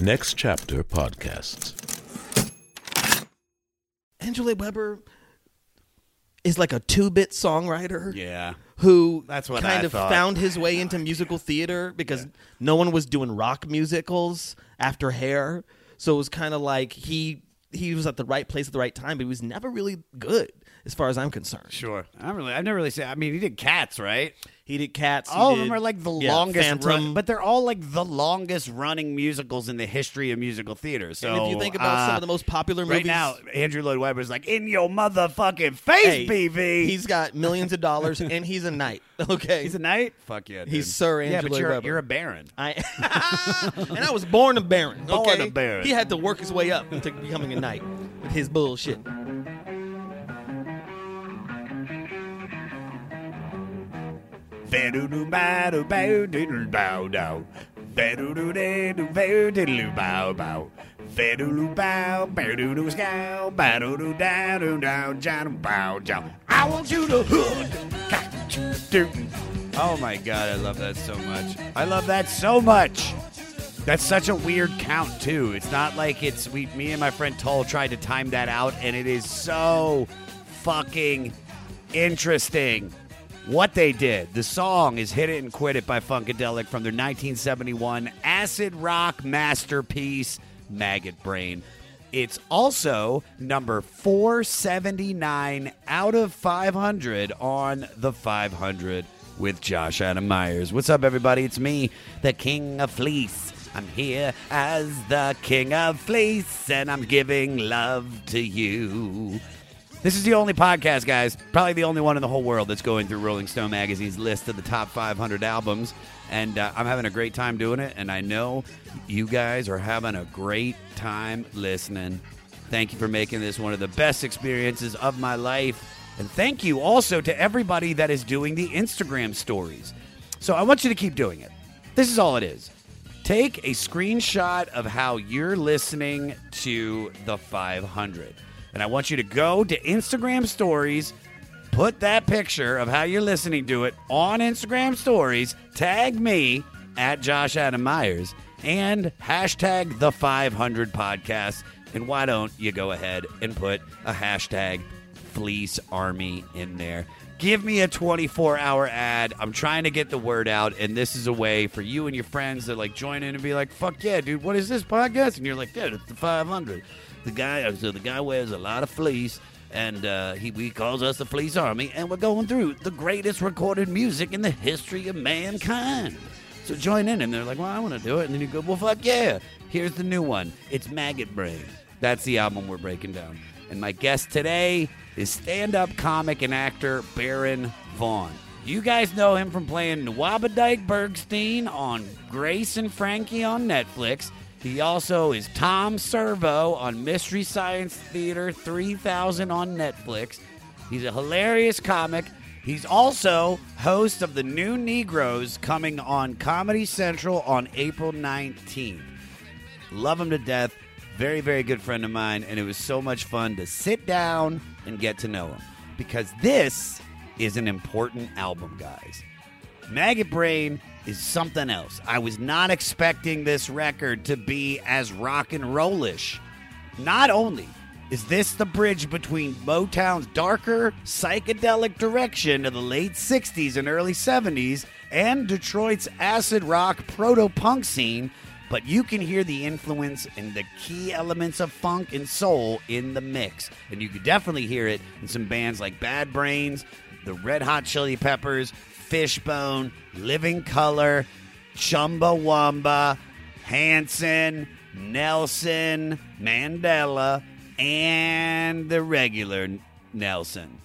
Next Chapter Podcasts. Angela Weber is like a two-bit songwriter. Yeah. who That's what kind I of thought. found his way into musical theater because no one was doing rock musicals after Hair. So it was kind of like he he was at the right place at the right time, but he was never really good as far as I'm concerned. Sure. I don't really. I've never really said. I mean, he did Cats, right? He did Cats. he all of did- them are like the yeah, longest, Phantom. run, but they're all like the longest running musicals in the history of musical theater. So and if you think about some uh, of the most popular right now, Andrew Lloyd Webber's like in your motherfucking face, hey, BV. he's got millions of dollars and he's a knight. Okay, He's a knight. Fuck yeah, dude. He's Sir Andrew Yeah, Andrew but Lloyd you're, Webber. you're a baron. I and I was born a baron. Born Okay? a baron. He had to work his way up to becoming a knight with his bullshit. I want you to Oh my god, I love that so much. I love that so much. That's such a weird count too. It's not like it's we me and my friend Toll tried to time that out and it is so fucking interesting what they did. The song is Hit It and Quit It by Funkadelic from their 1971 acid rock masterpiece, Maggot Brain. It's also number 479 out of 500 on the 500 with Josh Adam Myers. What's up, everybody? It's me, the King of Fleece. I'm here as the King of Fleece, and I'm giving love to you. This is the only podcast, guys, probably the only one in the whole world that's going through Rolling Stone magazine's list of the top 500 albums. And uh, I'm having a great time doing it. And I know you guys are having a great time listening. Thank you for making this one of the best experiences of my life. And thank you also to everybody that is doing the Instagram stories. So I want you to keep doing it. This is all it is. Take a screenshot of how you're listening to the 500. And I want you to go to Instagram stories, put that picture of how you're listening to it on Instagram stories, tag me at Josh Adam Myers, and hashtag the 500 podcast. And why don't you go ahead and put a hashtag Fleece Army in there? Give me a 24 hour ad. I'm trying to get the word out, and this is a way for you and your friends to like join in and be like, "Fuck yeah, dude! What is this podcast?" And you're like, dude, it's the 500." The guy, so the guy wears a lot of fleece, and uh, he, he calls us the Fleece Army, and we're going through the greatest recorded music in the history of mankind. So join in, and they're like, "Well, I want to do it," and then you go, "Well, fuck yeah!" Here's the new one. It's Maggot Brain. That's the album we're breaking down. And my guest today is stand-up comic and actor Baron Vaughn. You guys know him from playing Nwabudike Bergstein on Grace and Frankie on Netflix. He also is Tom Servo on Mystery Science Theater 3000 on Netflix. He's a hilarious comic. He's also host of the New Negroes coming on Comedy Central on April 19th. Love him to death. Very, very good friend of mine. And it was so much fun to sit down and get to know him. Because this is an important album, guys. Maggot Brain is something else. I was not expecting this record to be as rock and rollish. Not only is this the bridge between Motown's darker psychedelic direction of the late 60s and early 70s and Detroit's acid rock proto punk scene, but you can hear the influence and the key elements of funk and soul in the mix. And you could definitely hear it in some bands like Bad Brains, the Red Hot Chili Peppers, Fishbone, Living Color, Chumbawamba, Hanson, Nelson, Mandela, and the regular Nelson.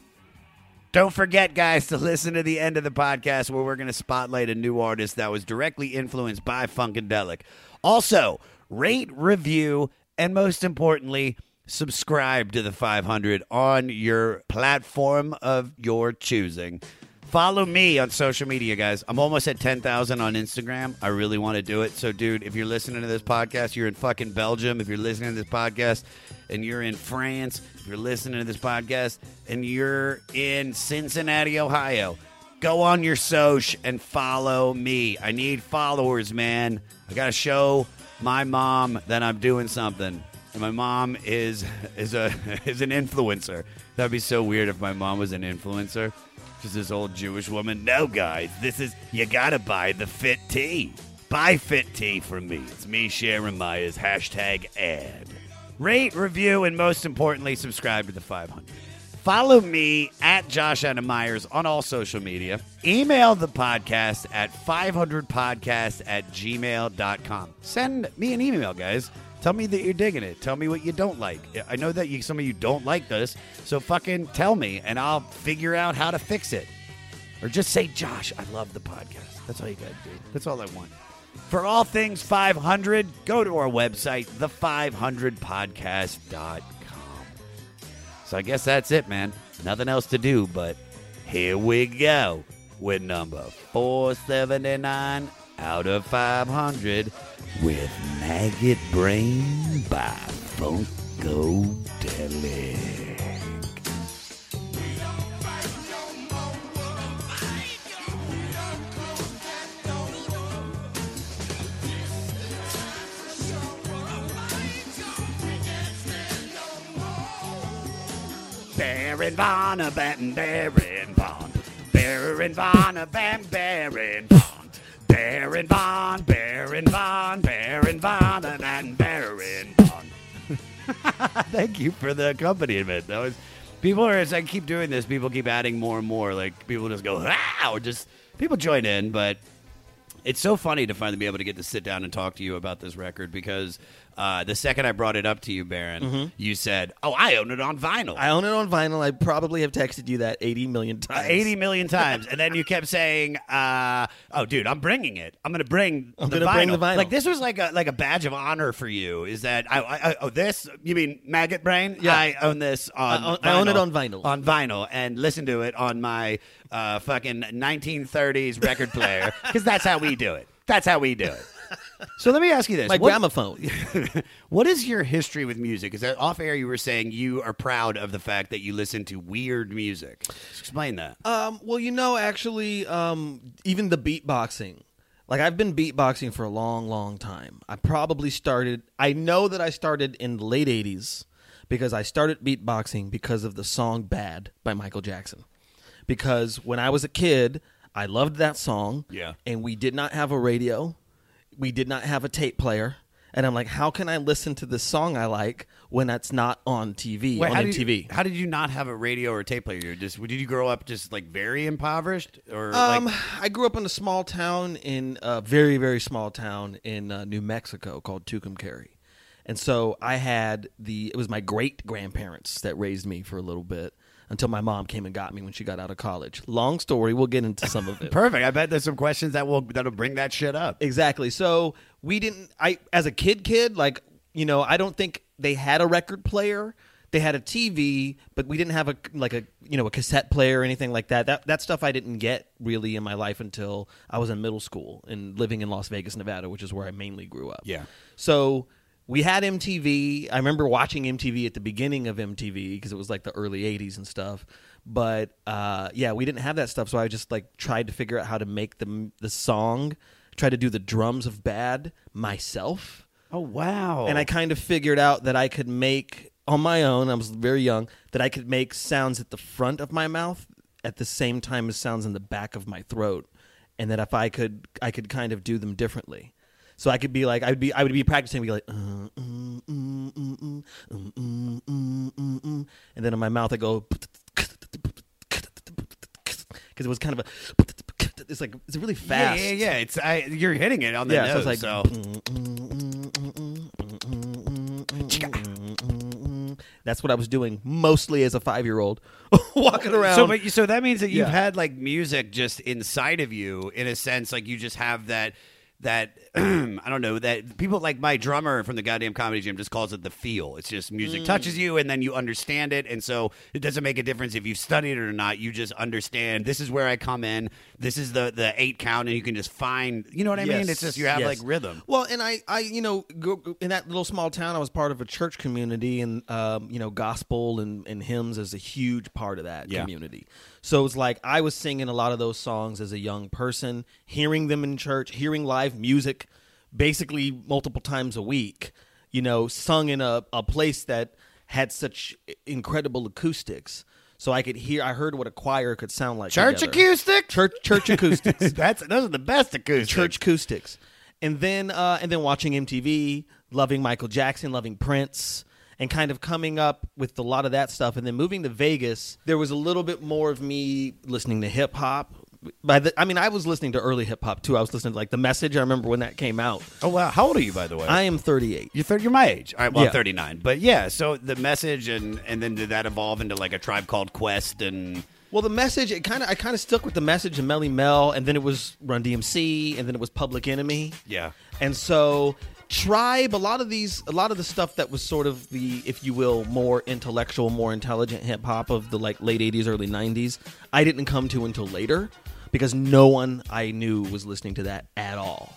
Don't forget, guys, to listen to the end of the podcast where we're going to spotlight a new artist that was directly influenced by Funkadelic. Also, rate, review, and most importantly, subscribe to the 500 on your platform of your choosing. Follow me on social media, guys. I'm almost at 10,000 on Instagram. I really want to do it. So, dude, if you're listening to this podcast, you're in fucking Belgium. If you're listening to this podcast and you're in France, if you're listening to this podcast and you're in Cincinnati, Ohio, go on your Soch and follow me. I need followers, man. I got to show my mom that I'm doing something, and my mom is is a is an influencer. That'd be so weird if my mom was an influencer. Just this old Jewish woman. No, guys, this is you gotta buy the fit tea. Buy fit tea from me. It's me sharing Maya's hashtag ad. Rate, review, and most importantly, subscribe to the 500. Follow me at Josh Adam Myers on all social media. Email the podcast at 500podcast at gmail.com. Send me an email, guys. Tell me that you're digging it. Tell me what you don't like. I know that you, some of you don't like this, so fucking tell me and I'll figure out how to fix it. Or just say, Josh, I love the podcast. That's all you got to do. That's all I want. For all things 500, go to our website, the500podcast.com. So I guess that's it, man. Nothing else to do, but here we go with number 479 out of 500 with Maggot Brain by Funkadelic. Baron Vaughn a Baron Baron Vaughn Baron Vaughn a Baron Vaughn Baron Vaughn Baron Vaughn Baron Vaughn and then Baron Vaughn. Thank you for the accompaniment. That was people are as I keep doing this, people keep adding more and more. Like people just go ah, or just people join in, but it's so funny to finally be able to get to sit down and talk to you about this record because uh, the second I brought it up to you, Baron, you said, "Oh, I own it on vinyl." I own it on vinyl. I probably have texted you that 80 million Uh, times. 80 million times. And then you kept saying, uh, oh, dude, I'm bringing it. I'm going to bring I'm the gonna vinyl. bring the vinyl. Like, this was like a, like a badge of honor for you is that, I, I, I- oh, this, you mean Maggot Brain? Yeah. I own this on I own- I own it on vinyl. On vinyl and listen to it on my uh, fucking 1930s record player because that's how we do it. That's how we do it. So let me ask you this. My What- gramophone. what is your history with music? Is that off air you were saying you are proud of the fact that you listen to weird music? Explain that. Um, well, you know, actually, um, even the beatboxing. Like I've been beatboxing for a long, long time. I probably started. I know that I started in the late '80s because I started beatboxing because of the song "Bad" by Michael Jackson. Because when I was a kid, I loved that song. Yeah. and we did not have a radio. We did not have a tape player. And I'm like, how can I listen to this song I like when that's not on TV Wait, on how MTV? Did you, how did you not have a radio or a tape player? You Just did you grow up just like very impoverished or Um, like I grew up in a small town in a very very small town in uh, New Mexico called Tucumcari, and so I had the it was my great grandparents that raised me for a little bit until my mom came and got me when she got out of college. Long story. We'll get into some of it. perfect? I bet there's some questions that will that'll bring that shit up. Exactly. So we didn't. I as a kid, kid, like you know, I don't think they had a record player. They had a TV, but we didn't have a like a you know a cassette player or anything like that. That that stuff I didn't get really in my life until I was in middle school and living in Las Vegas, Nevada, which is where I mainly grew up. Yeah. So we had MTV. I remember watching MTV at the beginning of MTV because it was like the early '80s and stuff. But uh, yeah, we didn't have that stuff, so I just like tried to figure out how to make the the song, try to do the drums of "Bad" myself, Oh wow! and I kind of figured out that I could make on my own. I was very young that I could make sounds at the front of my mouth at the same time as sounds in the back of my throat, and that if I could, I could kind of do them differently. So I could be like, I would be, I would be practicing, be like, uh, uh, uh, and then in my mouth I go, because it was kind of a, it's like it's really fast. Yeah, yeah, yeah. It's I, you're hitting it on the yeah, nose. So it's like, so. That's what I was doing mostly as a five year old, walking around. So, but, so that means that you've yeah. had like music just inside of you in a sense, like you just have that that I don't know that people like my drummer from the goddamn comedy gym just calls it the feel. It's just music touches you and then you understand it, and so it doesn't make a difference if you've studied it or not. You just understand this is where I come in. This is the the eight count, and you can just find. You know what I mean? It's just you have yes. like rhythm. Well, and I, I, you know, go, in that little small town, I was part of a church community, and um, you know, gospel and, and hymns is a huge part of that Yeah. community. So it's like I was singing a lot of those songs as a young person, hearing them in church, hearing live music, basically multiple times a week. You know, sung in a, a place that had such incredible acoustics. So I could hear. I heard what a choir could sound like. Church together. acoustic. Church church acoustics. That's those are the best acoustics. church acoustics, and then uh, and then watching MTV, loving Michael Jackson, loving Prince, and kind of coming up with a lot of that stuff. And then moving to Vegas, there was a little bit more of me listening to hip hop. By the, I mean, I was listening to early hip hop too. I was listening to like the Message. I remember when that came out. Oh wow, how old are you by the way? I am 38. You're 30, you're my age. All right, well, Yeah. I'm 39. But yeah, so the message and and then did that evolve into like a tribe called Quest and Well, the message, it kind of, I kind of stuck with the message of Melle Mel, and then it was Run DMC, and then it was Public Enemy. yeah. And so Tribe, a lot of these a lot of the stuff that was sort of the, if you will, more intellectual, more intelligent hip hop of the like late eighties, early nineties, I didn't come to until later because no one I knew was listening to that at all.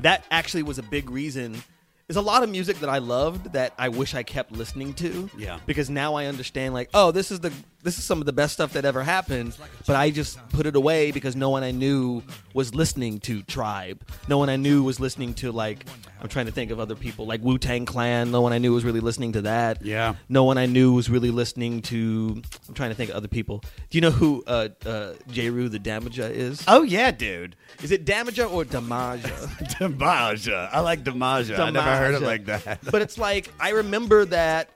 That actually was a big reason. There's a lot of music that I loved that I wish I kept listening to. Yeah. Because now I understand like, oh, this is the this is some of the best stuff that ever happened, but I just put it away because no one I knew was listening to Tribe. No one I knew was listening to like I'm trying to think of other people like Wu Tang Clan. No one I knew was really listening to that. Yeah. No one I knew was really listening to. I'm trying to think of other people. Do you know who uh, uh, Jeru the Damaja is? Oh yeah, dude. Is it Damaja or Damaja? Damaja. I like Damaja. I never heard it like that. but it's like I remember that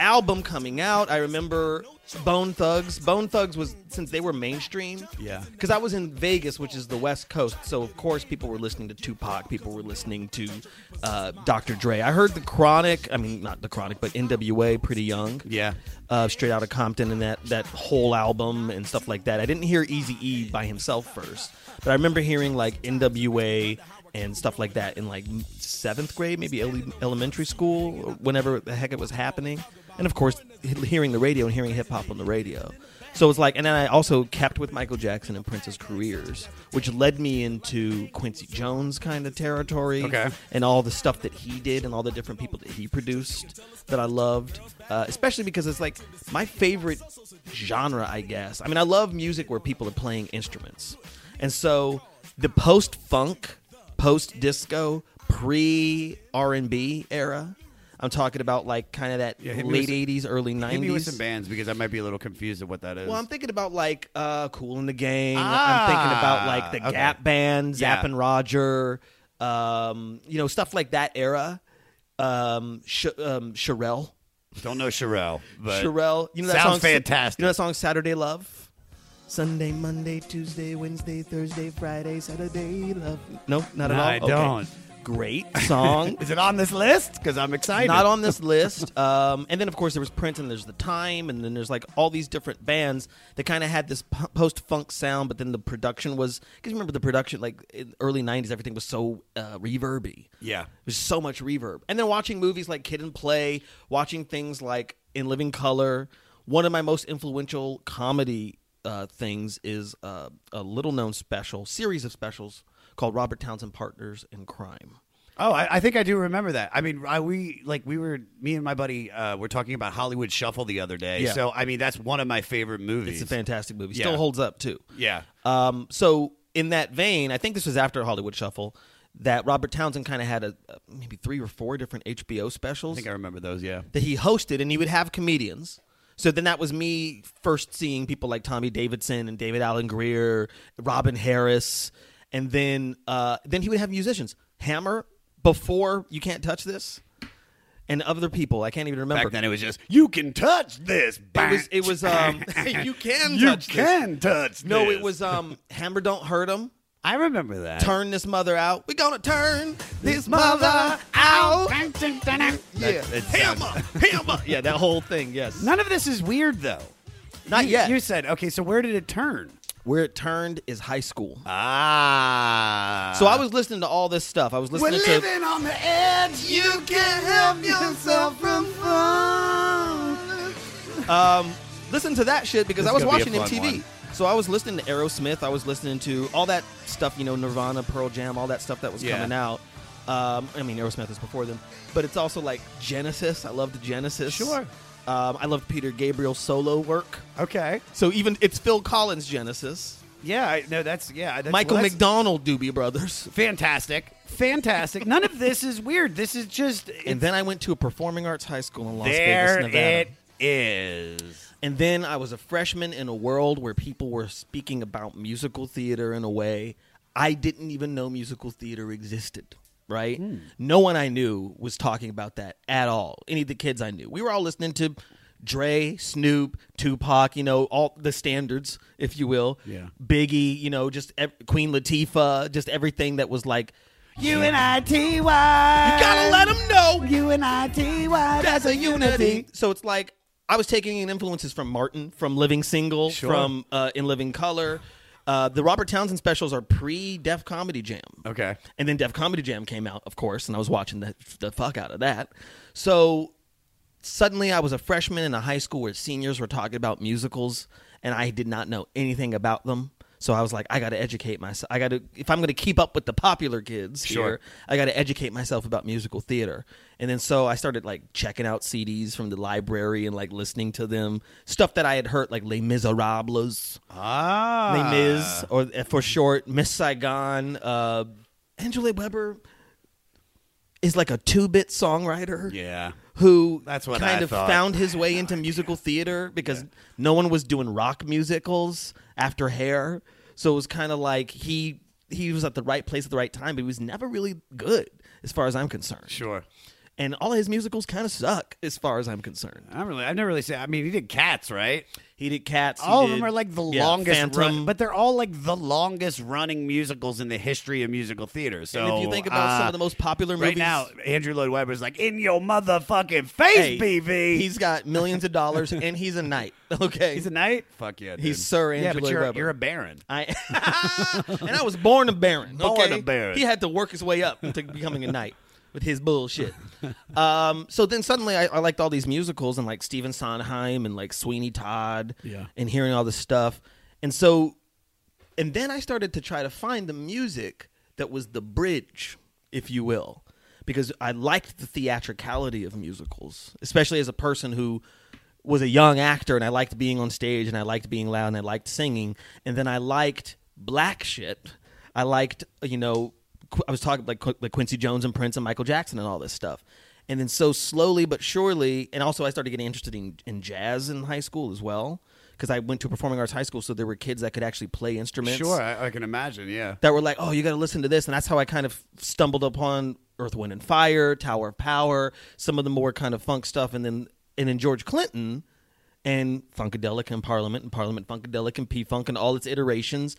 album coming out. I remember Bone Thugs. Bone Thugs was since they were mainstream. Yeah. Because I was in Vegas, which is the West Coast, so of course people were listening to Tupac. People were listening to uh, Dr. Dre. I heard the Chronic. I mean, not the Chronic, but N.W.A. Pretty Young. Yeah. Uh, straight out of Compton and that that whole album and stuff like that. I didn't hear Easy E by himself first, but I remember hearing like N.W.A. and stuff like that in like seventh grade, maybe ele- elementary school, whenever the heck it was happening. And of course, hearing the radio and hearing hip hop on the radio. So it's like, and then I also kept with Michael Jackson and Prince's careers, which led me into Quincy Jones kind of territory Okay. and all the stuff that he did and all the different people that he produced that I loved, uh, especially because it's like my favorite genre, I guess. I mean, I love music where people are playing instruments. And so the post funk, post disco, pre R&B era, I'm talking about like kind of that Yeah, late with 80s, early 90s. Hit me with some bands because I might be a little confused of what that is. Well, I'm thinking about like uh, Kool and the Gang. Ah, I'm thinking about like the okay. Gap Band, Zapp Yeah. and Roger, um, you know, stuff like that era. Um, Sh- um, Cherrelle, Don't know Cherrelle, but Cherrelle, you know that sounds song, fantastic. You know that song Saturday Love. Sunday, Monday, Tuesday, Wednesday, Thursday, Friday, Saturday Love. No, not at No, all. I Okay. don't. Great song. Is it on this list? Because I'm excited. Not on this list. Um, and then, of course, there was Prince, and there's The Time, and then there's like all these different bands that kind of had this post funk sound, but then the production was. Because remember, the production, like in early 90s, everything was so uh, reverby. Yeah. There's so much reverb. And then watching movies like Kid and Play, watching things like In Living Color. One of my most influential comedy uh, things is uh, a little known special, series of specials called Robert Townsend Partners in Crime. Oh, I, I think I do remember that. I mean, I, we like we were me and my buddy uh, were talking about Hollywood Shuffle the other day. Yeah. So I mean, that's one of my favorite movies. It's a fantastic movie. Yeah. Still holds up, too. yeah. Um, so in that vein, I think this was after Hollywood Shuffle that Robert Townsend kind of had a, uh, maybe three or four different HBO specials. I think I remember those. Yeah. that he hosted, and he would have comedians. So then that was me first seeing people like Tommy Davidson and David Alan Grier, Robin Harris, and then uh, then he would have musicians. Hammer before you can't touch this, and other people I can't even remember. Back then, it was just you can touch this. it was it was um you can you touch this. can touch. No, this. it was um Hammer don't hurt him. I remember that. turn this mother out. We're gonna turn this mother out. Yeah, it hammer, hammer. Yeah, that whole thing. Yes, None of this is weird though. not You- yet. You said okay. So where did it turn? Where it turned is high school. Ah. So I was listening to all this stuff. I was listening We're listening to. living on the edge. You can't help yourself from fun. Um, listen to that shit because This I is was gonna be a watching fun MTV. one. So I was listening to Aerosmith. I was listening to all that stuff. You know, Nirvana, Pearl Jam, all that stuff that was Yeah. coming out. Um, I mean, Aerosmith was before them, but it's also like Genesis. I loved Genesis. Sure. Um, I love Peter Gabriel's solo work. Okay. So even it's Phil Collins Genesis, Yeah. I, no, that's yeah. That's, Michael well, that's McDonald Doobie Brothers. Fantastic. fantastic. None of this is weird. This is just And then I went to a performing arts high school in Las Vegas, Nevada. it is. And then I was a freshman in a world where people were speaking about musical theater in a way I didn't even know musical theater existed. Right? No one I knew was talking about that at all. Any of the kids I knew. We were all listening to Dre, Snoop, Tupac, you know, all the standards, if you will. Yeah. Biggie, you know, just ev- Queen Latifah, just everything that was like, U N I T Y. You gotta let them know. U N I T Y. That's a unity. So it's like I was taking in influences from Martin, from Living Single, Sure. from uh, In Living Color. Uh, the Robert Townsend specials are pre Def Comedy Jam. Okay. And then Def Comedy Jam came out, of course, and I was watching the, the fuck out of that. So suddenly I was a freshman in a high school where seniors were talking about musicals, and I did not know anything about them. So I was like, I got to educate myself. I got to, if I'm going to keep up with the popular kids Sure. here, I got to educate myself about musical theater. And then so I started like checking out CDs from the library and like listening to them, stuff that I had heard, like Les Miserables. Ah. Les Mis, or uh, for short, Miss Saigon. Uh, Angela Weber is like a two-bit songwriter Yeah. who That's what kind I of thought. found his way into musical theater because no one was doing rock musicals after Hair, so it was kind of like he he was at the right place at the right time, but he was never really good as far as I'm concerned. Sure. And all his musicals kind of suck as far as I'm concerned. I'm really, I've never really seen. I mean, he did Cats, right? He did Cats. all of did- them are like the yeah, longest, Phantom. run, but they're all like the longest running musicals in the history of musical theater. So and if you think about some uh, of the most popular movies right now, Andrew Lloyd Webber's like in your motherfucking face, Hey, BV. He's got millions of dollars and he's a knight. Okay. He's a knight. Fuck yeah, dude. He's Sir Andrew Yeah, but you're, Webber. you're a baron. I and I was born a baron. Born a baron. He had to work his way up into becoming a knight with his bullshit. um, so then suddenly I, I liked all these musicals and like Stephen Sondheim and like Sweeney Todd Yeah. and hearing all this stuff. And so and then I started to try to find the music that was the bridge, if you will, because I liked the theatricality of musicals, especially as a person who was a young actor and I liked being on stage and I liked being loud and I liked singing. And then I liked black shit. I liked, you know, I was talking like, like Quincy Jones and Prince and Michael Jackson and all this stuff. And then so slowly but surely, and also I started getting interested in, in jazz in high school as well. Because I went to a performing arts high school, so there were kids that could actually play instruments Sure, I, I can imagine. Yeah. that were like, oh, you got to listen to this. And that's how I kind of stumbled upon Earth, Wind, and Fire, Tower of Power, some of the more kind of funk stuff. And then, and then George Clinton and Funkadelic and Parliament and Parliament Funkadelic and P Funk and all its iterations.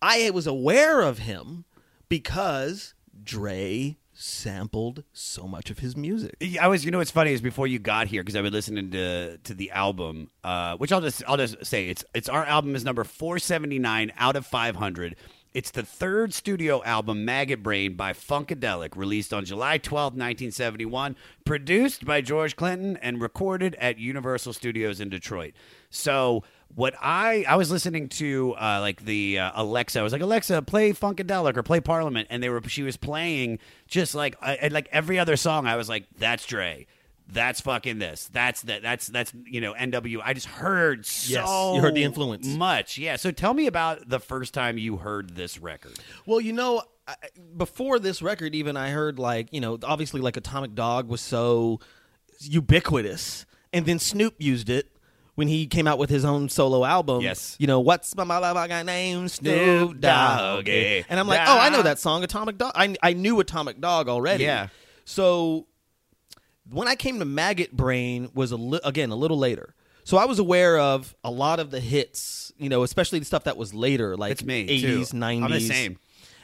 I was aware of him because Dre sampled so much of his music. I was, you know, what's funny is before you got here because I've been listening to to the album, uh, which I'll just I'll just say it's it's our album is number four seventy nine out of five hundred. It's the third studio album, Maggot Brain, by Funkadelic, released on July twelfth, 1971, produced by George Clinton, and recorded at Universal Studios in Detroit. So, what I I was listening to, uh, like the uh, Alexa, I was like, Alexa, play Funkadelic or play Parliament, and they were she was playing just like uh, and like every other song. I was like, that's Dre. That's fucking this. That's that. That's that's you know NW. I just heard so Yes, you heard the influence. much. Yeah. So tell me about the first time you heard this record. Well, you know, I, before this record, even I heard like you know, obviously like Atomic Dog was so ubiquitous, and then Snoop used it when he came out with his own solo album. Yes. you know what's my motherfucking name, Snoop Dogg, Doggy. and I'm like, oh, I know that song, Atomic Dog. I I knew Atomic Dog already. Yeah. So when I came to Maggot Brain was a li- again a little later. So I was aware of a lot of the hits, you know, especially the stuff that was later, like It's me, 80s, too. 90s. I'm the same.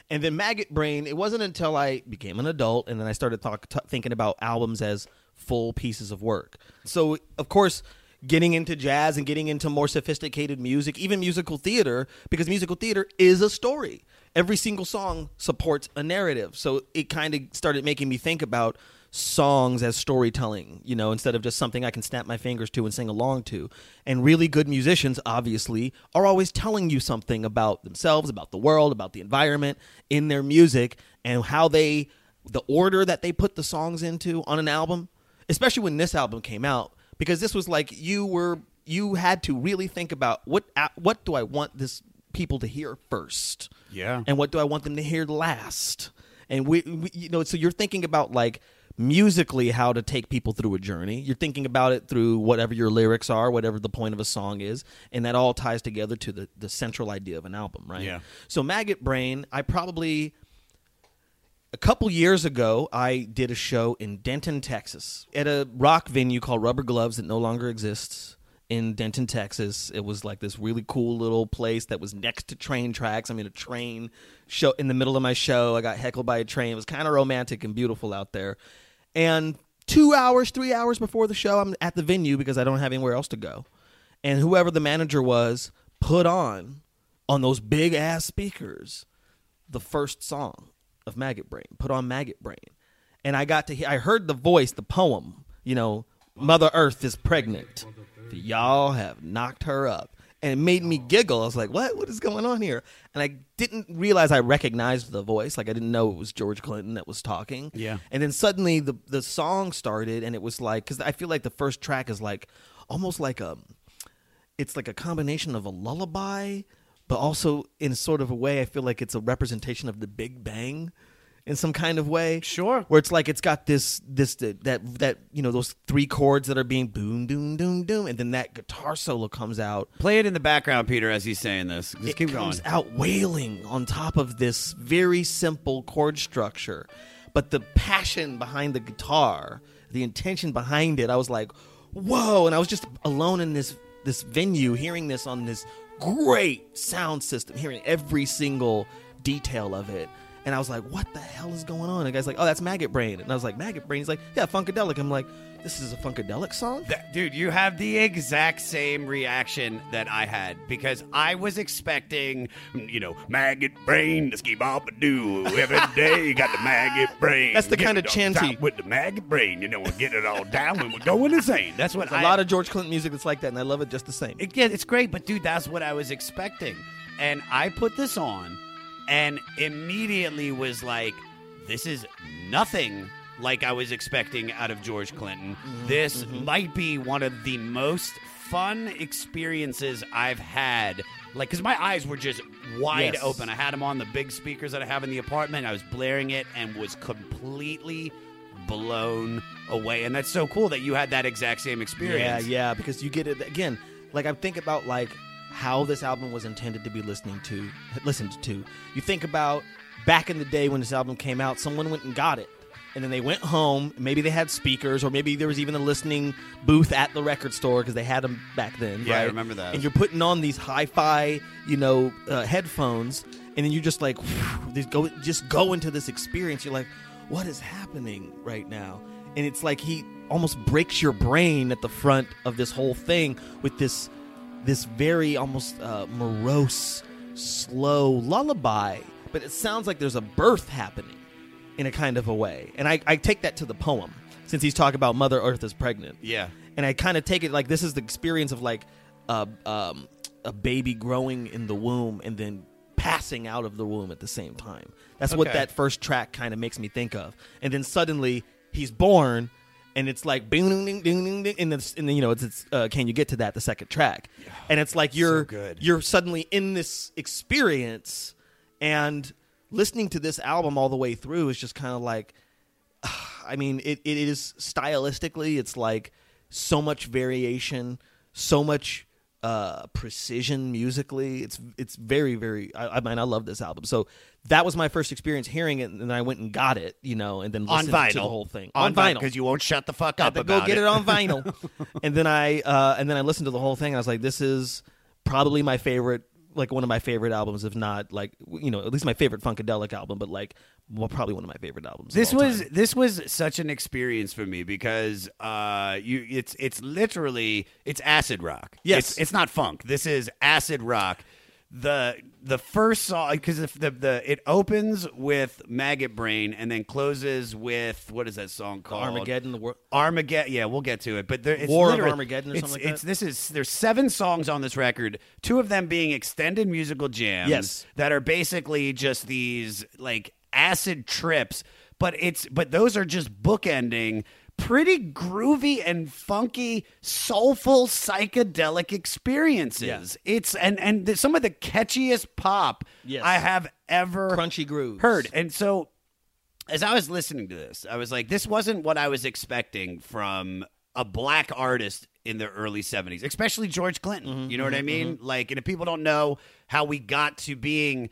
And then Maggot Brain, it wasn't until I became an adult and then I started talk, t- thinking about albums as full pieces of work. So, of course, getting into jazz and getting into more sophisticated music, even musical theater, because musical theater is a story. Every single song supports a narrative. So it kind of started making me think about songs as storytelling, you know, instead of just something I can snap my fingers to and sing along to. And really good musicians, obviously, are always telling you something about themselves, about the world, about the environment in their music, and how they, the order that they put the songs into on an album, especially when this album came out, because this was like you were, you had to really think about what, uh, what do I want this people to hear first? Yeah. And what do I want them to hear last? and we, we you know so you're thinking about like musically how to take people through a journey you're thinking about it through whatever your lyrics are whatever the point of a song is and that all ties together to the the central idea of an album right Yeah. so maggot brain i probably a couple years ago, I did a show in Denton, Texas, at a rock venue called Rubber Gloves that no longer exists in Denton, Texas. It was like this really cool little place that was next to train tracks. I mean, a train show in the middle of my show. I got heckled by a train. It was kind of romantic and beautiful out there. And two hours, three hours before the show, I'm at the venue because I don't have anywhere else to go. And whoever the manager was put on on those big ass speakers the first song of Maggot Brain, put on Maggot Brain. And I got to hear, I heard the voice, the poem, you know, Mother Earth is pregnant. Y'all have knocked her up. And it made me giggle. I was like, what? What is going on here? And I didn't realize I recognized the voice. Like, I didn't know it was George Clinton that was talking. Yeah. And then suddenly the, the song started, and it was like, because I feel like the first track is like almost like a, it's like a combination of a lullaby, but also in sort of a way I feel like it's a representation of the Big Bang in some kind of way. Sure. Where it's like it's got this this that that you know those three chords that are being boom doom doom doom and then that guitar solo comes out. Play it in the background, Peter, as he's saying this. Just it keep comes going. out wailing on top of this very simple chord structure. But the passion behind the guitar, the intention behind it, I was like, whoa. And I was just alone in this this venue hearing this on this great sound system, hearing every single detail of it. And I was like, what the hell is going on? And the guy's like, oh, that's Maggot Brain. And I was like, Maggot Brain? He's like, yeah, Funkadelic. I'm like, this is a Funkadelic song? That- dude, you have the exact same reaction that I had because I was expecting, you know, maggot brain, the ski bop doo every day. Got the maggot brain. That's the kinda it chanty. with the maggot brain. You know, we get it all down when we're going insane. That's what There's I, a lot of George Clinton music that's like that, and I love it just the same. It, yeah, it's great, but dude, that's what I was expecting. And I put this on and immediately was like, this is nothing like I was expecting out of George Clinton. Mm-hmm. This mm-hmm. might be one of the most fun experiences I've had. Like, because my eyes were just wide Yes. open. I had them on the big speakers that I have in the apartment. I was blaring it and was completely blown away. And that's so cool that you had that exact same experience. Yeah, yeah, because you get it again. Like I think about like how this album was intended to be listening to, listened to. You think about back in the day when this album came out, someone went and got it, and then they went home. Maybe they had speakers, or maybe there was even a listening booth at the record store because they had them back then. Yeah, I remember that. And you're putting on these hi-fi, you know, uh, headphones, and then you just like these go just go into this experience. You're like, what is happening right now? And it's like he almost breaks your brain at the front of this whole thing with this this very almost uh, morose, slow lullaby. But it sounds like there's a birth happening in a kind of a way. And I, I take that to the poem since he's talking about Mother Earth is pregnant Yeah. and I kind of take it like this is the experience of like a um, a baby growing in the womb and then passing out of the womb at the same time. That's what that first track kind of makes me think of. And then suddenly he's born, and it's like bing ding ding ding ding, ding and then and then you know it's, it's uh, can you get to that the second track, and it's like you're good. you're suddenly in this experience, and listening to this album all the way through is just kind of like I mean, it, it is stylistically, it's like so much variation, so much uh, precision musically. It's it's very very. I, I mean, I love this album. So that was my first experience hearing it, and then I went and got it, you know, and then on vinyl. to the whole thing on, vinyl because you won't shut the fuck up about go get it. on vinyl. and then I uh, and then I listened to the whole thing. And I was like, this is probably my favorite, like one of my favorite albums, if not like you know at least my favorite Funkadelic album, but like well, probably one of my favorite albums. This was time. this was such an experience for me because uh, you it's it's literally it's acid rock. Yes. it's, it's not funk. This is acid rock. The the first song because the the it opens with Maggot Brain and then closes with what is that song called Armageddon, the world. Armageddon. Yeah, we'll get to it. But there, it's War of Armageddon or it's, something like it's, that? This is there's seven songs on this record. Two of them being extended musical jams. Yes. that are basically just these like acid trips. But it's but those are just bookending. Pretty groovy and funky, soulful psychedelic experiences. Yeah. It's and and the, some of the catchiest pop Yes. I have ever Crunchy grooves. heard. And so as I was listening to this, I was like, this wasn't what I was expecting from a black artist in the early 70s, especially George Clinton. Mm-hmm. you know what I mm-hmm. mean? Mm-hmm. Like, and if people don't know how we got to being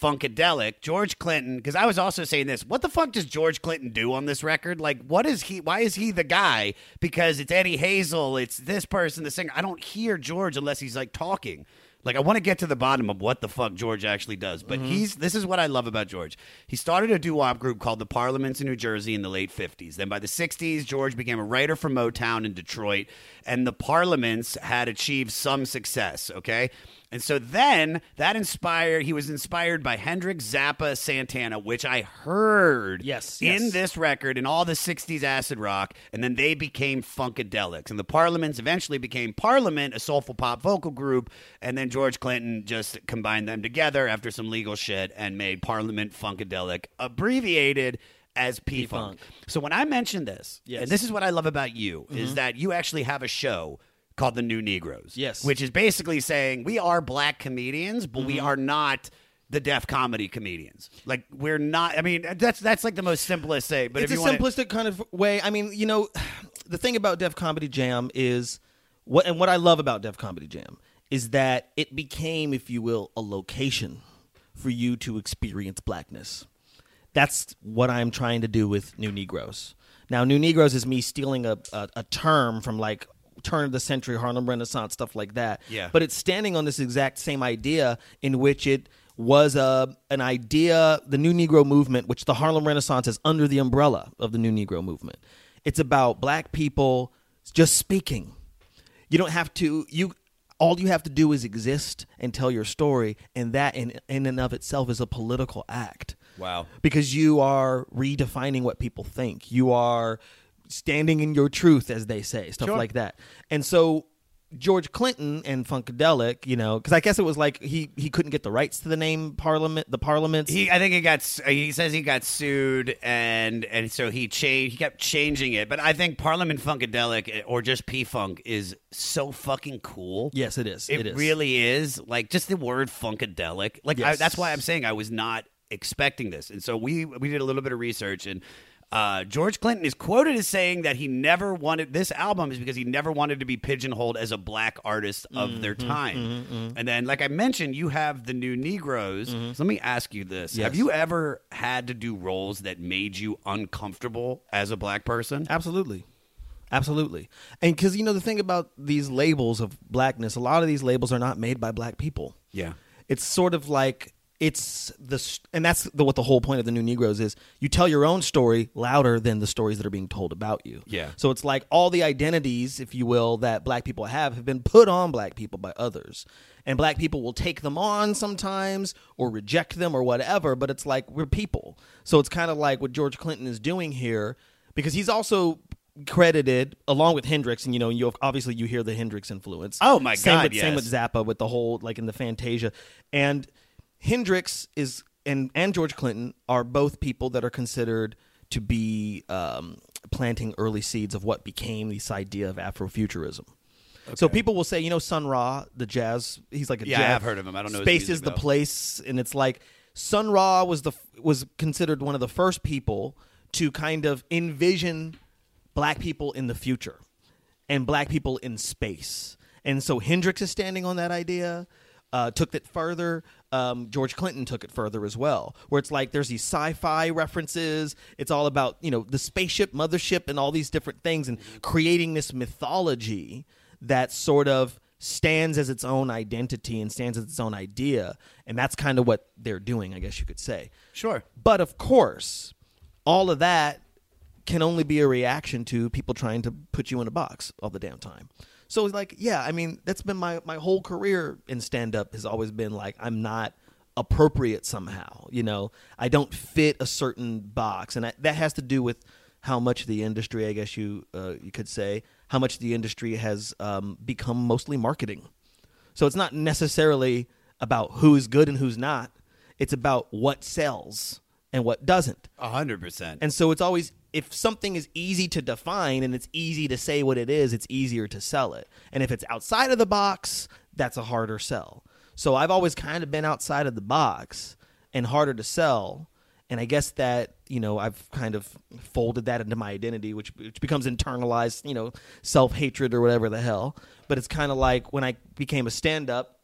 funkadelic, George Clinton, because I was also saying this, what the fuck does George Clinton do on this record? Like, what is he, why is he the guy? Because it's Eddie Hazel, it's this person, the singer. I don't hear George unless he's like talking. Like I want to get to the bottom of what the fuck George actually does, but mm-hmm. he's this is what I love about George. He started a doo-wop group called the Parliaments in New Jersey in the late 50s. Then by the 60s, George became a writer for Motown in Detroit, and the Parliaments had achieved some success, okay? And so then that inspired he was inspired by Hendrix, Zappa, Santana, which I heard Yes, in yes. this record in all the 60s acid rock, and then they became Funkadelics. And the Parliaments eventually became Parliament, a soulful pop vocal group, and then George Clinton just combined them together after some legal shit and made Parliament Funkadelic, abbreviated as P Funk. So when I mentioned this, Yes. and this is what I love about you, is mm-hmm. that you actually have a show called The New Negroes. Yes. Which is basically saying we are black comedians, but we mm-hmm. are not the Def Comedy comedians. Like we're not I mean that's that's like the most simplest say, but it's a simplistic kind of way. I mean, you know, the thing about Def Comedy Jam is what, and what I love about Def Comedy Jam is that it became, if you will, a location for you to experience blackness. That's what I'm trying to do with New Negroes. Now, New Negroes is me stealing a, a, a term from like turn of the century Harlem Renaissance stuff like that. Yeah. But it's standing on this exact same idea in which it was a an idea, the New Negro movement, which the Harlem Renaissance is under the umbrella of the New Negro movement. It's about black people just speaking. You don't have to you all you have to do is exist and tell your story, and that in in and of itself is a political act. Wow. Because you are redefining what people think. You are standing in your truth, as they say, stuff Sure. like that. And so George Clinton and Funkadelic, you know, because I guess it was like he he couldn't get the rights to the name Parliament, the Parliaments. He, I think he got. He says he got sued, and and so he changed. He kept changing it, but I think Parliament Funkadelic eh, or just P Funk is so fucking cool. yes, it is. it, it is. really is. Like just the word Funkadelic. Like I, that's why I'm saying I was not expecting this, and so we we did a little bit of research and. Uh, George Clinton is quoted as saying that he never wanted this album is because he never wanted to be pigeonholed as a black artist of their Mm-hmm, time. And then, like I mentioned, you have the new Negroes. So let me ask you this: Have Mm-hmm. You ever had to do roles that made you uncomfortable as a black person? Absolutely. Absolutely. And because, you know, the thing about these labels of blackness, a lot of these labels are not made by black people. Yeah. It's sort of like it's the, and that's the, what the whole point of the New Negroes is. You tell your own story louder than the stories that are being told about you. Yeah. So it's like all the identities, if you will, that black people have have been put on black people by others. And black people will take them on sometimes or reject them or whatever, but it's like we're people. So it's kind of like what George Clinton is doing here because he's also credited along with Hendrix and you know you obviously you hear the Hendrix influence. Oh, my same God, With, Same with. Zappa with the whole like in the Fantasia and Hendrix is and and George Clinton are both people that are considered to be um, planting early seeds of what became this idea of Afrofuturism. So people will say, you know, Sun Ra, the jazz, he's like a Yeah, I've heard of him. I don't know his Space music, is the though. place, and it's like Sun Ra was the was considered one of the first people to kind of envision black people in the future and black people in space. And so Hendrix is standing on that idea. Uh, took it further. Um, George Clinton took it further as well, where it's like there's these sci-fi references. It's all about you know the spaceship, mothership, and all these different things, and creating this mythology that sort of stands as its own identity and stands as its own idea, and that's kind of what they're doing, I guess you could say. Sure. But of course, all of that can only be a reaction to people trying to put you in a box all the damn time. So it's like, yeah, I mean, that's been my my whole career in stand up has always been like I'm not appropriate somehow, you know. I don't fit a certain box and I, that has to do with how much the industry, I guess you uh, you could say, how much the industry has um, become mostly marketing. So it's not necessarily about who's good and who's not. It's about what sells and what doesn't. A hundred percent. And so it's always if something is easy to define and it's easy to say what it is, it's easier to sell it. And if it's outside of the box, that's a harder sell. So I've always kind of been outside of the box and harder to sell. and I guess that you know I've kind of folded that into my identity, which which becomes internalized, you know, self hatred or whatever the hell. But it's kind of like when I became a stand up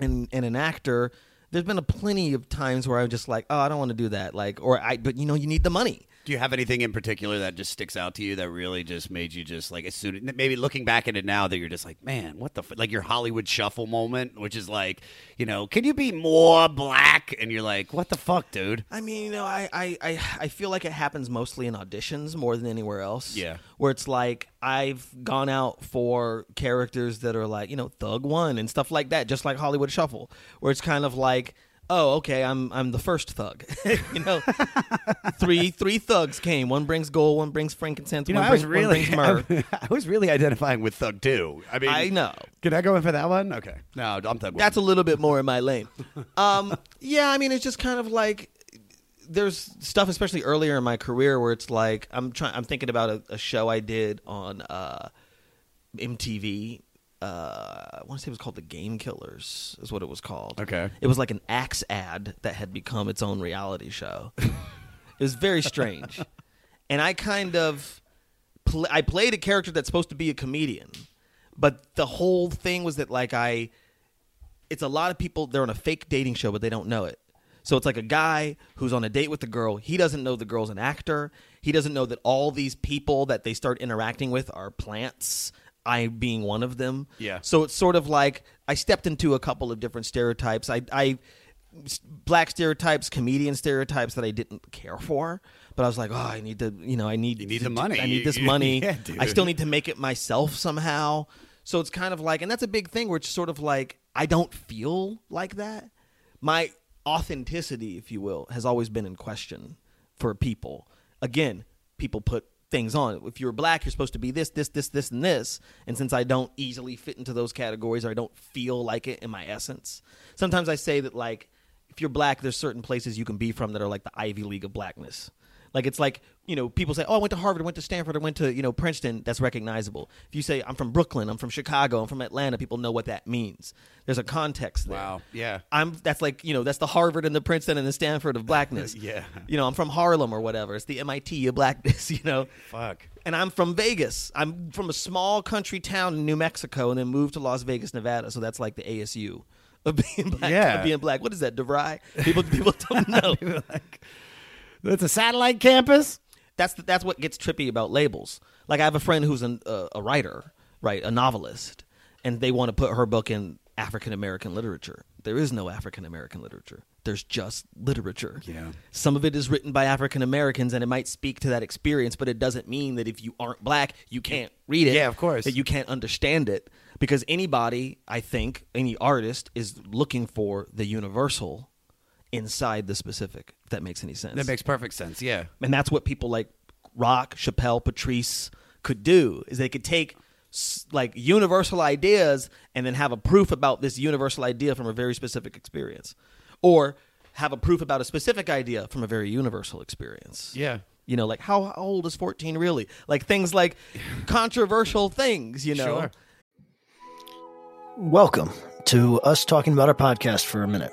and and an actor. There's been a plenty of times where I'm just like, oh, I don't want to do that, like, or I, but you know, you need the money. Do you have anything in particular that just sticks out to you that really just made you just like as soon maybe looking back at it now that you're just like man what the f-? like your Hollywood shuffle moment which is like you know can you be more black and you're like what the fuck dude I mean, you know, I, I, I, I feel like it happens mostly in auditions more than anywhere else. Yeah. Where it's like I've gone out for characters that are like, you know, Thug One and stuff like that, just like Hollywood Shuffle, where it's kind of like, oh, okay, I'm I'm the first thug. you know, three three thugs came. One brings gold, one brings frankincense, you know one, I was brings, one really brings myrrh. I was really identifying with Thug too I mean I know. can I go in for that one okay no I'm Thug That's a little bit more in my lane. Um, yeah, I mean, it's just kind of like there's stuff, especially earlier in my career, where it's like I'm trying. I'm thinking about a, a show I did on uh, MTV. Uh, I want to say it was called The Gamekillers, is what it was called. Okay. It was like an Axe ad that had become its own reality show. it was very strange, and I kind of pl- I played a character that's supposed to be a comedian, but the whole thing was that like I it's a lot of people they're on a fake dating show but they don't know it so it's like a guy who's on a date with the girl he doesn't know the girl's an actor he doesn't know that all these people that they start interacting with are plants i being one of them Yeah. so it's sort of like i stepped into a couple of different stereotypes i i black stereotypes comedian stereotypes that i didn't care for but i was like oh i need to you know i need You need to the money. i need this money yeah, i still need to make it myself somehow so it's kind of like, and that's a big thing where it's sort of like, I don't feel like that. My authenticity, if you will, has always been in question for people. Again, people put things on. If you're black, you're supposed to be this, this, this, this, and this. And since I don't easily fit into those categories or I don't feel like it in my essence, sometimes I say that, like, if you're black, there's certain places you can be from that are like the Ivy League of blackness. Like it's like you know people say, "Oh, I went to Harvard, I went to Stanford, I went to you know Princeton." That's recognizable. If you say, "I'm from Brooklyn, I'm from Chicago, I'm from Atlanta," people know what that means. There's a context there. Wow. Yeah. I'm that's like you know that's the Harvard and the Princeton and the Stanford of blackness. Yeah. You know I'm from Harlem or whatever. It's the MIT of blackness. You know. fuck And I'm from Vegas. I'm from a small country town in New Mexico, and then moved to Las Vegas, Nevada. So that's like the ASU of being black. Yeah. Of being black. What is that? DeVry? People people don't know. That's a satellite campus that's that's what gets trippy about labels. Like I have a friend who's an, uh, a writer, right, a novelist, and they want to put her book in African American literature. There is no African American literature. There's just literature. Yeah. Some of it is written by African Americans, and it might speak to that experience, but it doesn't mean that if you aren't black, you can't read it. Yeah, of course. That you can't understand it because anybody, I think, any artist is looking for the universal inside the specific. If that makes any sense that makes perfect sense yeah and that's what people like Rock, Chappelle, Patrice could do is they could take like universal ideas and then have a proof about this universal idea from a very specific experience, or have a proof about a specific idea from a very universal experience. Yeah. You know, like how, how old is 14 really? Like things like controversial things, you know. Sure. Welcome to us talking about our podcast for a minute.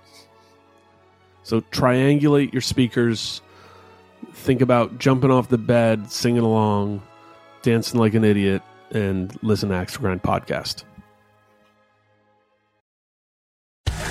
So triangulate your speakers. Think about jumping off the bed, singing along, dancing like an idiot, and listen to Axe Grind podcast.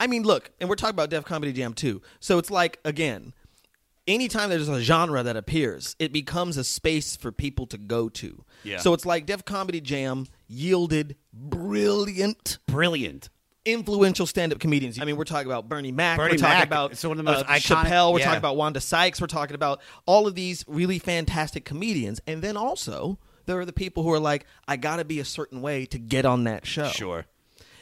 I mean, look, and we're talking about Def Comedy Jam too. So it's like again, anytime there's a genre that appears, it becomes a space for people to go to. Yeah. So it's like Def Comedy Jam yielded brilliant, Brilliant. influential stand-up comedians. I mean, we're talking about Bernie Mac. Bernie we're talking Mac, about it's one of the most uh, iconic- Chappelle. We're yeah. talking about Wanda Sykes. We're talking about all of these really fantastic comedians, and then also there are the people who are like, I got to be a certain way to get on that show. Sure.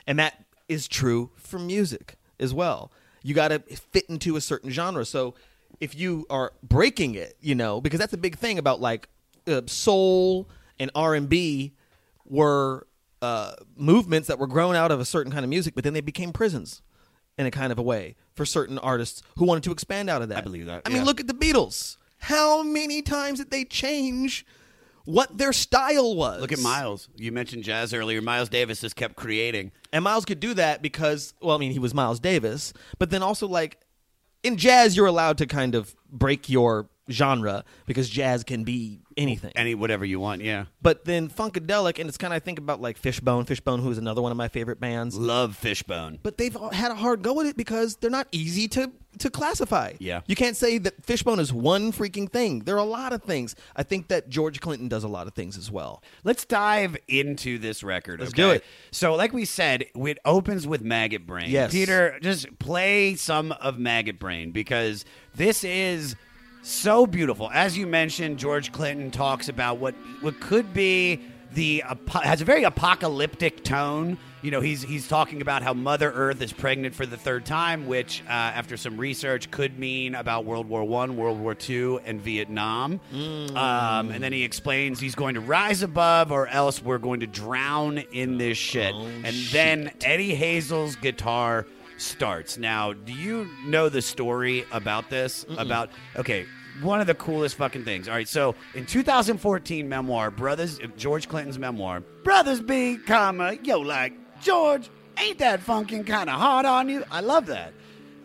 And that is true for music as well. You got to fit into a certain genre. So if you are breaking it, you know, because that's a big thing about like uh, soul and R&B were uh, movements that were grown out of a certain kind of music, but then they became prisons in a kind of a way for certain artists who wanted to expand out of that. I believe that, I mean, look at the Beatles. How many times did they change what their style was? Look at Miles. You mentioned jazz earlier. Miles Davis just kept creating. And Miles could do that because, well, I mean, he was Miles Davis, but then also like in jazz, you're allowed to kind of break your genre because jazz can be anything. Any whatever you want, yeah. but then funkadelic, and it's kind of I think about like Fishbone, Fishbone, who is another one of my favorite bands. Love Fishbone. But they've had a hard go at it because they're not easy to to classify. Yeah. you can't say that Fishbone is one freaking thing. There are a lot of things. I think that George Clinton does a lot of things as well. Let's dive into this record. Let's okay? do it. So, like we said, it opens with Maggot Brain. Yes. Peter, just play some of Maggot Brain because this is so beautiful. As you mentioned, George Clinton talks about what what could be the has a very apocalyptic tone. You know, he's he's talking about how Mother Earth is pregnant for the third time, which, uh, after some research, could mean about World War One, World War Two, and Vietnam. Um, and then he explains he's going to rise above, or else we're going to drown in this shit. and then Eddie Hazel's guitar starts. Now, do you know the story about this? About okay, one of the coolest fucking things. All right, so in 2014 memoir, brothers George Clinton's memoir, brothers B, comma yo like George, ain't that fucking kind of hard on you? I love that.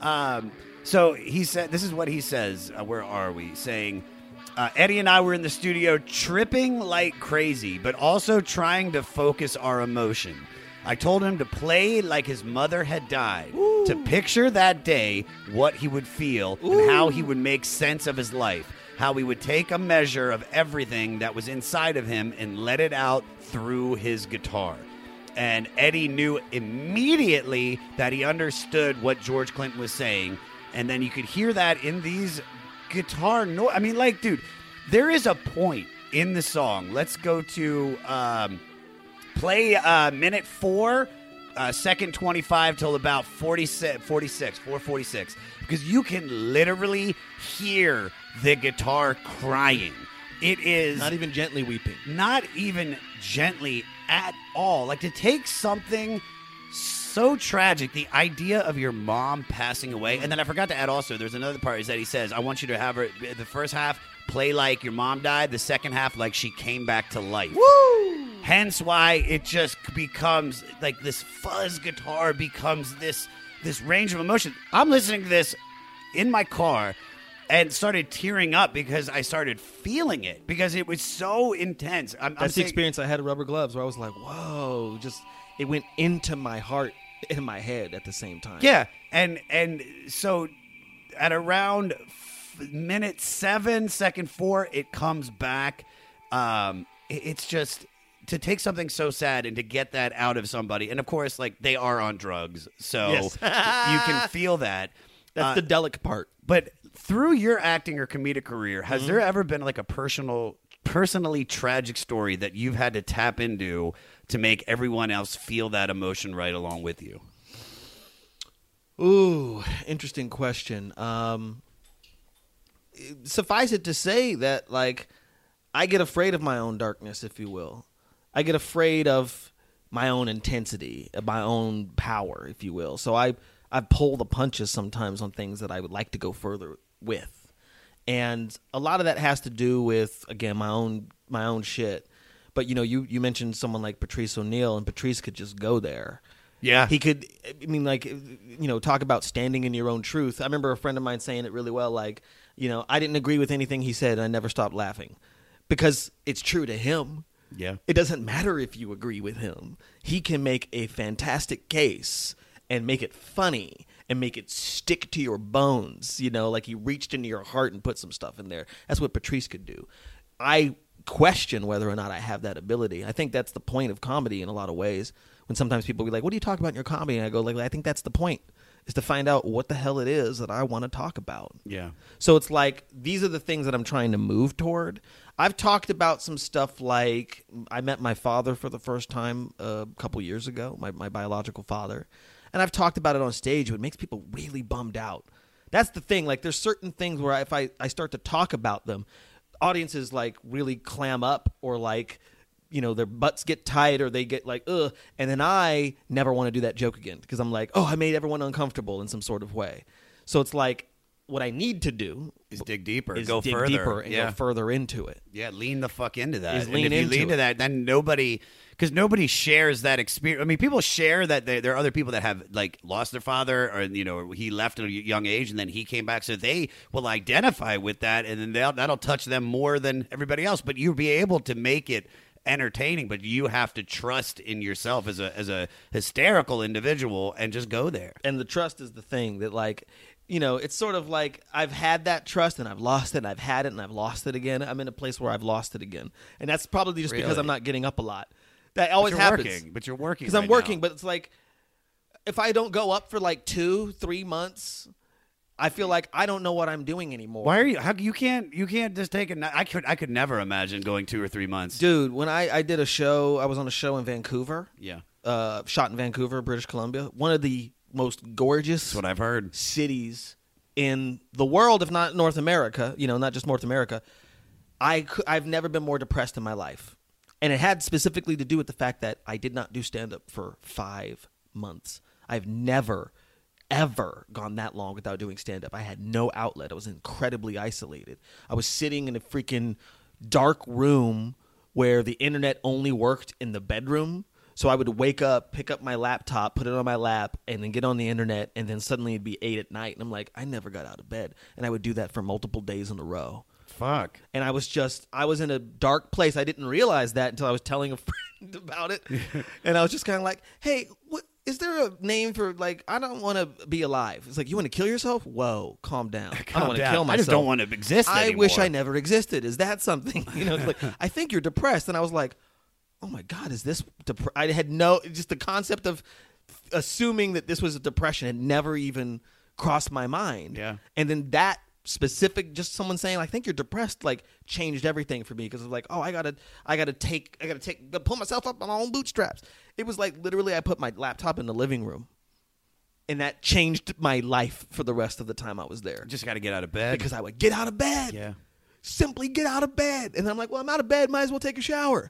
Um, so he said, this is what he says. Uh, where are we? Saying. Uh, Eddie and I were in the studio tripping like crazy, but also trying to focus our emotion. I told him to play like his mother had died, to picture that day, what he would feel, and how he would make sense of his life, how he would take a measure of everything that was inside of him and let it out through his guitar. And Eddie knew immediately that he understood what George Clinton was saying. And then you could hear that in these guitar no I mean like dude there is a point in the song let's go to um play uh minute 4 uh second 25 till about 46 46 446 because you can literally hear the guitar crying it is Not even gently weeping. not even gently at all. Like to take something so tragic, the idea of your mom passing away, and then I forgot to add also. There's another part is that he says, "I want you to have her." The first half play like your mom died. The second half like she came back to life. Woo! Hence why it just becomes like this fuzz guitar becomes this this range of emotion. I'm listening to this in my car and started tearing up because I started feeling it because it was so intense. I'm, I'm That's the saying- experience I had at Rubber Gloves, where I was like, "Whoa!" Just it went into my heart and my head at the same time. Yeah, and and so at around minute seven, second four, it comes back. Um, it- it's just to take something so sad and to get that out of somebody, and of course, like they are on drugs, so Yes. you can feel that. that's Uh, the delic part. But through your acting or comedic career, has Mm-hmm. there ever been like a personal, personally tragic story that you've had to tap into to make everyone else feel that emotion right along with you? Ooh, interesting question. Um, suffice it to say that, like, I get afraid of my own darkness, if you will. I get afraid of my own intensity, of my own power, if you will. So I, I pull the punches sometimes on things that I would like to go further with, and a lot of that has to do with again my own my own shit. But you know, you you mentioned someone like Patrice O'Neal, and Patrice could just go there. Yeah. he could. I mean, like you know, talk about standing in your own truth. I remember a friend of mine saying it really well. Like, you know, I didn't agree with anything he said, and I never stopped laughing because it's true to him. Yeah. It doesn't matter if you agree with him. He can make a fantastic case and make it funny and make it stick to your bones, you know, like he reached into your heart and put some stuff in there. That's what Patrice could do. I question whether or not I have that ability. I think that's the point of comedy in a lot of ways. When sometimes people be like, "What do you talk about in your comedy?" and I go like, "I think that's the point." Is to find out what the hell it is that I want to talk about. Yeah. So it's like these are the things that I'm trying to move toward. I've talked about some stuff like I met my father for the first time a couple years ago, my, my biological father. And I've talked about it on stage, but it makes people really bummed out. That's the thing. Like there's certain things where I, if I, I start to talk about them, audiences like really clam up or like you know their butts get tight or they get like ugh and then i never want to do that joke again because i'm like oh i made everyone uncomfortable in some sort of way so it's like what i need to do Is dig deeper, is go dig further. deeper and yeah. go further into it Yeah, lean the fuck into that. Is and lean if you into lean to that, then nobody, because nobody shares that experience. I mean, people share that there, there are other people that have like lost their father, or you know, he left at a young age and then he came back, so they will identify with that, and then that'll touch them more than everybody else. But you'll be able to make it entertaining, but you have to trust in yourself as a as a hysterical individual and just go there. and the trust is the thing that like you know it's sort of like i've had that trust and i've lost it and i've had it and i've lost it again. I'm in a place where i've lost it again. And that's probably just because i'm not getting up a lot. That always happens. working, but you're working because i'm working now. but it's like if i don't go up for like two three months i feel like i don't know what i'm doing anymore Why are you? How you can't you can't just take a? I could I could never imagine going two or three months. dude when i i did a show i was on a show in vancouver Yeah, uh shot in vancouver british columbia one of the most gorgeous that's what I've heard. cities in the world, if not North America, you know, not just North America, I I've never been more depressed in my life. And it had specifically to do with the fact that I did not do stand up for five months. I've never, ever gone that long without doing stand up. I had no outlet. I was incredibly isolated. I was sitting in a freaking dark room where the internet only worked in the bedroom. So I would wake up, pick up my laptop, put it on my lap, and then get on the internet, and then suddenly it'd be eight at night, and I'm like, I never got out of bed, and I would do that for multiple days in a row. Fuck. And I was just, I was in a dark place. I didn't realize that until I was telling a friend about it, and I was just kind of like, Hey, what is there a name for like? I don't want to be alive. It's like you want to kill yourself. Whoa, calm down. I don't want to kill myself. I just don't want to exist. I anymore. wish I never existed. Is that something? You know, it's like I think you're depressed, and I was like, oh my god, is this? Dep-? I had no just the concept of assuming that this was a depression had never even crossed my mind. Yeah. and then that specific just someone saying i think you're depressed like changed everything for me because like oh i gotta i gotta take i gotta take pull myself up on my own bootstraps it was like literally i put my laptop in the living room and that changed my life for the rest of the time i was there Just got to get out of bed. because I would get out of bed. Yeah. Simply get out of bed. And I'm like, well, I'm out of bed. Might as well take a shower.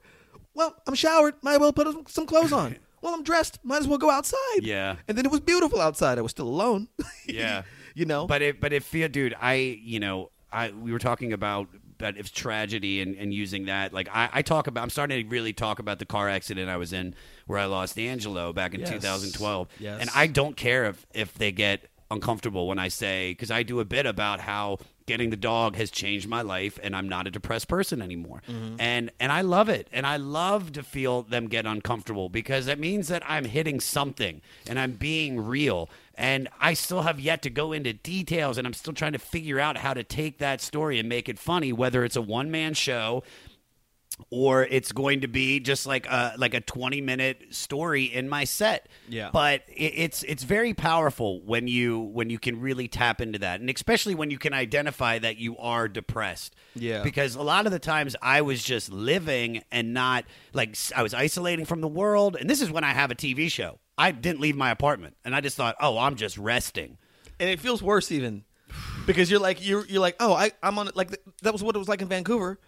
Well, I'm showered. Might as well put some clothes on. Well, I'm dressed. Might as well go outside. Yeah. And then it was beautiful outside. I was still alone. Yeah. You know? But it, but it feel, dude. I, you know, I we were talking about that it's tragedy and, and using that. Like I, I talk about, I'm starting to really talk about the car accident I was in where I lost Angelo back in Yes. 2012. Yes. And I don't care if if they get uncomfortable when I say because I do a bit about how getting the dog has changed my life and I'm not a depressed person anymore. Mm-hmm. And and I love it. And I love to feel them get uncomfortable because it means that I'm hitting something and I'm being real. And I still have yet to go into details and I'm still trying to figure out how to take that story and make it funny whether it's a one man show or it's going to be just like a like a 20 minute story in my set Yeah. but it, it's it's very powerful when you when you can really tap into that and especially when you can identify that you are depressed Yeah. because a lot of the times i was just living and not like i was isolating from the world and this is when i have a tv show i didn't leave my apartment and i just thought oh i'm just resting and it feels worse even because you're like you're you're like oh I I'm on it like th- that was what it was like in Vancouver.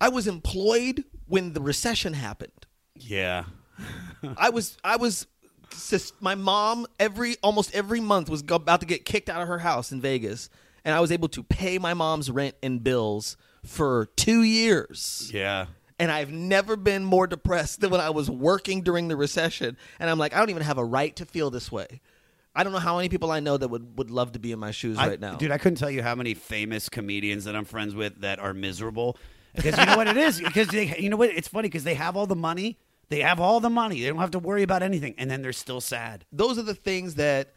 I was employed when the recession happened. yeah I was I was my mom every almost every month was about to get kicked out of her house in Vegas, and I was able to pay my mom's rent and bills for two years. Yeah. And I've never been more depressed than when I was working during the recession. And I'm like, I don't even have a right to feel this way. I don't know how many people I know that would, would love to be in my shoes I- right now. Dude, I couldn't tell you how many famous comedians that I'm friends with that are miserable. Because you know what it is? Because they, you know what? It's funny because they have all the money. They have all the money. They don't have to worry about anything, and then they're still sad. those are the things that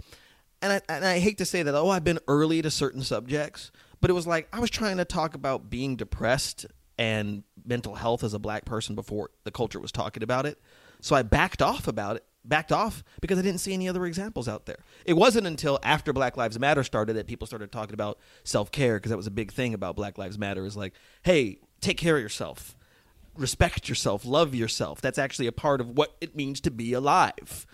and I, and I hate to say that oh i've been early to certain subjects but it was like i was trying to talk about being depressed and mental health as a black person before the culture was talking about it so i backed off about it backed off because i didn't see any other examples out there it wasn't until after black lives matter started that people started talking about self-care because that was a big thing about black lives matter is like hey take care of yourself respect yourself, love yourself. That's actually a part of what it means to be alive.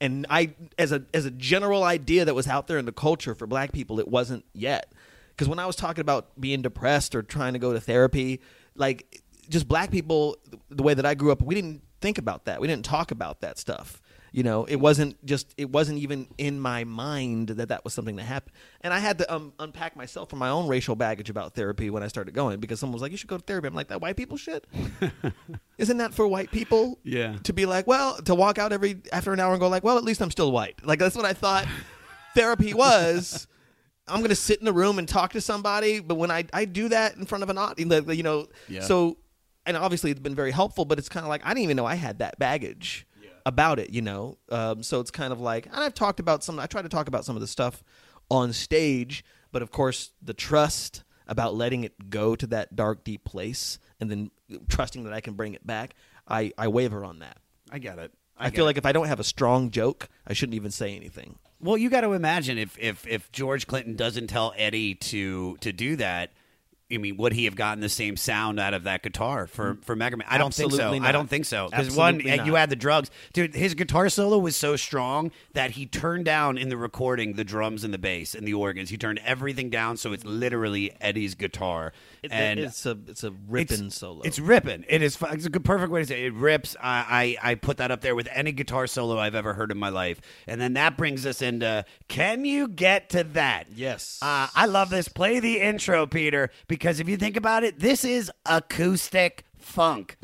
And I, as a as a general idea that was out there in the culture for Black people, it wasn't yet. Because when I was talking about being depressed or trying to go to therapy, like just Black people, the way that I grew up, we didn't think about that. We didn't talk about that stuff. You know, it wasn't just it wasn't even in my mind that that was something that happened. And I had to um, unpack myself from my own racial baggage about therapy when I started going because someone was like, "You should go to therapy." I'm like, "That white people shit." Isn't that for white people? Yeah. To be like, well, to walk out every after an hour and go like, well, at least I'm still white. Like that's what I thought therapy was. I'm gonna sit in the room and talk to somebody, but when I I do that in front of an audience, you know, Yeah. so and obviously it's been very helpful, but it's kind of like I didn't even know I had that baggage about it, you know. Um, so it's kind of like, and I've talked about some. I try to talk about some of the stuff on stage, but of course the trust about letting it go to that dark, deep place, and then trusting that I can bring it back. I I waver on that. I get it. I, feel like if I don't have a strong joke, I shouldn't even say anything. Well, you got to imagine if if if George Clinton doesn't tell Eddie to to do that. I mean, would he have gotten the same sound out of that guitar for for Maggot Brain? I don't think so. Absolutely I don't think so because one, Absolutely you add the drugs, dude. His guitar solo was so strong that he turned down in the recording the drums and the bass and the organs. He turned everything down, so it's literally Eddie's guitar. and it's a it's a ripping it's, solo. It's ripping. It is. fu- It's a good, perfect way to say it. It rips. I, I I put that up there with any guitar solo I've ever heard in my life. And then that brings us into. Can you get to that? Yes. Uh, I love this. Play the intro, Peter, because if you think about it, this is acoustic funk.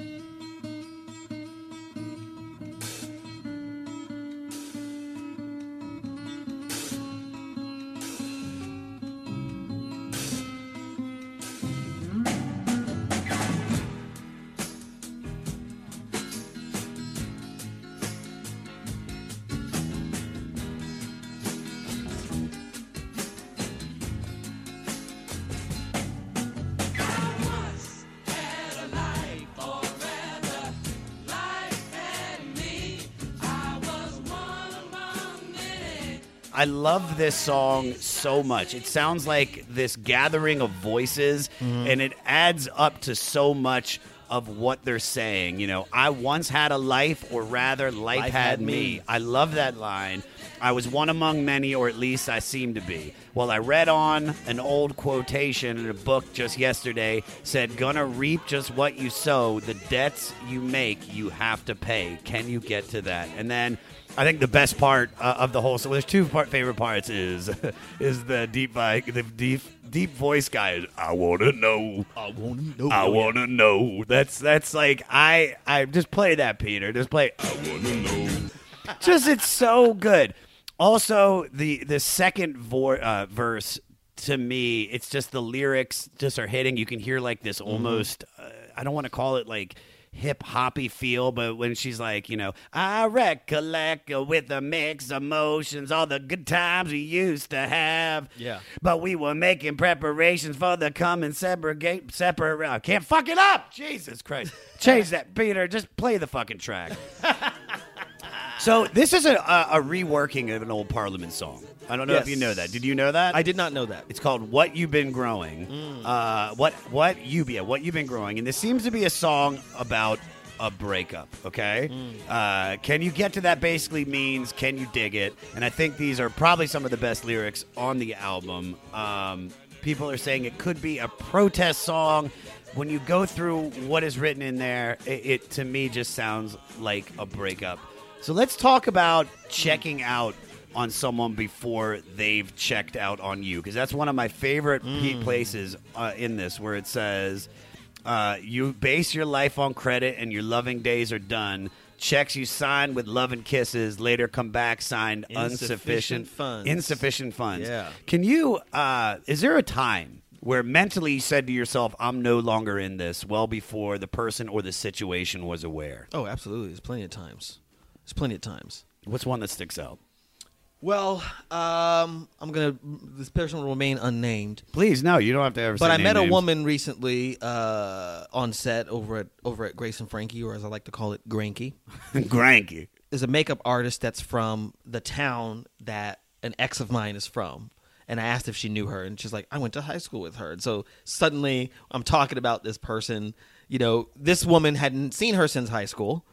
I love this song so much. It sounds like this gathering of voices, mm-hmm. and it adds up to so much of what they're saying. You know, I once had a life, or rather, life, Life had, had me. me. I love that line. I was one among many, or at least I seem to be. Well, I read on an old quotation in a book just yesterday said, Gonna reap just what you sow. The debts you make, you have to pay. Can you get to that? And then I think the best part uh, of the whole so there's two part favorite parts is is the deep vi- the deep deep voice guy I want to know. I want to know. I want to know. That's that's like I I just play that Peter. Just play I want to know. Just it's so good. Also the the second vo- uh, verse to me it's just the lyrics just are hitting. You can hear like this almost uh, I don't want to call it like hip hoppy feel, but when she's like, you know, I recollect with the mixed emotions all the good times we used to have. Yeah. But we were making preparations for the coming separate separate. I can't fuck it up. Jesus Christ. Change that, Peter. Just play the fucking track. so this is a, a, a reworking of an old Parliament song. I don't know if you know that. Did you know that? I did not know that. It's called "What You've Been Growing." Uh, what what you be what you've been growing, and this seems to be a song about a breakup. Okay, uh, can you get to that? Basically means can you dig it? And I think these are probably some of the best lyrics on the album. Um, people are saying it could be a protest song. When you go through what is written in there, it, it to me just sounds like a breakup. So let's talk about checking out on someone before they've checked out on you, because that's one of my favorite pe- places uh, in this, where it says uh, you base your life on credit and your loving days are done. Checks you sign with love and kisses later come back signed Insufficient insufficient funds. Insufficient funds. Yeah. Can you? Uh, is there a time where mentally you said to yourself, "I'm no longer in this," well before the person or the situation was aware? Oh, absolutely. There's plenty of times. There's plenty of times. What's one that sticks out? Well, um, I'm gonna. This person will remain unnamed. Please, no, you don't have to ever. But I met a woman recently uh, on set over at over at Grace and Frankie, or as I like to call it, Granky. Granky. Is a makeup artist that's from the town that an ex of mine is from. And I asked if she knew her, and she's like, "I went to high school with her." And so suddenly, I'm talking about this person. You know, this woman hadn't seen her since high school.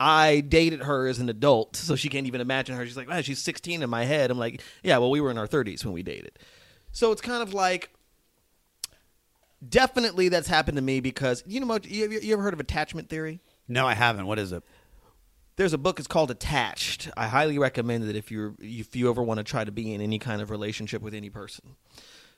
I dated her as an adult, so she can't even imagine her. She's like, "Wow, she's 16 in my head." I'm like, "Yeah, well, we were in our 30s when we dated." So it's kind of like definitely that's happened to me because you know you, you ever heard of attachment theory No, I haven't. What is it? there's a book it's called attached i highly recommend it if you're if you ever want to try to be in any kind of relationship with any person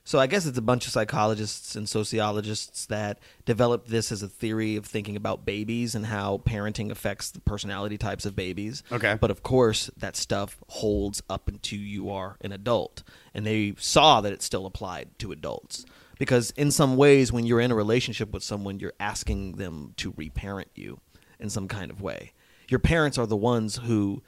so i guess it's a bunch of psychologists and sociologists that developed this as a theory of thinking about babies and how parenting affects the personality types of babies. Okay. but of course that stuff holds up until you are an adult. And they saw that it still applied to adults. Because in some ways when you're in a relationship with someone you're asking them to reparent you in some kind of way. Your parents are the ones who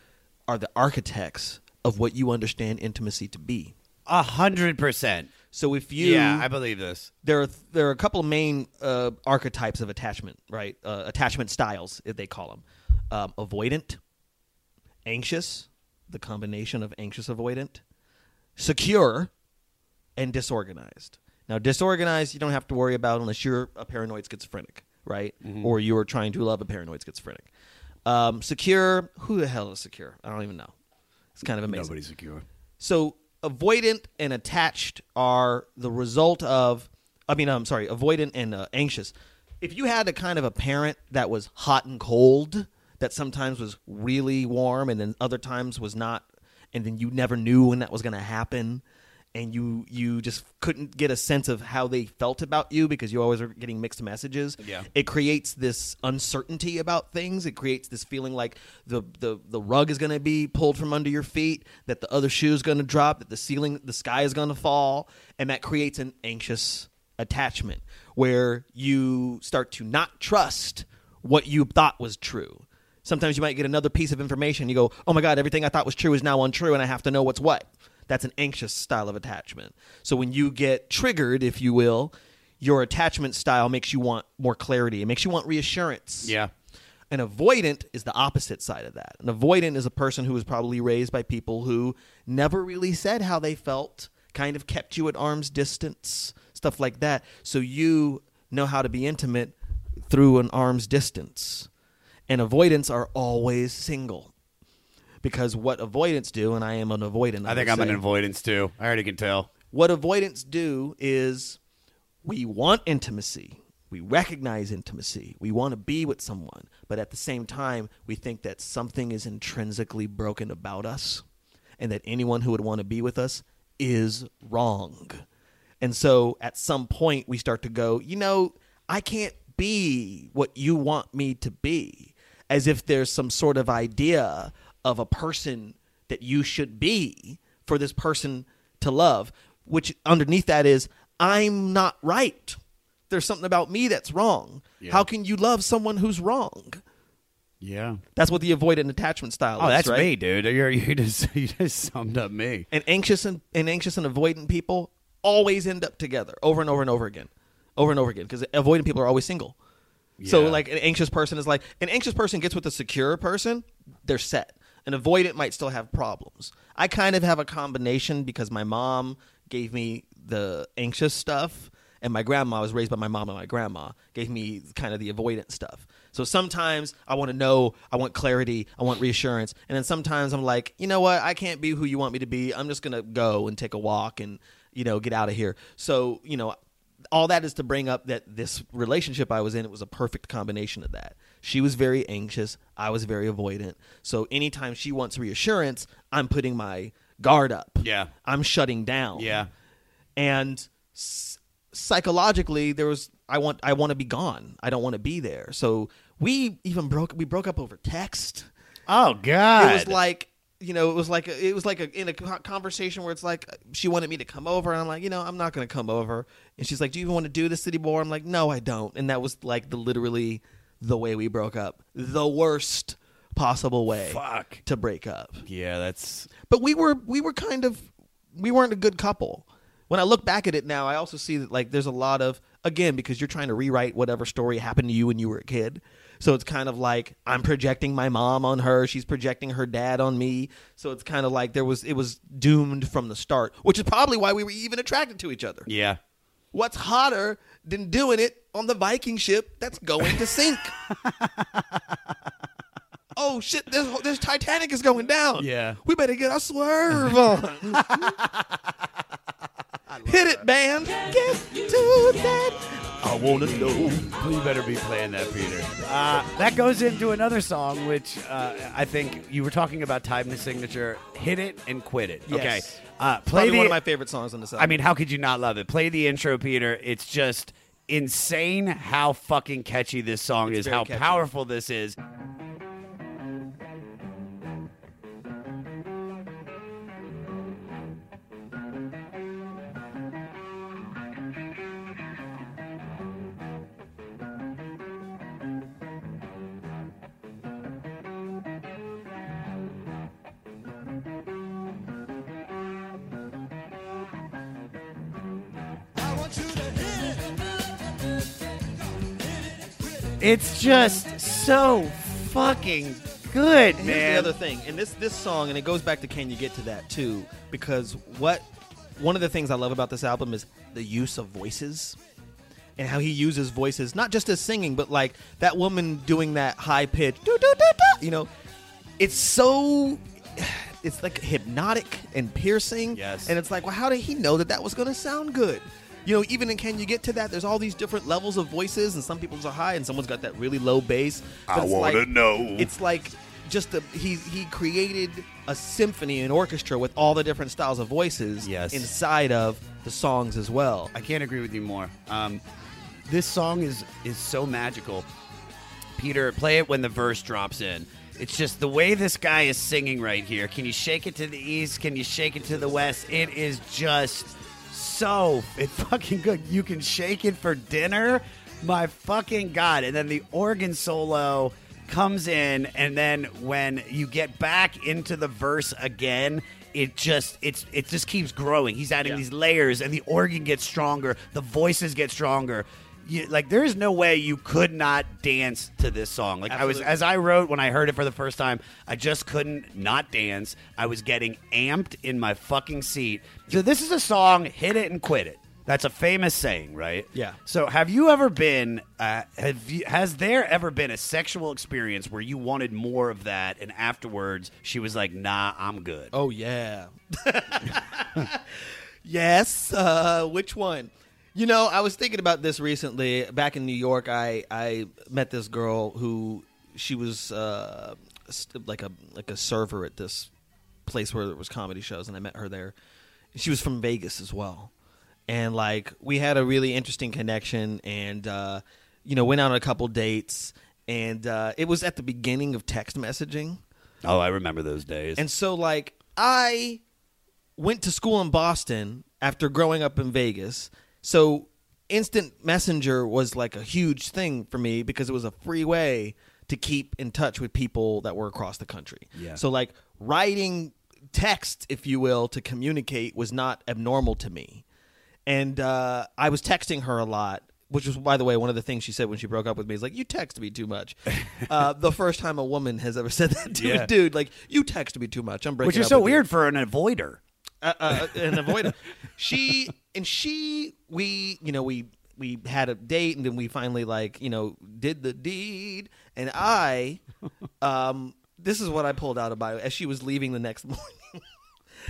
are the architects of what you understand intimacy to be. A hundred percent. So if you Yeah, I believe this. there are there are a couple of main uh, archetypes of attachment, right? Uh, attachment styles, if they call them, um, avoidant, anxious, the combination of anxious avoidant, secure, and disorganized. Now, disorganized, you don't have to worry about unless you're a paranoid schizophrenic, right? Or you are trying to love a paranoid schizophrenic. Um, secure, who the hell is secure? I don't even know. It's kind of amazing. Nobody's secure. So avoidant and attached are the result of. I mean, I'm sorry, avoidant and uh, anxious. If you had a kind of a parent that was hot and cold, that sometimes was really warm and then other times was not, and then you never knew when that was going to happen, and you you just couldn't get a sense of how they felt about you because you always are getting mixed messages. Yeah. It creates this uncertainty about things. It creates this feeling like the the, the rug is going to be pulled from under your feet, that the other shoe is going to drop, that the ceiling, the sky is going to fall, and that creates an anxious attachment where you start to not trust what you thought was true. Sometimes you might get another piece of information. You go, "Oh my god, everything I thought was true is now untrue, and I have to know what's what." That's an anxious style of attachment. So when you get triggered, if you will, your attachment style makes you want more clarity. It makes you want reassurance. Yeah. An avoidant is the opposite side of that. An avoidant is a person who was probably raised by people who never really said how they felt, kind of kept you at arm's distance, stuff like that. So you know how to be intimate through an arm's distance. And avoidants are always single. Because what avoidants do, and I am an avoidant. I think I'm an say, avoidance too. I already can tell. what avoidants do is we want intimacy. We recognize intimacy. We want to be with someone. But at the same time, we think that something is intrinsically broken about us and that anyone who would want to be with us is wrong. And so at some point, we start to go, you know, I can't be what you want me to be, as if there's some sort of idea of a person that you should be for this person to love, which underneath that is, I'm not right. There's something about me that's wrong. How can you love someone who's wrong? Yeah. That's what the avoidant attachment style Oh, is. that's right? me, dude. You're, you just you just summed up me. and anxious and, and anxious and avoidant people always end up together over and over and over again over and over again because avoidant people are always single so like an anxious person is like an anxious person gets with a secure person they're set an avoidant might still have problems. I kind of have a combination because my mom gave me the anxious stuff and my grandma was raised by my mom and my grandma gave me kind of the avoidant stuff. So sometimes i want to know i want clarity i want reassurance and then sometimes i'm like you know what? I can't be who you want me to be. I'm just gonna go and take a walk and you know get out of here. So you know all that is to bring up that this relationship i was in it was a perfect combination of that She was very anxious. I was very avoidant. So anytime she wants reassurance, I'm putting my guard up. Yeah. I'm shutting down. Yeah. And s- psychologically, there was I want I want to be gone. I don't want to be there. So we even broke we broke up over text. Oh God. It was like you know, it was like a, it was like a, in a conversation where it's like she wanted me to come over, and I'm like, you know, I'm not going to come over. And she's like, "Do you even want to do this city boy?" I'm like, "No, I don't." And that was like the literally the way we broke up, the worst possible way Fuck. to break up. yeah, that's But we were we were kind of we weren't a good couple. When I look back at it now, I also see that like there's a lot of again because you're trying to rewrite whatever story happened to you when you were a kid. So it's kind of like I'm projecting my mom on her, she's projecting her dad on me. So it's kind of like there was it was doomed from the start, which is probably why we were even attracted to each other. yeah. What's hotter than doing it on the Viking ship that's going to sink? oh shit! This this Titanic is going down. Yeah. we better get our swerve on. Hit it, band. Get to that. I wanna know. You better be playing that, Peter. Uh, that goes into another song, which uh, I think you were talking about timeless signature. Hit it and quit it. Yes. Okay. Uh, play Probably the, one of my favorite songs on this album. I mean, how could you not love it? Play the intro, Peter. It's just insane how fucking catchy this song is, how catchy. powerful this is. It's just so fucking good, And man. Here's the other thing, and this this song, and it goes back to "Can You Get to That" too, because what one of the things I love about this album is the use of voices and how he uses voices not just as singing, but like that woman doing that high pitch, you know, it's so. It's like hypnotic and piercing. Yes. And it's like, well, how did he know that that was going to sound good? You know, even in Can You Get to That, there's all these different levels of voices, and some people's are high, and someone's got that really low bass. I want to know. It's like just a, he he created a symphony, an orchestra with all the different styles of voices Yes. inside of the songs as well. I can't agree with you more. Um, this song is is so magical. Peter, play it when the verse drops in. It's just the way this guy is singing right here. Can you shake it to the east? Can you shake it to the west? It is just so it's fucking good. You can shake it for dinner. My fucking god! And then the organ solo comes in, and then when you get back into the verse again, it just it's it just keeps growing. He's adding Yeah. these layers, and the organ gets stronger. The voices get stronger. You, like there is no way you could not dance to this song. Like I was, as I wrote when I heard it for the first time, I just couldn't not dance. I was getting amped in my fucking seat. So this is a song, hit it and quit it. That's a famous saying, right? Yeah. So have you ever been? Uh, have you, has there ever been a sexual experience where you wanted more of that, and afterwards she was like, "Nah, I'm good." Oh yeah. yes. Uh, which one? You know, I was thinking about this recently. Back in New York, I I met this girl who she was uh, st- like a like a server at this place where there was comedy shows, and I met her there. She was from Vegas as well, and like we had a really interesting connection, and uh, you know went out on a couple dates, and uh, it was at the beginning of text messaging. Oh, I remember those days. And so, like, I went to school in Boston after growing up in Vegas. So, instant messenger was like a huge thing for me because it was a free way to keep in touch with people that were across the country. Yeah. So, like, writing text, if you will, to communicate was not abnormal to me. And uh, I was texting her a lot, which was, by the way, one of the things she said when she broke up with me is like, "You text me too much." uh, the first time a woman has ever said that to Yeah. a dude, like, "You text me too much." I'm breaking up. which is so with you." weird for an avoider. Uh, uh, and avoid it. She and she, we, you know, we we had a date, and then we finally like, you know, did the deed. And I, um, this is what I pulled out of my as she was leaving the next morning.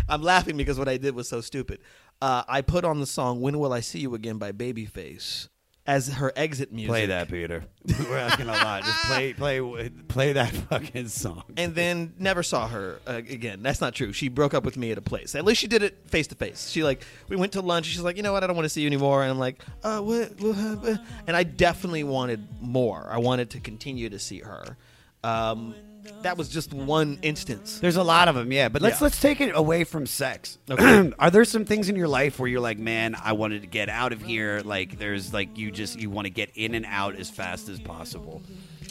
I'm laughing because what I did was so stupid. Uh, I put on the song "When Will I See You Again" by Babyface as her exit music. Play that, Peter. We're asking a lot. Just play, play, play that fucking song. and then never saw her uh, again. That's not true. She broke up with me at a place. At least she did it face to face. She like we went to lunch. She's like, you know what? I don't want to see you anymore. And I'm like, uh, what? what? And I definitely wanted more. I wanted to continue to see her. Um, that was just one instance. There's a lot of them, yeah. But let's Yeah. let's take it away from sex. Okay. Are there some things in your life where you're like, man, I wanted to get out of here? Like, there's like you just you want to get in and out as fast as possible.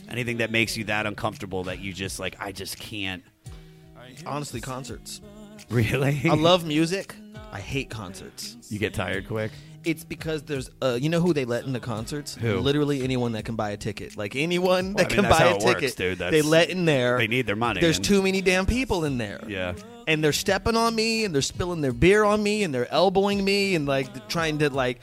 Anything that makes you that uncomfortable that you just like, I just can't. Honestly, concerts. Really? I love music. I hate concerts. you get tired quick. It's because there's, uh, you know, who they let in the concerts? Who? Literally anyone that can buy a ticket. Like anyone Well, that I mean, can that's buy how a it works, ticket, dude. That's- they let in there. They need their money. There's and- too many damn people in there. Yeah. and they're stepping on me and they're spilling their beer on me and they're elbowing me and like trying to like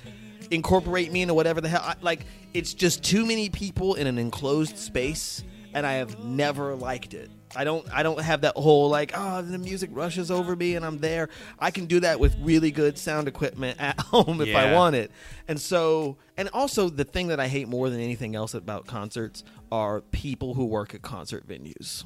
incorporate me into whatever the hell I, like it's just too many people in an enclosed space and I have never liked it. I don't I don't have that whole like oh the music rushes over me and I'm there. I can do that with really good sound equipment at home if I want it. And so and also the thing that I hate more than anything else about concerts are people who work at concert venues.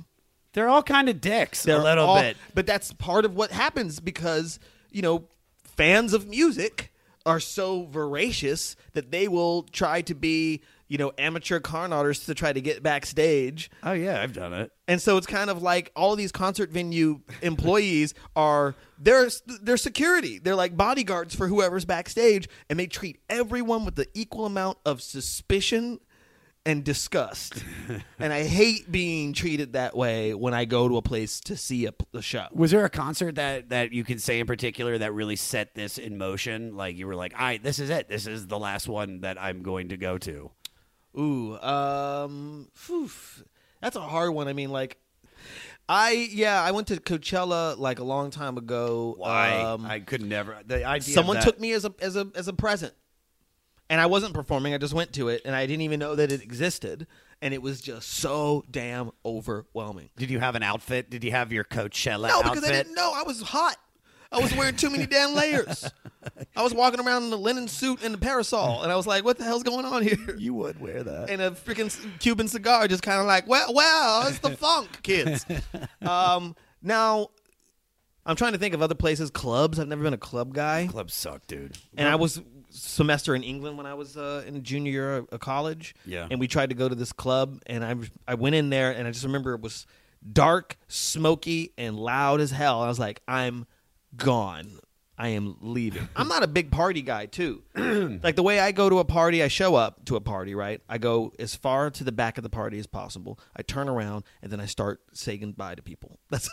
They're all kind of dicks. They're a little all- bit. But that's part of what happens because, you know, fans of music are so voracious that they will try to be, you know, amateur con artists to try to get backstage. Oh yeah, I've done it. And so it's kind of like all these concert venue employees are they're they're security. They're like bodyguards for whoever's backstage and they treat everyone with the equal amount of suspicion and disgust. and I hate being treated that way when I go to a place to see a, a show. Was there a concert that that you can say in particular that really set this in motion? Like you were like, "All right, this is it. This is the last one that I'm going to go to." Ooh, um, phew, that's a hard one. I mean, like, I yeah, I went to Coachella like a long time ago. Um, I could never. The idea. someone that, took me as a as a as a present, and I wasn't performing. I just went to it, and I didn't even know that it existed, and it was just so damn overwhelming. Did you have an outfit? Did you have your Coachella No, because outfit? I didn't know I was hot. I was wearing too many damn layers. I was walking around in a linen suit and a parasol, and I was like, "What the hell's going on here?" You would wear that. and a freaking Cuban cigar, just kind of like, well, well, it's the funk, kids. um, now, I'm trying to think of other places, clubs. I've never been a club guy, Clubs suck, dude. and I was semester in England when I was uh, in junior year of college. Yeah. and we tried to go to this club, and I I went in there, and I just remember it was dark, smoky, and loud as hell. I was like, I'm gone. I am leaving. I'm not a big party guy, too. like the way I go to a party, I show up to a party, right? I go as far to the back of the party as possible. I turn around and then I start saying goodbye to people. That's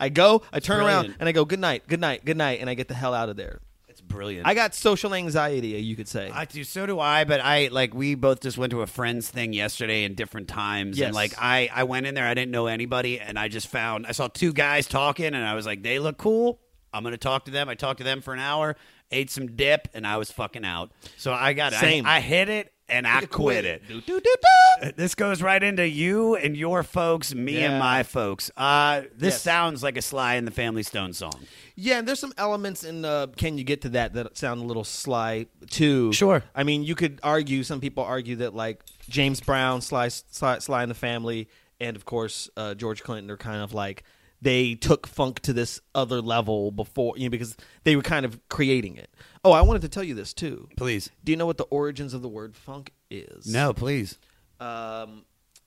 I go, I turn around and I go good night, good night, good night, and I get the hell out of there. It's brilliant. I got social anxiety, you could say. I do. So do I. But I like we both just went to a friends thing yesterday in different times, Yes. and like I I went in there. I didn't know anybody, and I just found I saw two guys talking, and I was like, they look cool. I'm gonna talk to them. I talked to them for an hour, ate some dip, and I was fucking out. So I got. Same. I, I hit it and I quit it. Do, do, do. This goes right into you and your folks, me and my folks. Uh, this Yes. sounds like a Sly and the Family Stone song. Yeah, and there's some elements in uh, Can You Get to That that sound a little sly too. Sure. I mean, you could argue, some people argue that like James Brown, Sly, Sly, Sly and the Family, and of course uh, George Clinton are kind of like they took funk to this other level before, you know, because they were kind of creating it. Oh, I wanted to tell you this too. Please. Do you know what the origins of the word funk is? No, please. um,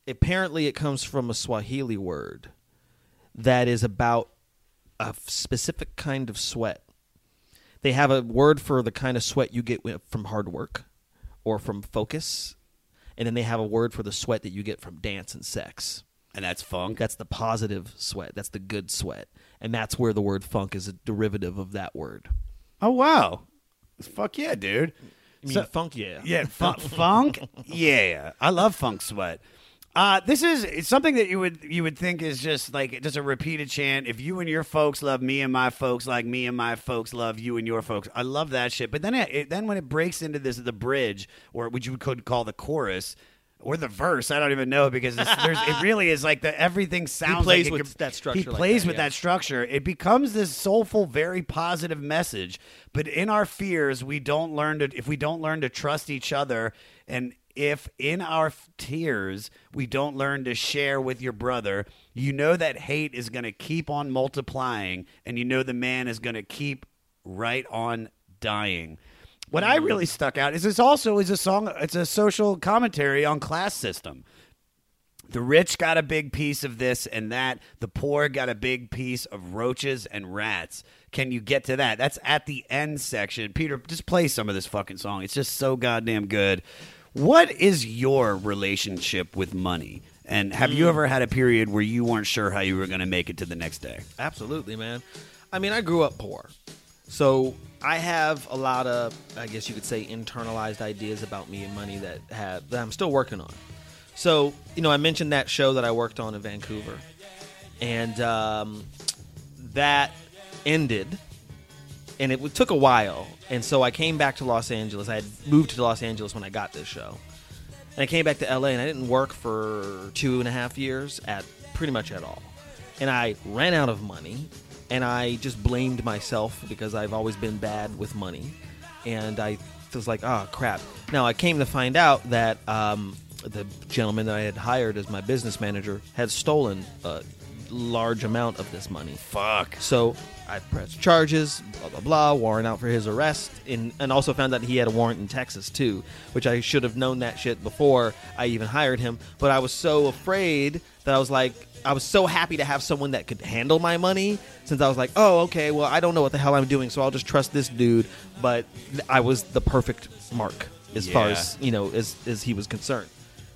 apparently it comes from a Swahili word that is about a specific kind of sweat. They have a word for the kind of sweat you get from hard work or from focus, and then they have a word for the sweat that you get from dance and sex. And that's funk. That's the positive sweat. That's the good sweat, and that's where the word funk is a derivative of that word. Oh wow. Fuck yeah, dude. I mean, So- funk, yeah, Yeah, funk, funk. Yeah, I love funk sweat. Uh, this is it's something that you would you would think is just like just a repeated chant. If you and your folks love me and my folks like me and my folks love you and your folks, I love that shit. But then it, it then when it breaks into this the bridge or what you could call the chorus, or the verse. I don't even know because it's, there's, it really is like the everything sounds. He plays like with could- that structure He like plays that, with yeah. that structure. It becomes this soulful, very positive message. But in our fears, we don't learn to. If we don't learn to trust each other, and if in our tears we don't learn to share with your brother, you know that hate is going to keep on multiplying, and you know the man is going to keep right on dying. What I really stuck out is this also is a song. It's a social commentary on class system. The rich got a big piece of this and that. The poor got a big piece of roaches and rats. Can you get to that? That's at the end section. Peter, just play some of this fucking song. It's just so goddamn good. What is your relationship with money? And have you mm. ever had a period where you weren't sure how you were going to make it to the next day? Absolutely, man. I mean, I grew up poor. So I have a lot of, I guess you could say, internalized ideas about me and money that have that I'm still working on. So, you know, I mentioned that show that I worked on in Vancouver. And um, that ended and it took a while. And so I came back to Los Angeles. I had moved to Los Angeles when I got this show. And I came back to LA and I didn't work for two and a half years at pretty much at all. And I ran out of money and I just blamed myself because I've always been bad with money. And I was like, oh, crap. Now I came to find out that um, the gentleman that I had hired as my business manager had stolen a large amount of this money. Fuck. So I pressed charges, blah blah blah, warrant out for his arrest, and and also found out he had a warrant in Texas too, which I should have known that shit before I even hired him. But I was so afraid that I was like, I was so happy to have someone that could handle my money, since I was like, oh okay, well I don't know what the hell I'm doing, so I'll just trust this dude. But I was the perfect mark as far as you know as as he was concerned.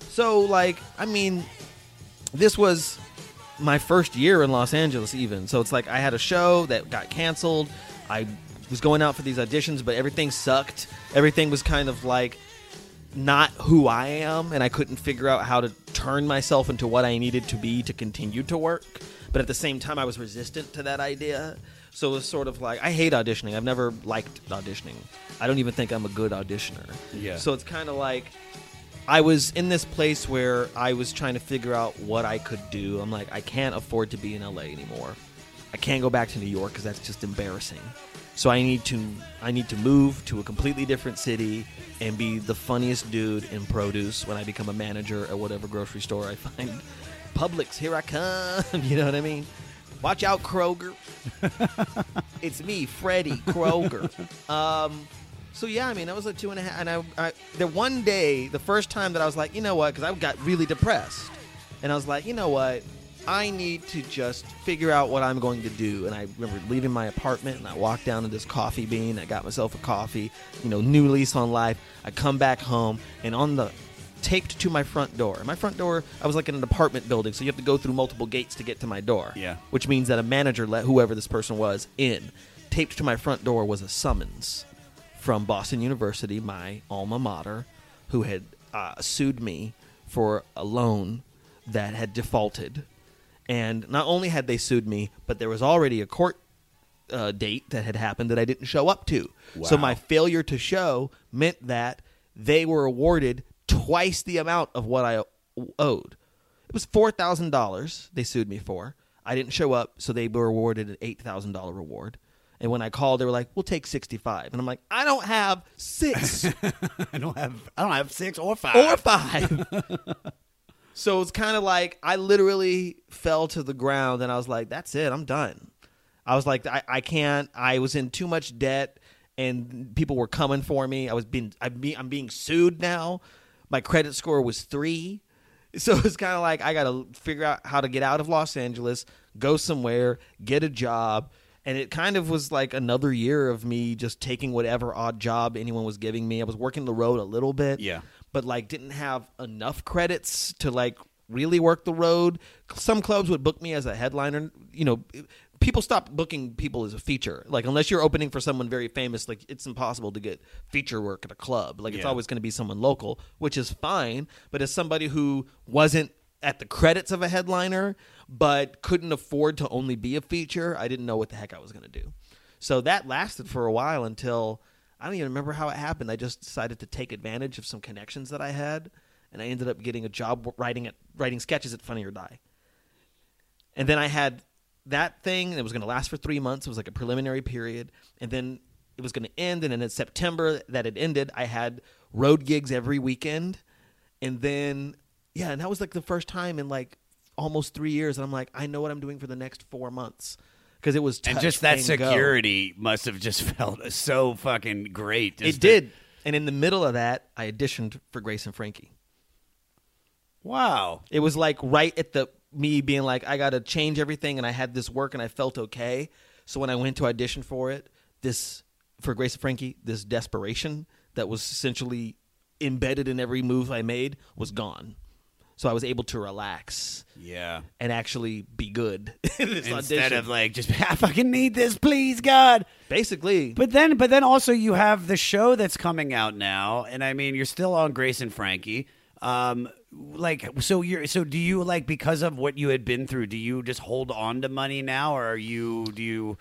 So like, I mean, this was my first year in Los Angeles, even. So it's like I had a show that got canceled. I was going out for these auditions, but everything sucked. Everything was kind of like not who I am, and I couldn't figure out how to turn myself into what I needed to be to continue to work. But at the same time, I was resistant to that idea. So it was sort of like I hate auditioning. I've never liked auditioning. I don't even think I'm a good auditioner. Yeah. So it's kind of like I was in this place where I was trying to figure out what I could do. I'm like, I can't afford to be in LA anymore. I can't go back to New York because that's just embarrassing. So I need to I need to move to a completely different city and be the funniest dude in produce when I become a manager at whatever grocery store I find. Publix, here I come. You know what I mean? Watch out, Kroger. it's me, Freddie Kroger. Um, so yeah, I mean, that was like two and a half. And I, I, the one day, the first time that I was like, you know what? Because I got really depressed, and I was like, you know what? I need to just figure out what I'm going to do. And I remember leaving my apartment, and I walked down to this coffee bean. I got myself a coffee, you know, new lease on life. I come back home, and on the taped to my front door. My front door, I was like in an apartment building, so you have to go through multiple gates to get to my door. Yeah. Which means that a manager let whoever this person was in. Taped to my front door was a summons from Boston University, my alma mater, who had uh, sued me for a loan that had defaulted. And not only had they sued me, but there was already a court uh, date that had happened that I didn't show up to. So my failure to show meant that they were awarded twice the amount of what I owed. It was four thousand dollars they sued me for. I didn't show up, so they were awarded an eight thousand dollar reward. And when I called, they were like, "We'll take sixty-five. And I'm like, "I don't have six I don't have I don't have six or five. or five. so it's kind of like I literally fell to the ground and I was like, that's it, I'm done. I was like, I, I can't. I was in too much debt and people were coming for me. I was being, I'm being, I'm being sued now. My credit score was three. So it's kind of like I got to figure out how to get out of Los Angeles, go somewhere, get a job. And it kind of was like another year of me just taking whatever odd job anyone was giving me. I was working the road a little bit Yeah. But like didn't have enough credits to like really work the road. Some clubs would book me as a headliner. You know, people stop booking people as a feature. Like unless you're opening for someone very famous, like it's impossible to get feature work at a club. Like it's always going to be someone local, which is fine. But as somebody who wasn't at the credits of a headliner but couldn't afford to only be a feature, I didn't know what the heck I was going to do. So that lasted for a while until I don't even remember how it happened. I just decided to take advantage of some connections that I had, and I ended up getting a job writing at writing sketches at Funny or Die. And then I had that thing, it was going to last for three months. It was like a preliminary period, and then it was going to end. And then in September, that it ended, I had road gigs every weekend, and then yeah, and that was like the first time in like almost three years. And I'm like, I know what I'm doing for the next four months because it was and just that and go. security must have just felt so fucking great. It to- did. And in the middle of that, I auditioned for Grace and Frankie. Wow. It was like right at the me being like, I got to change everything, and I had this work, and I felt okay. So when I went to audition for it, this for Grace and Frankie, this desperation that was essentially embedded in every move I made was gone. So I was able to relax Yeah. and actually be good in this Instead audition. of like just I fucking need this, please God. basically. But then, but then also you have the show that's coming out now, and I mean you're still on Grace and Frankie. Um, like so you're so do you like because of what you had been through? Do you just hold on to money now, or are you do you,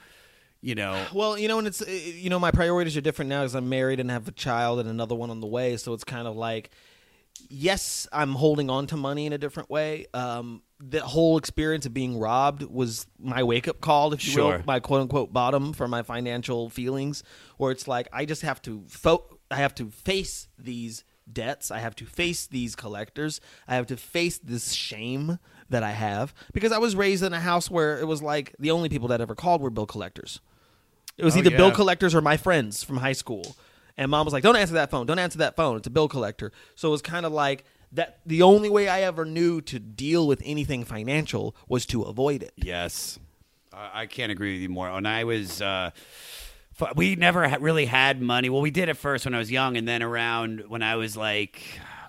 you know? Well, you know, and it's uh, you know my priorities are different now because I'm married and have a child and another one on the way. So it's kind of like, yes, I'm holding on to money in a different way. Um, the whole experience of being robbed was my wake up call, if you Sure. will, my quote unquote bottom for my financial feelings. Where it's like I just have to fo- I have to face these debts. I have to face these collectors. I have to face this shame that I have because I was raised in a house where it was like the only people that ever called were bill collectors. It was Oh, either yeah. bill collectors or my friends from high school. And mom was like, "Don't answer that phone. Don't answer that phone. It's a bill collector." So it was kind of like that. The only way I ever knew to deal with anything financial was to avoid it. Yes, I I can't agree with you more. When I was, uh, we never really had money. Well, we did at first when I was young, and then around when I was like,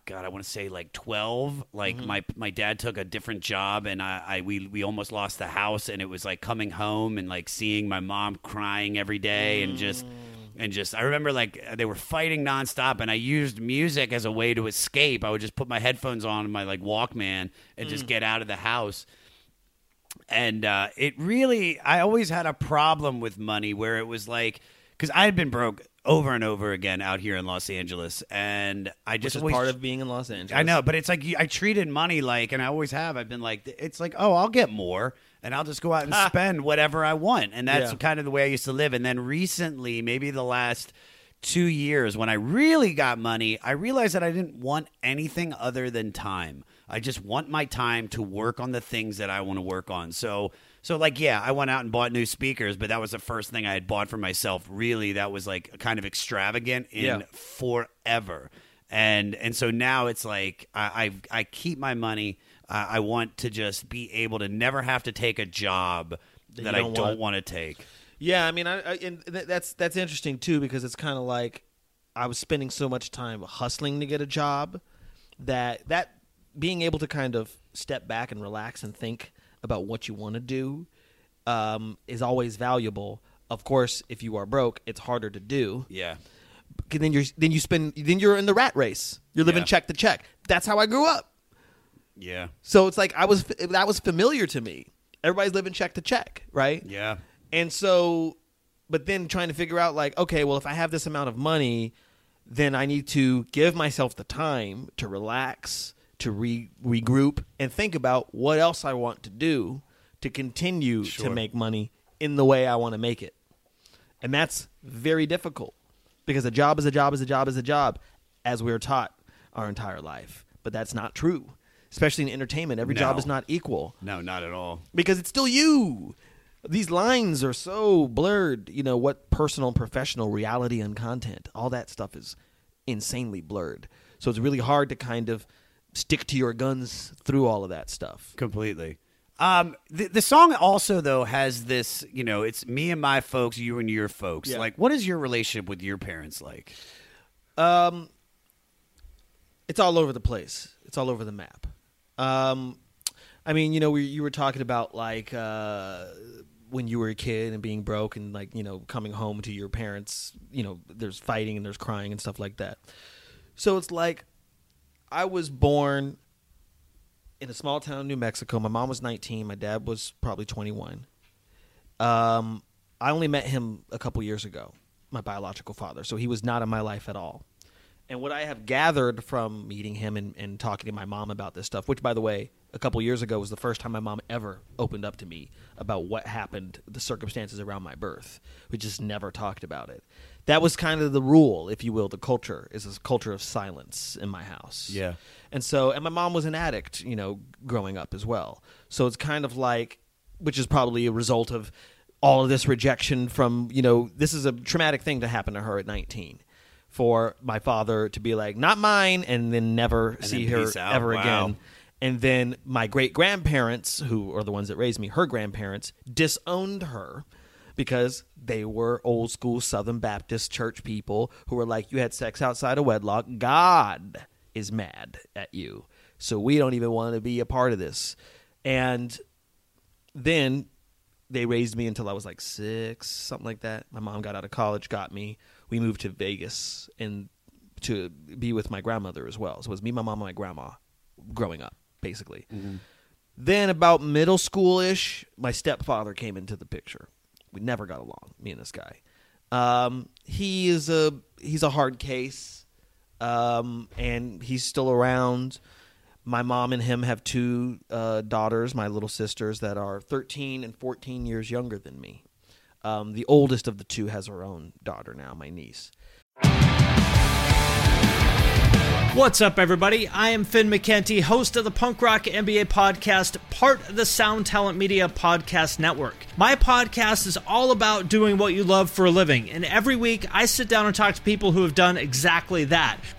God, I want to say like twelve. Like my my dad took a different job, and I, I we we almost lost the house, and it was like coming home and like seeing my mom crying every day, and just. And just, I remember like they were fighting nonstop, and I used music as a way to escape. I would just put my headphones on, my like Walkman, and just get out of the house and uh, it really i always had a problem with money where it was like because i had been broke over and over again out here in los angeles and i Which just is always, part of being in Los Angeles. i know but it's like i treated money like and i always have i've been like it's like oh i'll get more and i'll just go out and spend whatever i want and that's Yeah. kind of the way i used to live and then recently maybe the last two years when I really got money, I realized that I didn't want anything other than time. I just want my time to work on the things that I want to work on. So, so like, yeah, I went out and bought new speakers, but that was the first thing I had bought for myself. Really, that was like kind of extravagant in Yeah. forever. And and so now it's like I I, I keep my money. I I want to just be able to never have to take a job that, you I don't don't want. want to take. Yeah, I mean, I, I and th- that's that's interesting too because it's kind of like I was spending so much time hustling to get a job that that being able to kind of step back and relax and think about what you want to do um, is always valuable. Of course, if you are broke, it's harder to do. Yeah. Then you're then you spend then you're in the rat race. You're living Yeah. check to check. That's how I grew up. Yeah. So it's like I was that was familiar to me. Everybody's living check to check, right? Yeah. And so, but then trying to figure out, like, okay, well, if I have this amount of money, then I need to give myself the time to relax, to re- regroup, and think about what else I want to do to continue Sure. to make money in the way I want to make it. And that's very difficult because a job is a job is a job is a job, as we're taught our entire life. But that's not true, especially in entertainment. Every job is not equal No, not at all. because it's still you. These lines are so blurred. You know what personal, professional, reality, and content. All that stuff is insanely blurred. So it's really hard to kind of stick to your guns through all of that stuff. Completely. Um, the, the song also though has this, you know, it's me and my folks, you and your folks. Yeah. Like, what is your relationship with your parents like? Um, it's all over the place. It's all over the map. Um, I mean, you know, we, you were talking about like uh, when you were a kid and being broke and like you know coming home to your parents. You know, there's fighting and there's crying and stuff like that. So it's like I was born in a small town in New Mexico. My mom was 19. My dad was probably 21. Um, I only met him a couple years ago, my biological father. So he was not in my life at all. And what I have gathered from meeting him and, and talking to my mom about this stuff, which, by the way, a couple years ago was the first time my mom ever opened up to me about what happened, the circumstances around my birth. We just never talked about it. That was kind of the rule, if you will, the culture is this culture of silence in my house. Yeah. And so, and my mom was an addict, you know, growing up as well. So it's kind of like, which is probably a result of all of this rejection from, you know, this is a traumatic thing to happen to her at 19. For my father to be like, not mine, and then never see then her ever Wow. again. And then my great grandparents, who are the ones that raised me, her grandparents, disowned her because they were old school Southern Baptist church people who were like, you had sex outside of wedlock. God is mad at you. So we don't even want to be a part of this. And then they raised me until I was like six, something like that. My mom got out of college, got me. We moved to Vegas and to be with my grandmother as well. So it was me, my mom, and my grandma growing up, basically. Then about middle school ish, my stepfather came into the picture. We never got along, me and this guy. Um, he is a he's a hard case, um, and he's still around. My mom and him have two uh, daughters, my little sisters, that are 13 and 14 years younger than me. Um, the oldest of the two has her own daughter now, my niece. What's up, everybody? I am Finn McKenty, host of the Punk Rock MBA podcast, part of the Sound Talent Media Podcast Network. My podcast is all about doing what you love for a living, and every week I sit down and talk to people who have done exactly that.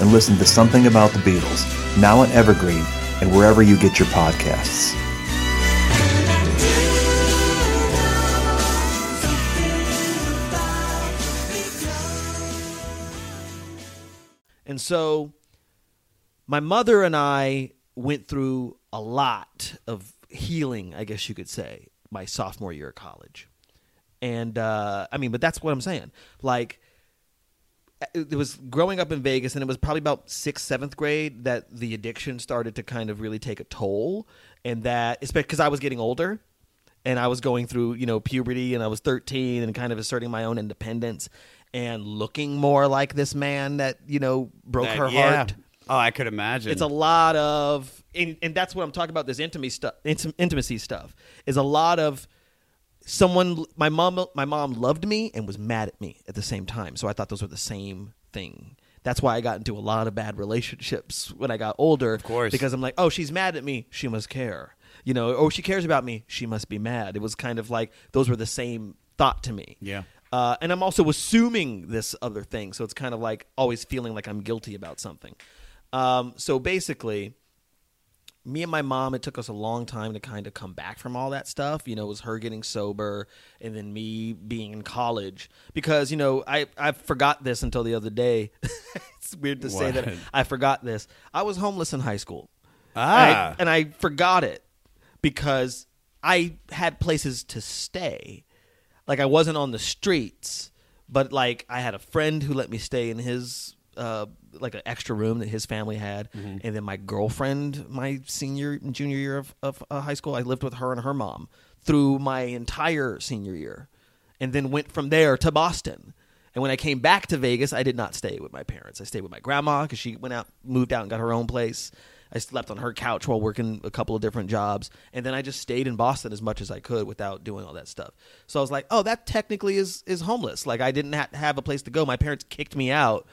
and listen to Something About the Beatles, now on Evergreen and wherever you get your podcasts. And so my mother and I went through a lot of healing, I guess you could say, my sophomore year of college. And uh, I mean, but that's what I'm saying. Like, it was growing up in Vegas, and it was probably about sixth, seventh grade that the addiction started to kind of really take a toll. And that, especially because I was getting older and I was going through, you know, puberty and I was 13 and kind of asserting my own independence and looking more like this man that, you know, broke That- her yeah. heart. Oh, I could imagine. It's a lot of, and, and that's what I'm talking about. This intimacy stuff, intimacy stuff, is a lot of someone. My mom, my mom loved me and was mad at me at the same time. So I thought those were the same thing. That's why I got into a lot of bad relationships when I got older. Of course. because I'm like, oh, she's mad at me, she must care. You know, oh, she cares about me, she must be mad. It was kind of like those were the same thought to me. Yeah. Uh, and I'm also assuming this other thing, so it's kind of like always feeling like I'm guilty about something. Um, so basically, me and my mom, it took us a long time to kind of come back from all that stuff. You know, it was her getting sober and then me being in college because, you know, I, I forgot this until the other day. it's weird to say that I forgot this. I was homeless in high school. Ah. I- and I forgot it because I had places to stay. Like I wasn't on the streets, but like I had a friend who let me stay in his uh like an extra room that his family had, and then my girlfriend, my senior and junior year of, of uh, high school, I lived with her and her mom through my entire senior year, and then went from there to Boston. And when I came back to Vegas, I did not stay with my parents. I stayed with my grandma because she went out, moved out, and got her own place. I slept on her couch while working a couple of different jobs, and then I just stayed in Boston as much as I could without doing all that stuff. So I was like, oh, that technically is is homeless. Like I didn't ha- have a place to go. My parents kicked me out.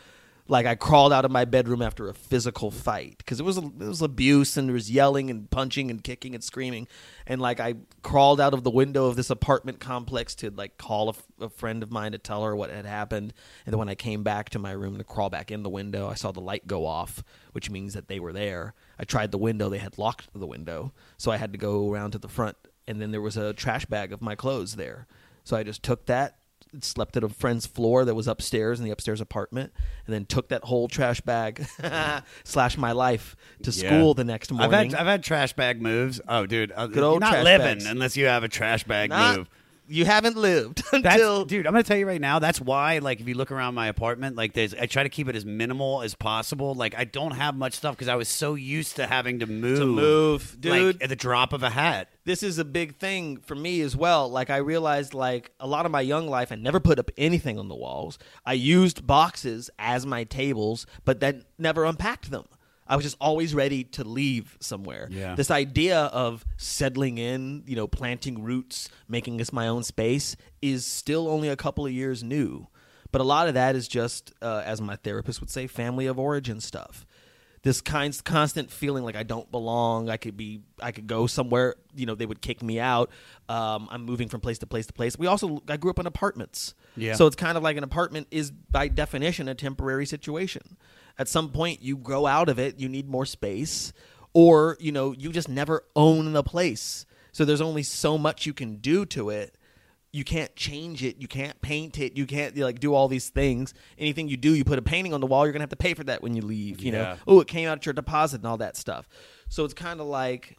Like I crawled out of my bedroom after a physical fight because it was it was abuse and there was yelling and punching and kicking and screaming, and like I crawled out of the window of this apartment complex to like call a friend of mine to tell her what had happened, and then when I came back to my room to crawl back in the window, I saw the light go off, which means that they were there. I tried the window; they had locked the window, so I had to go around to the front, and then there was a trash bag of my clothes there, so I just took that slept at a friend's floor that was upstairs in the upstairs apartment, and then took that whole trash bag slash my life to Yeah. school the next I've morning. had I've had trash bag moves. Oh, dude, uh, Good old you're not trash living bags. unless you have a trash bag Not- move. You haven't lived That's, until dude, I'm gonna tell you right now. That's why, like, if you look around my apartment, like, there's, I try to keep it as minimal as possible. Like, I don't have much stuff because I was so used to having to move, to move, dude. like, at the drop of a hat. this is a big thing for me as well. Like I realized like a lot of my young life I never put up anything on the walls. I used boxes as my tables, but then never unpacked them. I was just always ready to leave somewhere. Yeah. This idea of settling in, you know, planting roots, making this my own space is still only a couple of years new. But a lot of that is just, uh, as my therapist would say, family of origin stuff this kind constant feeling like I don't belong. I could be, I could go somewhere. You know, they would kick me out. Um, I'm moving from place to place to place. We also, I grew up in apartments. Yeah. So it's kind of like an apartment is by definition a temporary situation. At some point, you grow out of it. You need more space, or you know, you just never own the place. So there's only so much you can do to it you can't change it you can't paint it you can't like do all these things anything you do you put a painting on the wall you're gonna have to pay for that when you leave you Yeah. know oh it came out at your deposit and all that stuff so it's kind of like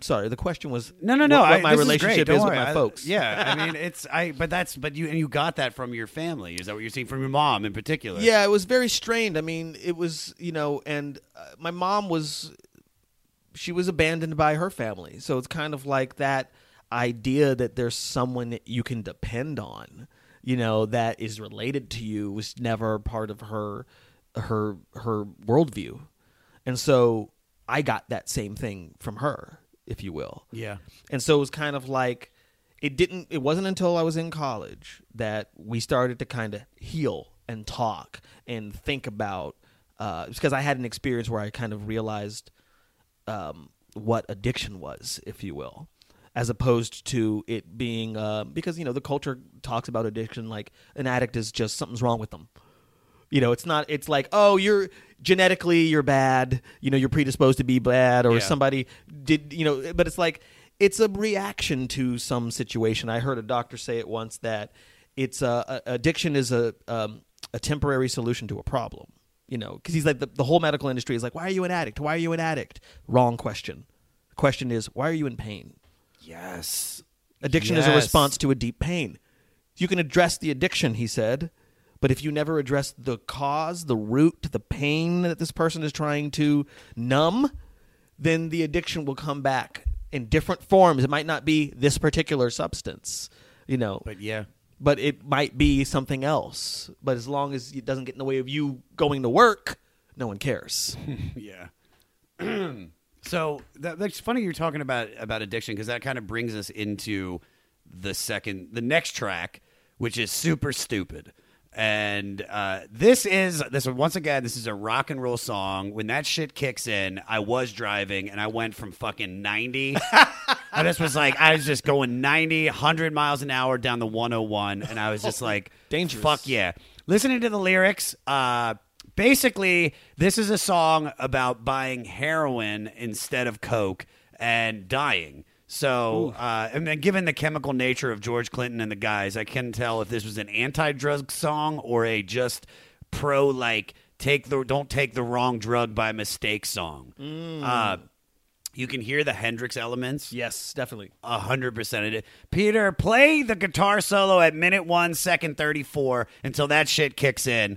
sorry the question was No, no, no. what, what I, my relationship is, is, with my I- folks yeah, I mean, it's I. But that's but you and you got that from your family. Is that what you're seeing from your mom in particular? Yeah, it was very strained. I mean, it was you know, and uh, my mom was she was abandoned by her family, so it's kind of like that idea that there's someone that you can depend on, you know, that is related to you was never part of her her her worldview, and so I got that same thing from her, if you will. Yeah. And so it was kind of like it didn't it wasn't until I was in college that we started to kind of heal and talk and think about uh because I had an experience where I kind of realized um what addiction was, if you will. As opposed to it being uh, because you know the culture talks about addiction like an addict is just something's wrong with them. You know, it's not. It's like, oh, you're genetically you're bad. You know, you're predisposed to be bad, or Yeah. somebody did. You know, but it's like it's a reaction to some situation. I heard a doctor say it once that it's a, a addiction is a um, a temporary solution to a problem. You know, because he's like the, the whole medical industry is like, why are you an addict? Why are you an addict? Wrong question. The question is, why are you in pain? Yes. Addiction is a response to a deep pain. You can address the addiction, he said, but if you never address the cause, the root, the pain that this person is trying to numb, then the addiction will come back in different forms. It might not be this particular substance, you know, But yeah. but it might be something else. But as long as it doesn't get in the way of you going to work, no one cares. Yeah. so that, that's funny you're talking about about addiction because that kind of brings us into the second, the next track, which is super stupid. And uh, this is this once again this is a rock and roll song. When that shit kicks in, I was driving and I went from fucking ninety. I just was like I was just going 90, 100 miles an hour down the 101, and I was just like Dangerous. Fuck yeah! Listening to the lyrics, uh, basically, this is a song about buying heroin instead of coke and dying. So, uh, and then given the chemical nature of George Clinton and the guys, I can tell if this was an anti-drug song or a just pro like take the don't take the wrong drug by mistake song. Uh, you can hear the Hendrix elements. yes, definitely. A hundred percent. It- Peter, play the guitar solo at minute one, second thirty-four until that shit kicks in.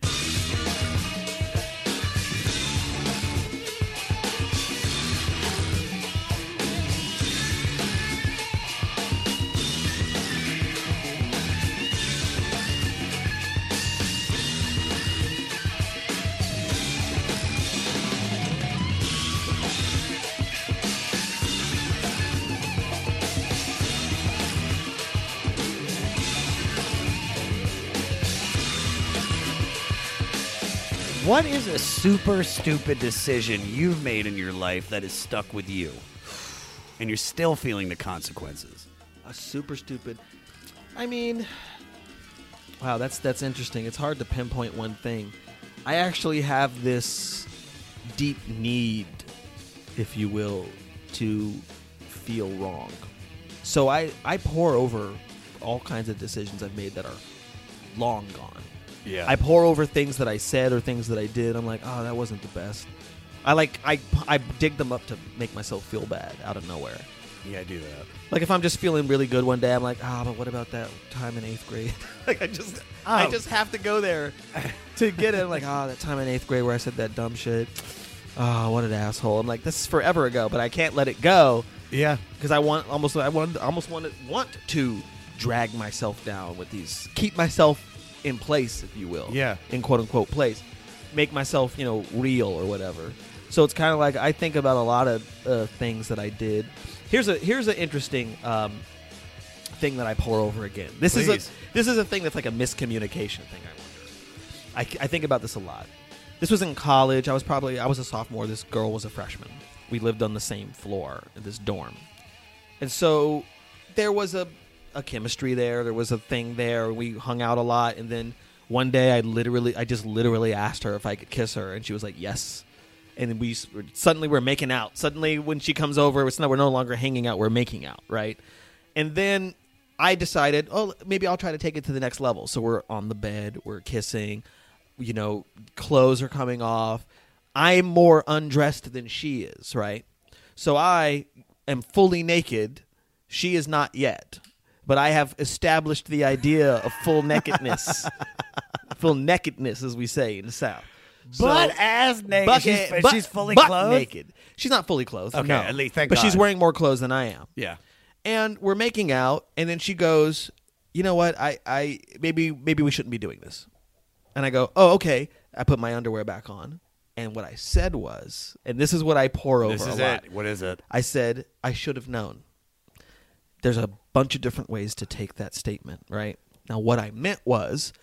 What is a super stupid decision you've made in your life that has stuck with you, and you're still feeling the consequences? A super stupid. I mean, wow, that's that's interesting. It's hard to pinpoint one thing. I actually have this deep need, if you will, to feel wrong. So I I pore over all kinds of decisions I've made that are long gone. Yeah. I pore over things that I said or things that I did. I'm like, oh, that wasn't the best. I like I I dig them up to make myself feel bad out of nowhere. yeah, I do that. Like if I'm just feeling really good one day, I'm like, ah, but what about that time in eighth grade? like I just, I Oh. just have to go there to get it. I'm like, ah, that time in eighth grade where I said that dumb shit. Oh, what an asshole! I'm like, this is forever ago, but I can't let it go Yeah. because I want almost, I want, almost want to want to drag myself down with these, keep myself in place, if you will. Yeah. In quote unquote place, make myself, you know, real or whatever. So it's kind of like I think about a lot of uh, things that I did. Here's a here's an interesting um, thing that I pore over again. This is a this is a thing that's like a miscommunication thing. I wonder. I, I think about this a lot. This was in college. I was probably I was a sophomore. This girl was a freshman. We lived on the same floor in this dorm, and so there was a a chemistry there. There was a thing there. We hung out a lot, and then one day I literally I just literally asked her if I could kiss her, and she was like yes. And we suddenly we're making out. Suddenly when she comes over, it's not we're no longer hanging out. We're making out, right? And then I decided, oh, maybe I'll try to take it to the next level. So we're on the bed, we're kissing, you know, clothes are coming off. I'm more undressed than she is, right? So I am fully naked. She is not yet. But I have established the idea of full nakedness. full nakedness, as we say in the South. So- as naked. She's, butt- she's fully butt clothed. naked. She's not fully clothed. Okay, no. at least- thank But she's wearing more clothes than I am Yeah. and we're making out and then she goes you know what i i maybe maybe we shouldn't be doing this and i go oh okay i put my underwear back on and what i said was and this is what i pore over This is a lot it. What is it? i said i should have known there's a bunch of different ways to take that statement right now what i meant was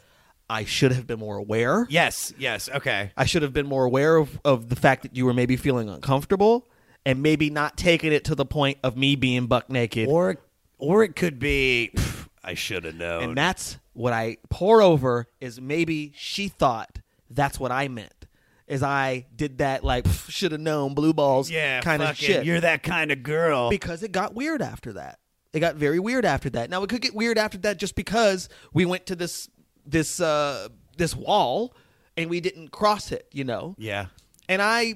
i should have been more aware Yes. Yes. Okay. I should have been more aware of, of the fact that you were maybe feeling uncomfortable and maybe not taking it to the point of me being buck naked. Or or it could be "Pff, I should have known. and that's what I pore over is maybe she thought that's what I meant. Is I did that like should have known blue balls yeah, kind of shit. You're that kind of girl. because it got weird after that. It got very weird after that. Now it could get weird after that just because we went to this this uh this wall and we didn't cross it, you know. yeah. and I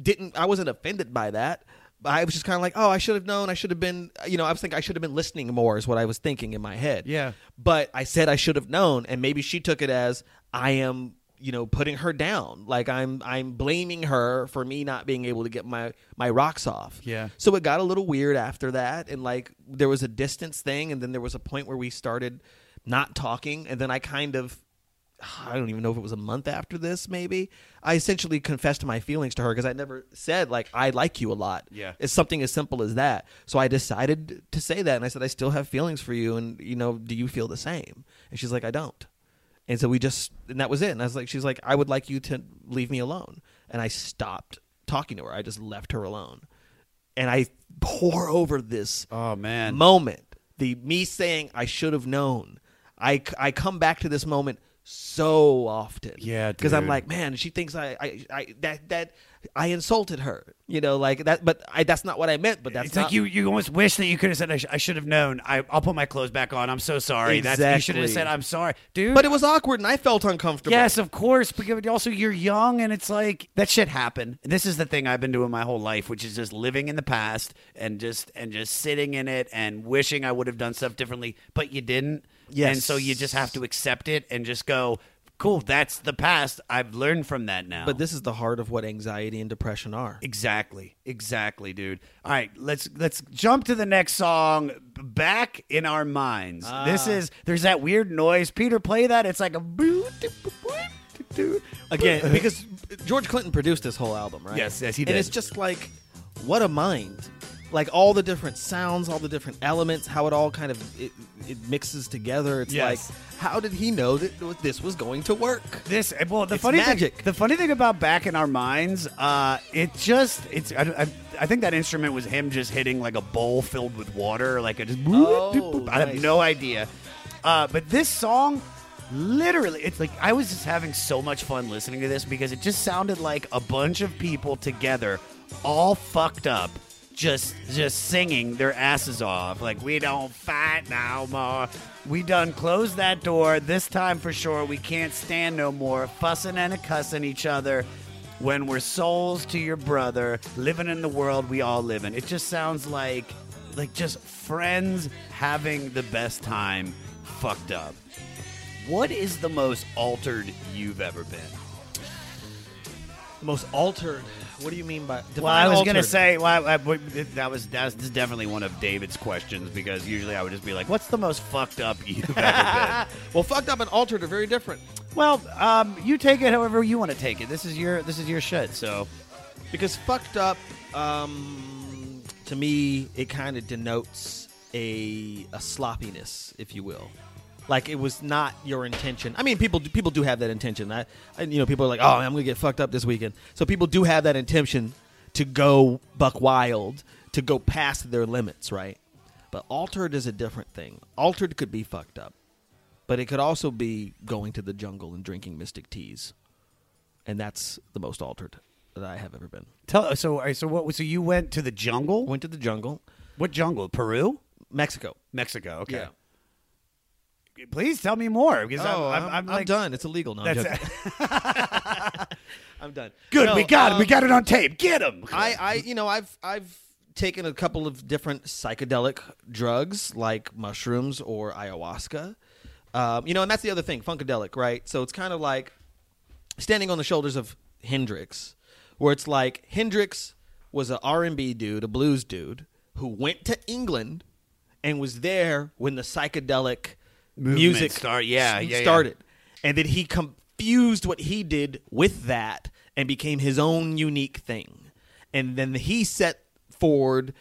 didn't. I wasn't offended by that. I was just kind of like, oh, I should have known. I should have been. You know, I was thinking I should have been listening more. Is what I was thinking in my head. Yeah. But I said I should have known, and maybe she took it as I am. You know, putting her down. Like I'm. I'm blaming her for me not being able to get my my rocks off. Yeah. So it got a little weird after that, and like there was a distance thing, and then there was a point where we started not talking, and then I kind of I don't even know if it was a month after this, maybe. I essentially confessed my feelings to her because I never said, like, I like you a lot. Yeah. It's something as simple as that. So I decided to say that. And I said, I still have feelings for you. And, you know, do you feel the same? And she's like, I don't. And so we just, and that was it. And I was like, she's like, I would like you to leave me alone. And I stopped talking to her. I just left her alone. And I pore over this Oh man. moment, the me saying I should have known. I, I come back to this moment so often. Yeah, because I'm like, man, she thinks I, I, I that that I insulted her. You know, like that. But I, that's not what I meant. But that's it's like you, you almost wish that you could have said, I, sh- I should have known. I, I'll put my clothes back on. I'm so sorry. That's, you should have said, I'm sorry. Dude. But it was awkward, and I felt uncomfortable. Yes, of course. Because also you're young, and it's like that shit happened. This is the thing I've been doing my whole life, which is just living in the past and just and just sitting in it and wishing I would have done stuff differently, but you didn't. Yes. And so you just have to accept it and just go, cool. That's the past. I've learned from that now. But this is the heart of what anxiety and depression are. Exactly. Exactly, dude. All right, let's let's jump to the next song. Back in our minds. Ah. This is there's that weird noise. Peter, play that. It's like a boo doo, boo, boo, doo, doo. Again, because George Clinton produced this whole album, right? Yes, yes, he And did. it's just like, what a mind like all the different sounds, all the different elements, how it all kind of it, it mixes together. It's Yes. like, how did he know that this was going to work? This well, the It's funny magic. thing, the funny thing about back in our minds, uh, it just it's I, I, I think that instrument was him just hitting like a bowl filled with water, like a just. Oh, I have nice. no idea, uh, but this song. Literally, it's like I was just having so much fun listening to this because it just sounded like a bunch of people together, all fucked up, just just singing their asses off. Like we don't fight no more. We done closed that door this time for sure. We can't stand no more fussing and a cussing each other. When we're souls to your brother, living in the world we all live in. It just sounds like like just friends having the best time, fucked up. What is the most altered you've ever been? The most altered. What do you mean by? Well, I was gonna say, well, I, I- that was that's this is definitely one of David's questions because usually I would just be like, "What's the most fucked up you've ever been?" Well, fucked up and altered are very different. well, um, you take it however you want to take it. This is your this is your shit. So because fucked up um, to me it kind of denotes a a sloppiness if you will like it was not your intention i mean people people do have that intention I, I you know people are like oh i'm gonna get fucked up this weekend so people do have that intention to go buck wild to go past their limits right but altered is a different thing altered could be fucked up but it could also be going to the jungle and drinking mystic teas and that's the most altered that i have ever been tell so so what? So you went to the jungle? went to the jungle What jungle? Peru, mexico Mexico. Okay. Yeah. Please tell me more because oh, I'm, I'm, I'm, I'm like done. It's illegal. No, I'm, I'm done. good. No, we got it. We um, got it on tape. Get him. I, I, you know, I've, I've taken a couple of different psychedelic drugs like mushrooms or ayahuasca. Um, you know, and that's the other thing, funkadelic, right? So it's kind of like standing on the shoulders of Hendrix, where it's like Hendrix was an R&B dude, a blues dude who went to England and was there when the psychedelic Movement music start- yeah, yeah, yeah. started. And then he confused what he did with that and became his own unique thing. And then he set forward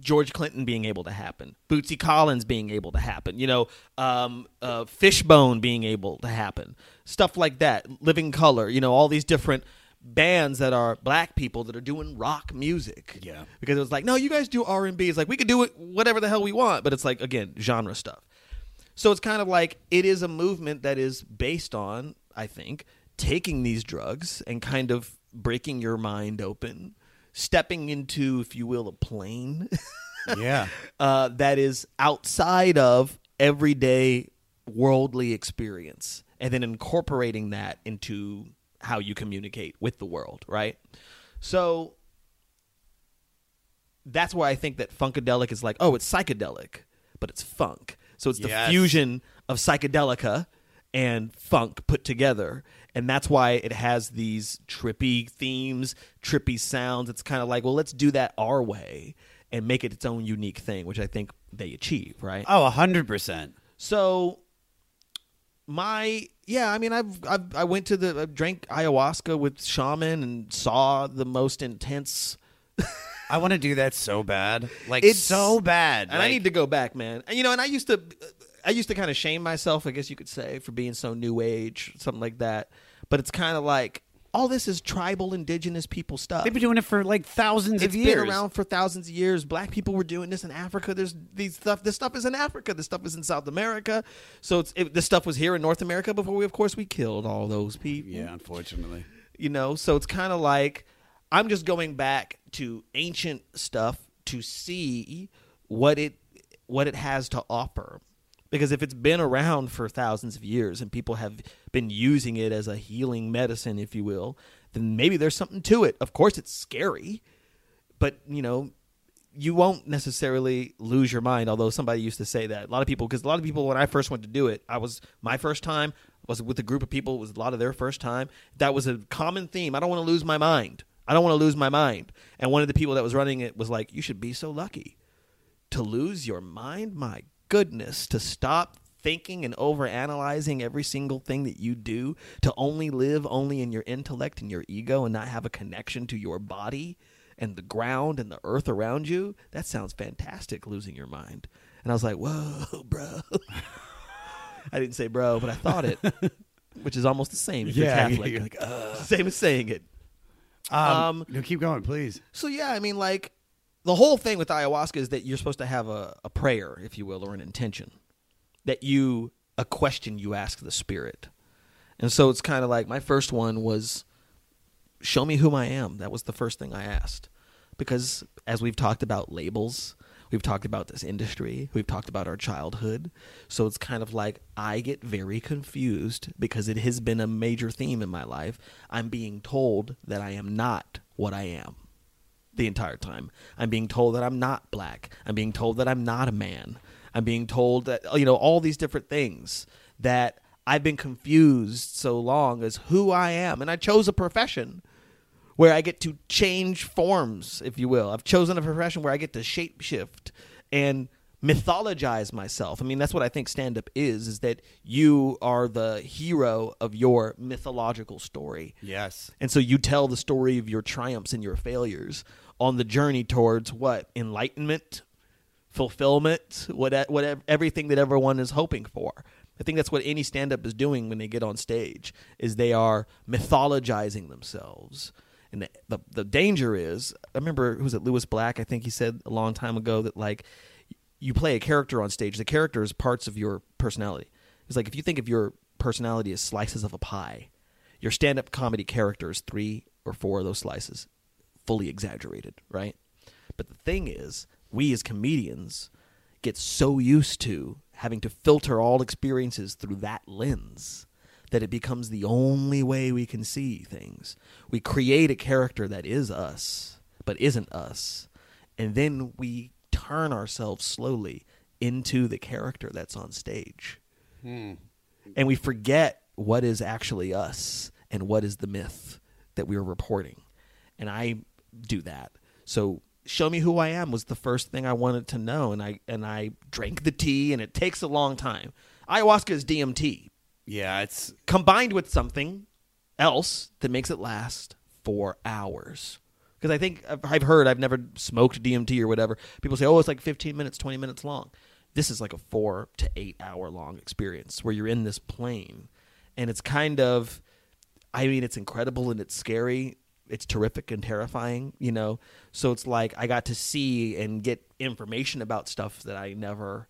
George Clinton being able to happen, Bootsy Collins being able to happen, you know, um, uh, Fishbone being able to happen, stuff like that, Living Color, you know, all these different bands that are black people that are doing rock music. Yeah. because it was like, no, you guys do R and B. It's like we could do it whatever the hell we want, but it's like again genre stuff. So it's kind of like it is a movement that is based on, I think, taking these drugs and kind of breaking your mind open, stepping into, if you will, a plane yeah. uh, that is outside of everyday worldly experience, and then incorporating that into how you communicate with the world, right? So that's why I think that funkadelic is like, oh, it's psychedelic, but it's funk. So it's the Yes. fusion of psychedelica and funk put together. And that's why it has these trippy themes, trippy sounds. It's kind of like, well, let's do that our way and make it its own unique thing, which I think they achieve, right? Oh, 100%. So my yeah, I mean I've, I've I went to the I drank ayahuasca with shaman and saw the most intense I want to do that so bad, like It's- so bad. and I Like- need to go back, man. And you know, and I used to I used to kind of shame myself, I guess you could say, for being so new age, something like that. But it's kind of like all this is tribal indigenous people stuff. They've been doing it for like thousands It's of years. been around for thousands of years. Black people were doing this in Africa. There's these stuff. This stuff is in Africa. This stuff is in South America. So it's it, this stuff was here in North America before we, of course, we killed all those people. Yeah, unfortunately. You know, so it's kind of like I'm just going back to ancient stuff to see what it what it has to offer. Because if it's been around for thousands of years and people have been using it as a healing medicine, if you will, then maybe there's something to it. Of course, it's scary, but you know, you won't necessarily lose your mind. Although somebody used to say that a lot of people, because a lot of people when I first went to do it, I was my first time was with a group of people. It was a lot of their first time. That was a common theme. I don't want to lose my mind. I don't want to lose my mind. And one of the people that was running it was like, "You should be so lucky to lose your mind. My goodness, to stop." Thinking and over analyzing every single thing that you do, to only live only in your intellect and your ego and not have a connection to your body and the ground and the earth around you, that sounds fantastic. Losing your mind, and I was like, whoa, bro. I didn't say bro, but I thought it, which is almost the same if Yeah, you're Catholic. you're like, uh. same as saying it. Um, Um, no, keep going, please. So yeah, I mean, like the whole thing with ayahuasca is that you're supposed to have a, a prayer, if you will, or an intention that you a question you ask the spirit, and so it's kind of like my first one was, "Show me who I am." That was the first thing I asked, because as we've talked about labels. We've talked about this industry. We've talked about our childhood. So it's kind of like I get very confused because it has been a major theme in my life. I'm being told that I am not what I am the entire time. I'm being told that I'm not black. I'm being told that I'm not a man. I'm being told that you know all these different things that I've been confused so long as who I am and I chose a profession where I get to change forms, if you will. I've chosen a profession where I get to shapeshift and mythologize myself. I mean, that's what I think stand up is is that you are the hero of your mythological story. Yes. And so you tell the story of your triumphs and your failures on the journey towards what? Enlightenment, fulfillment, what what everything that everyone is hoping for. I think that's what any stand up is doing when they get on stage is they are mythologizing themselves. And the, the the danger is, I remember who was it Lewis Black, I think he said a long time ago that like you play a character on stage, the character is parts of your personality. It's like if you think of your personality as slices of a pie, your stand up comedy character is three or four of those slices, fully exaggerated, right? But the thing is, we as comedians get so used to having to filter all experiences through that lens that it becomes the only way we can see things. We create a character that is us, but isn't us. And then we turn ourselves slowly into the character that's on stage. Hmm. And we forget what is actually us and what is the myth that we are reporting. And I do that. So show me who I am was the first thing I wanted to know and I and I drank the tea and it takes a long time. Ayahuasca is DMT Yeah, it's combined with something else that makes it last for hours. Because I think I've- I've heard, I've never smoked DMT or whatever. People say, oh, it's like 15 minutes, 20 minutes long. This is like a four to eight hour long experience where you're in this plane. And it's kind of, I mean, it's incredible and it's scary. It's terrific and terrifying, you know? So it's like I got to see and get information about stuff that I never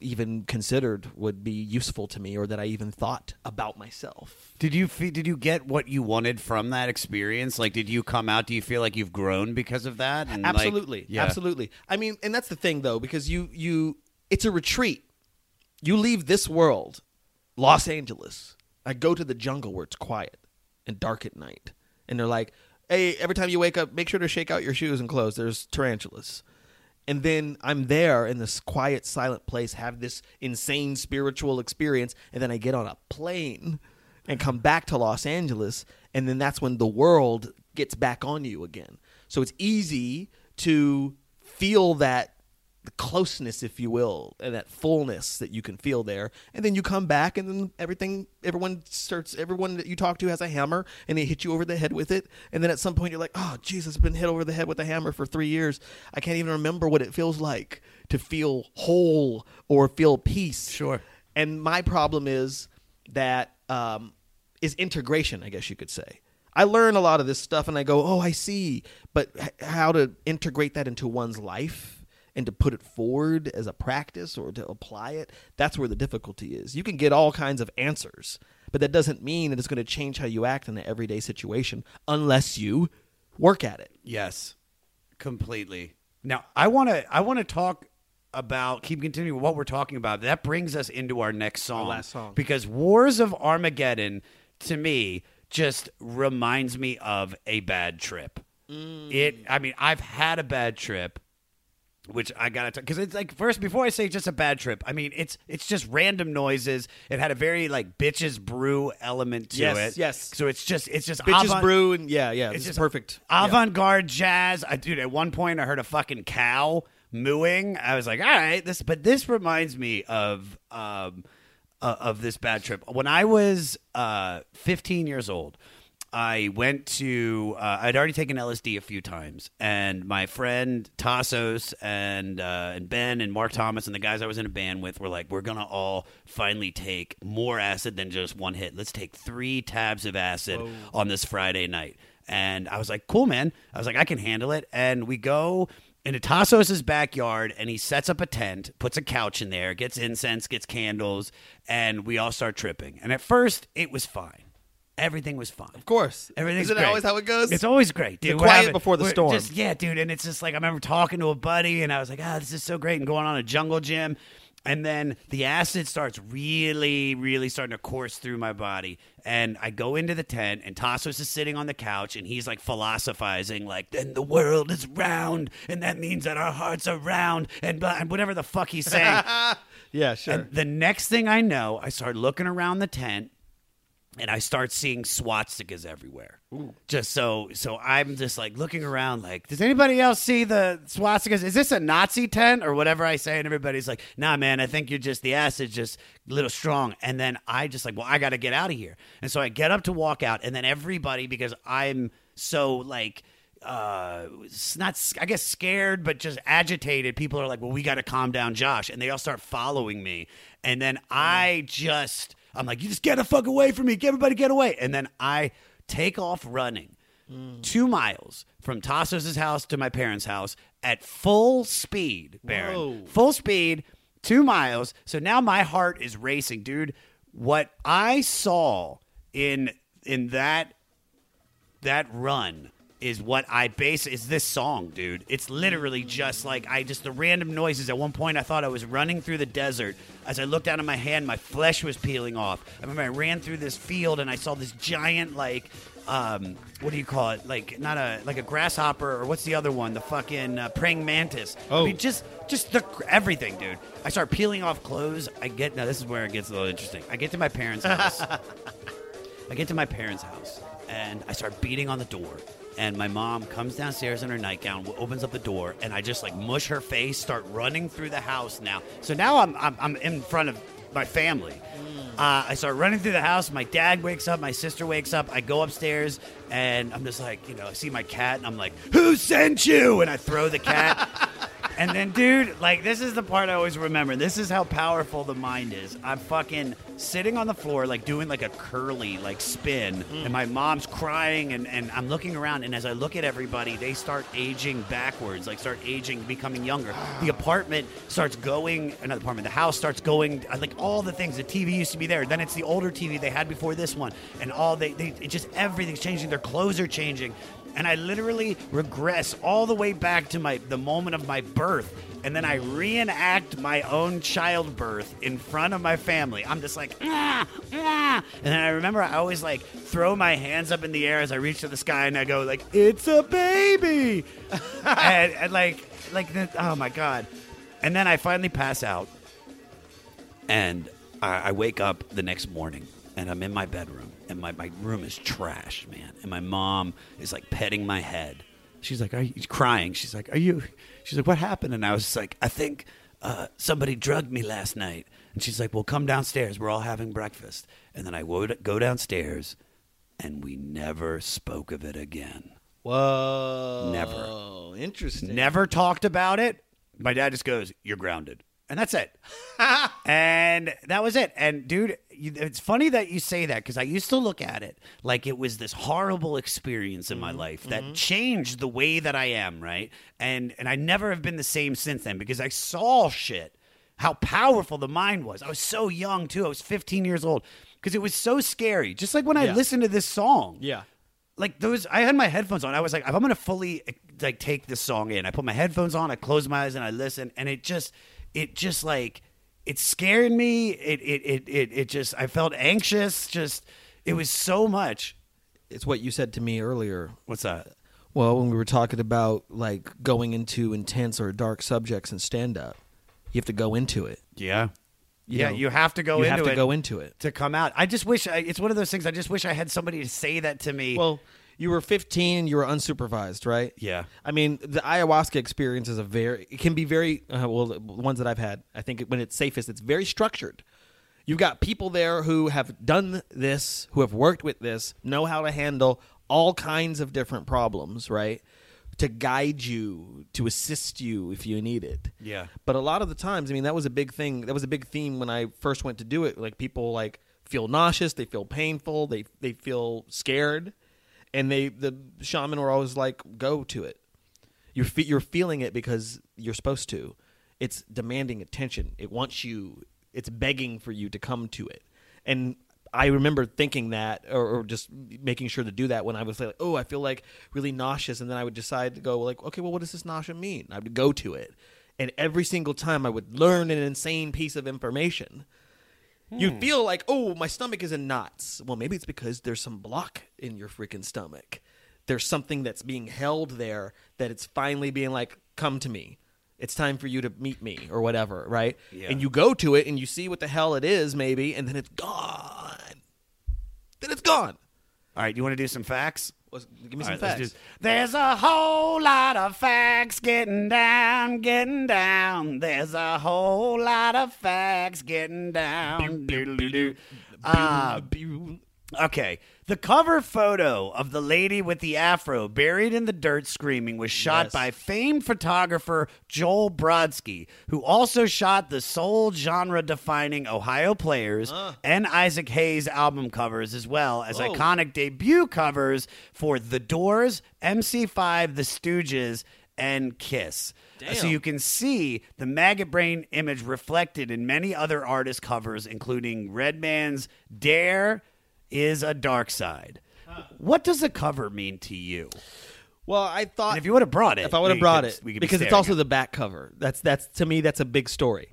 even considered would be useful to me or that I even thought about myself. Did you fe- did you get what you wanted from that experience? Like, did you come out? Do you feel like you've grown because of that? And like- absolutely. yeah. Absolutely. I mean, and that's the thing though because you you it's a retreat. You leave this world, Los Angeles. I go to the jungle where it's quiet and dark at night. And they're like, "Hey, every time you wake up, make sure to shake out your shoes and clothes. There's tarantulas." And then I'm there in this quiet, silent place, have this insane spiritual experience, and then I get on a plane and come back to Los Angeles, and then that's when the world gets back on you again. So it's easy to feel that closeness, if you will, and that fullness that you can feel there. And then you come back, and then everything, everyone starts, everyone that you talk to has a hammer, and they hit you over the head with it. And then at some point, you're like, oh, Jesus, I've been hit over the head with a hammer for three years. I can't even remember what it feels like to feel whole or feel peace. Sure. And my problem is that um, is integration, I guess you could say. I learn a lot of this stuff and I go, oh, I see. But h- how to integrate that into one's life and to put it forward as a practice or to apply it, that's where the difficulty is. You can get all kinds of answers, but that doesn't mean that it's going to change how you act in an everyday situation unless you work at it. Yes, completely. Now, I want to I want to talk about keep continuing what we're talking about. That brings us into our next song. last song. Because Wars of Armageddon to me just reminds me of a bad trip. Mm. It I mean, I've had a bad trip which I gotta because it's like first before I say just a bad trip, I mean it's it's just random noises. It had a very like bitches brew element to Yes, it. yes. Yes. So it's just it's just Bitches avant- brew and yeah, yeah, it's just perfect. Avant-garde jazz. I, dude, at one point I heard a fucking cow mooing. I was like, all right, this. But this reminds me of um uh, of this bad trip. When I was uh 15 years old, I went to. Uh, I'd already taken LSD a few times, and my friend Tassos and uh, and Ben and Mark Thomas and the guys I was in a band with were like, "We're gonna all finally take more acid than just one hit. Let's take three tabs of acid on this Friday night." And I was like, "Cool, man." I was like, "I can handle it." And we go into Tassos' backyard and he sets up a tent, puts a couch in there, gets incense, gets candles, and we all start tripping. And at first, it was fine. Everything was fine. Of course. Everything's Isn't great. always how it goes? It's always great, dude. The quiet before the storm. just- yeah, dude. And it's just like I remember talking to a buddy, and I was like, "Ah, this is so great," and going on a jungle gym. And then the acid starts really, really starting to course through my body. And I go into the tent, and Tassos is sitting on the couch, and he's like philosophizing, like, then the world is round, and that means that our hearts are round, and, blah, and whatever the fuck he's saying. yeah, sure. And the next thing I know, I start looking around the tent and I start seeing swastikas everywhere. Just so so I'm just like looking around like, does anybody else see the swastikas? Is this a Nazi tent or whatever I say? And everybody's like, nah, man, I think you're just the acid's just a little strong. And then I just like, well, I gotta get out of here. And so I get up to walk out, and then everybody, because I'm so like uh it's not i guess scared but just agitated people are like well we got to calm down josh and they all start following me and then i just i'm like you just get the fuck away from me. Get everybody get away. And then i take off running hmm. two miles from Tassos' house to my parents house at full speed baron. Whoa. full speed two miles. So now my heart is racing dude. What i saw in in that that run is what I base is this song, dude. It's literally just like I just the random noises. At one point, I thought I was running through the desert. As I looked down at my hand, my flesh was peeling off. I remember I ran through this field and I saw this giant like. Um, what do you call it? Like not a like a grasshopper or what's the other one? The fucking uh, praying mantis. Oh, I mean, just just the everything, dude. I start peeling off clothes. I get now. This is where it gets a little interesting. I get to my parents' house. I get to my parents' house and I start beating on the door. And my mom comes downstairs in her nightgown, opens up the door, and I just like mush her face, start running through the house now. So now I'm, I'm, I'm in front of my family. Uh, I start running through the house. My dad wakes up. My sister wakes up. I go upstairs, and I'm just like, you know, I see my cat, and I'm like, "Who sent you?" And I throw the cat. and then, dude, like, this is the part I always remember. This is how powerful the mind is. I'm fucking sitting on the floor, like, doing like a curly, like, spin, and my mom's crying, and, and I'm looking around, and as I look at everybody, they start aging backwards, like, start aging, becoming younger. The apartment starts going, another the apartment, the house starts going, uh, like, all the things. The TV used to be there. Then it's the older TV they had before this one, and all they, they it just everything's changing. Their clothes are changing and I literally regress all the way back to my the moment of my birth, and then I reenact my own childbirth in front of my family. I'm just like, ah, ah. and then I remember I always like throw my hands up in the air as I reach to the sky, and I go like, "It's a baby," and, and like, like, the, oh my god, and then I finally pass out, and I, I wake up the next morning and I'm in my bedroom and my, my room is trash, man. And my mom is like petting my head. She's like, Are you crying? She's like, Are you? She's like, What happened? And I was like, I think uh, somebody drugged me last night. And she's like, Well, come downstairs. We're all having breakfast. And then I would go downstairs and we never spoke of it again. Whoa. Never. Interesting. Never talked about it. My dad just goes, "You're grounded," and that's it. and that was it. And dude, it's funny that you say that because I used to look at it like it was this horrible experience in my mm-hmm. life that mm-hmm. changed the way that I am, right? And and I never have been the same since then because I saw shit. How powerful the mind was. I was so young too. I was 15 years old because it was so scary. Just like when I listened to this song Yeah. like those i had my headphones on i was like if i'm gonna fully eh, like take this song in i put my headphones on i close my eyes and i listen and it just it just like it scared me. It it it it, it just i felt anxious. Just it was so much. It's what you said to me earlier. what's that? Well, when we were talking about like going into intense or dark subjects in stand up, you have to go into it. yeah. You yeah know, you have to go you into have to it go into it. to come out. I just wish I, it's one of those things i just wish i had somebody to say that to me. Well, you were 15 and you were unsupervised, right? Yeah. I mean, the ayahuasca experience is a very, it can be very, uh, well, the ones that I've had, I think when it's safest, it's very structured. You've got people there who have done this, who have worked with this, know how to handle all kinds of different problems, right? To guide you, to assist you if you need it. Yeah. But a lot of the times, I mean, that was a big thing. That was a big theme when I first went to do it. Like people like feel nauseous, they feel painful, they they feel scared, and they the shaman were always like, "Go to it." You're fe- you're feeling it because you're supposed to. It's demanding attention. It wants you. It's begging for you to come to it. And I remember thinking that, or, or just making sure to do that when I was like, "Oh, I feel like really nauseous," and then I would decide to go like, "Okay, well, what does this nausea mean?" I would go to it, and every single time I would learn an insane piece of information. You hmm. feel like, oh, my stomach is in knots. Well, maybe it's because there's some block in your freaking stomach. There's something that's being held there that it's finally being like, come to me. It's time for you to meet me or whatever, right? Yeah. And you go to it and you see what the hell it is, maybe, and then it's gone. Then it's gone. All right, you want to do some facts? Let's- give me All some right, facts. do- There's a whole lot of facts getting down, getting down. There's a whole lot of facts getting down. Uh, okay, the cover photo of the lady with the afro buried in the dirt screaming was shot Yes. by famed photographer Joel Brodsky, who also shot the soul genre defining Ohio Players and Isaac Hayes album covers, as well as Whoa. iconic debut covers for The Doors, MC5, The Stooges, and Kiss. So you can see the maggot brain image reflected in many other artist covers, including Redman's Dare is a Dark Side. What does the cover mean to you? Well, I thought And if you would have brought it, if I would have we brought could- it, we could be because it's staring also at the back cover. That's that's to me that's a big story,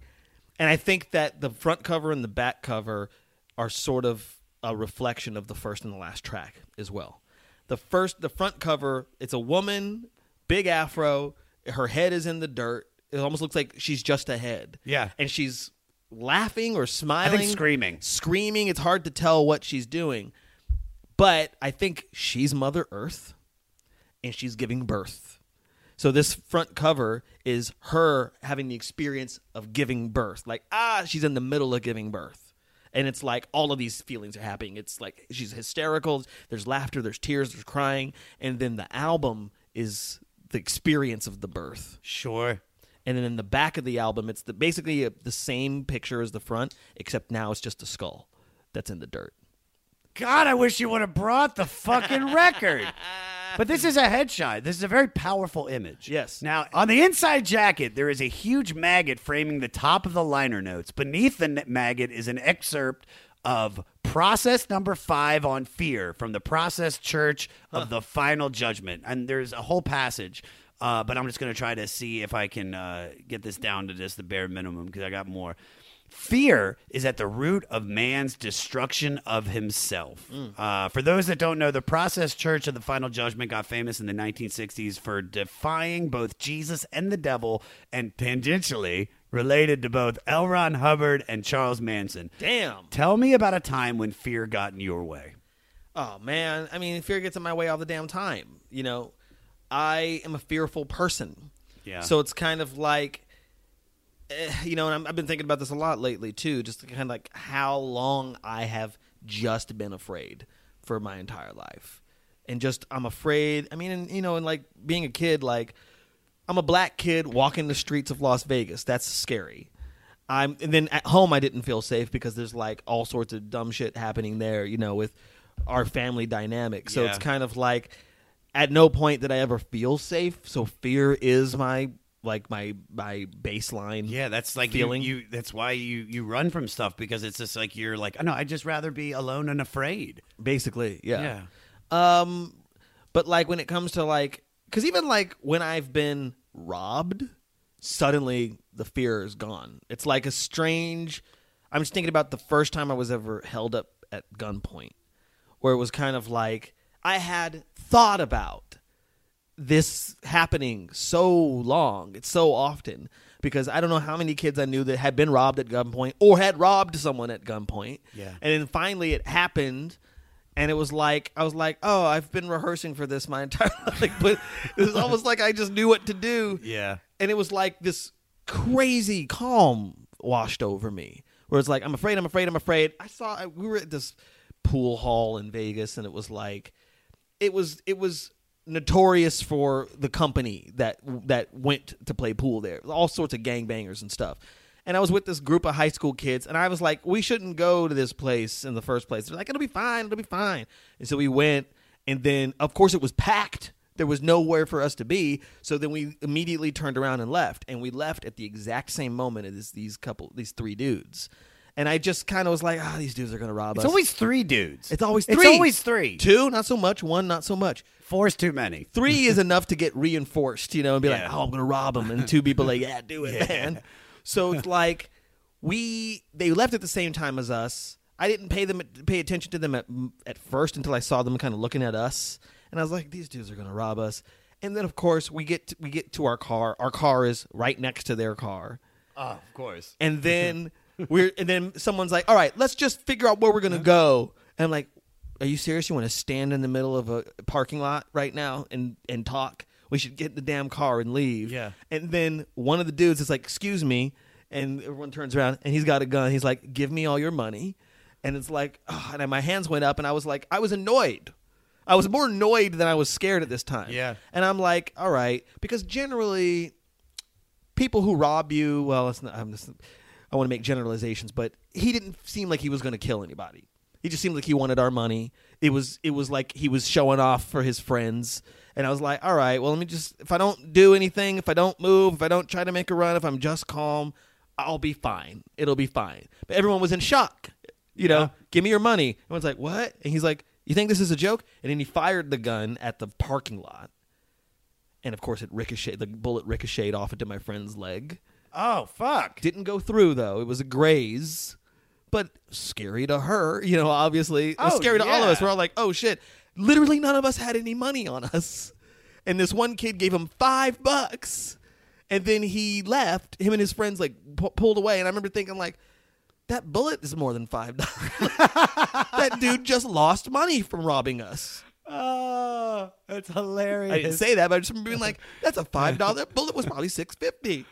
and I think that the front cover and the back cover are sort of a reflection of the first and the last track as well. The first, the front cover, it's a woman, big afro, her head is in the dirt. It almost looks like she's just ahead. Yeah. and she's laughing or smiling, screaming. screaming. It's hard to tell what she's doing, but I think she's Mother Earth and she's giving birth. So this front cover is her having the experience of giving birth. Like, ah, she's in the middle of giving birth. And it's like all of these feelings are happening. It's like she's hysterical, there's laughter, there's tears, there's crying, and then the album is the experience of the birth. Sure. And then in the back of the album, it's the basically uh, the same picture as the front, except now it's just a skull that's in the dirt. God, I wish you would have brought the fucking record. But this is a headshot. This is a very powerful image. Yes. Now, on the inside jacket, there is a huge maggot framing the top of the liner notes. Beneath the maggot is an excerpt of process number five on fear from the Process Church of the Final Judgment. And there's a whole passage. Uh, but I'm just going to try to see if I can uh, get this down to just the bare minimum because I got more. Fear is at the root of man's destruction of himself. Uh, for those that don't know, the Process Church of the Final Judgment got famous in the 1960s for defying both Jesus and the devil, and tangentially related to both L. Ron Hubbard and Charles Manson. Damn. Tell me about a time when fear got in your way. Oh man, I mean, fear gets in my way all the damn time. You know, I am a fearful person. Yeah. So it's kind of like, eh, you know, and I'm, I've been thinking about this a lot lately too. Just kind of like how long I have just been afraid for my entire life, and just I'm afraid. I mean, and, you know, and like being a kid, like I'm a black kid walking the streets of Las Vegas. That's scary. I'm and then at home I didn't feel safe because there's like all sorts of dumb shit happening there, you know, with our family dynamic. So Yeah. it's kind of like at no point did I ever feel safe. So fear is my like my my baseline. Yeah, that's like feeling. You, you that's why you you run from stuff because it's just like you're like, oh, no, I'd just rather be alone and afraid. basically yeah. um but like when it comes to like because even like when i've been robbed suddenly the fear is gone it's like a strange i'm just thinking about the first time i was ever held up at gunpoint where it was kind of like i had thought about this happening so long it's so often because i don't know how many kids i knew that had been robbed at gunpoint or had robbed someone at gunpoint Yeah. and then finally it happened and it was like I was like, "Oh, I've been rehearsing for this my entire life." But it was almost like I just knew what to do. Yeah. And it was like this crazy calm washed over me where it's like I'm afraid, I'm afraid, I'm afraid. I saw we were at this pool hall in Vegas, and it was like it was it was notorious for the company that that went to play pool there. All sorts of gangbangers and stuff. And I was with this group of high school kids, and I was like, "We shouldn't go to this place in the first place." They're like, "It'll be fine, it'll be fine." And so we went, and then of course it was packed. There was nowhere for us to be, so then we immediately turned around and left. And we left at the exact same moment as these couple, these three dudes. And I just kind of was like, "Ah, these dudes are gonna rob It's us." It's always three dudes. It's always three. It's always three. Two, not so much. One, not so much. Four's too many. Three is enough to get reinforced, you know, and be like, "Oh, I'm gonna rob them," and two people like, "Yeah, do it, man." So it's like we they left at the same time as us. I didn't pay them pay attention to them at at first until I saw them kind of looking at us, and I was like, "These dudes are gonna rob us." And then of course we get to, we get to our car. Our car is right next to their car. Oh, of course. And then we're and then someone's like, "All right, let's just figure out where we're gonna go." And I'm like, "Are you serious? You want to stand in the middle of a parking lot right now and and talk? We should get in the damn car and leave." Yeah. And then one of the dudes is like, "Excuse me," and everyone turns around and he's got a gun. He's like, "Give me all your money," and it's like, oh, and my hands went up and I was like, I was annoyed. I was more annoyed than I was scared at this time. Yeah. And I'm like, all right, because generally people who rob you, well, it's not, I'm just, I want to make generalizations, but he didn't seem like he was going to kill anybody. He just seemed like he wanted our money. It was it was like he was showing off for his friends. And I was like, all right, well, let me just if I don't do anything, if I don't move, if I don't try to make a run, if I'm just calm, I'll be fine. It'll be fine. But everyone was in shock. You know, Yeah. give me your money. Everyone's like, what? And he's like, you think this is a joke? And then he fired the gun at the parking lot. And of course, it ricocheted. The bullet ricocheted off into my friend's leg. Oh, fuck. Didn't go through though. It was a graze, but scary to her. You know, obviously, it was Oh, scary to all of us. We're all like, "Oh shit!" Literally, none of us had any money on us, and this one kid gave him five bucks, and then he left. Him and his friends like pu- pulled away, and I remember thinking like. That bullet is more than five dollars. that dude just lost money from robbing us. Oh, that's hilarious. I didn't say that, but I just remember being like, "That's a five dollar bullet was probably six fifty.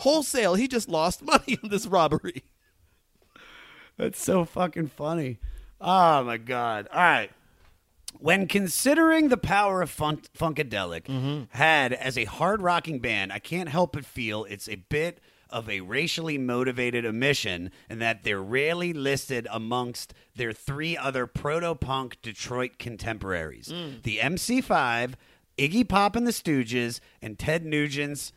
Wholesale, he just lost money on this robbery." That's so fucking funny. Oh my god! All right. When considering the power of fun- Funkadelic mm-hmm. had as a hard rocking band, I can't help but feel it's a bit of a racially motivated omission, and that they're rarely listed amongst their three other proto punk Detroit contemporaries: mm. the MC5, Iggy Pop and the Stooges, and Ted Nugent's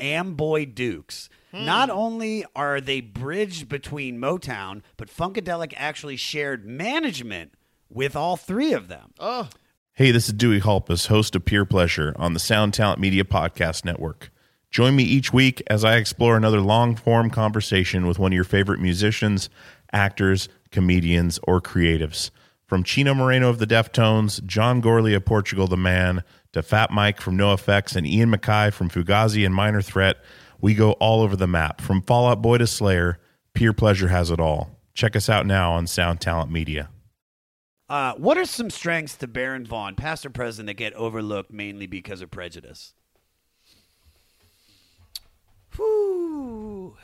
Amboy Dukes. Hmm. Not only are they bridged between Motown, but Funkadelic actually shared management with all three of them. Oh. Hey, this is Dewey Halpus, host of Peer Pleasure on the Sound Talent Media Podcast Network. Join me each week as I explore another long form conversation with one of your favorite musicians, actors, comedians, or creatives. From Chino Moreno of the Deftones, John Gourley of Portugal the Man, to Fat Mike from NoFX and Ian MacKaye from Fugazi and Minor Threat, we go all over the map. From Fallout Boy to Slayer, Peer Pleasure has it all. Check us out now on Sound Talent Media. Uh, what are some strengths to Baron Vaughn, past or present, that get overlooked mainly because of prejudice? Whew.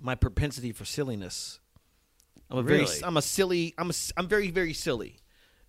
My propensity for silliness. I'm a very, I'm a silly, I'm a, I'm very, very silly,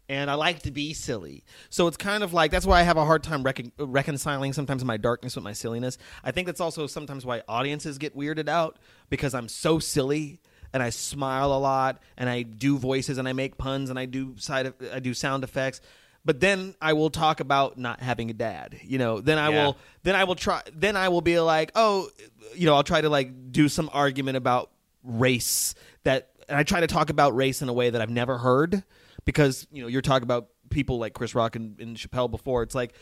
and I like to be silly. So it's kind of like that's why I have a hard time recon- reconciling sometimes my darkness with my silliness. I think that's also sometimes why audiences get weirded out because I'm so silly and I smile a lot and I do voices and I make puns and I do side, I do sound effects. But then I will talk about not having a dad. You know, then I Yeah. will then I will try then I will be like, "Oh, you know, I'll try to like do some argument about race that and I try to talk about race in a way that I've never heard because, you know, you're talking about people like Chris Rock and, and Chappelle before. It's like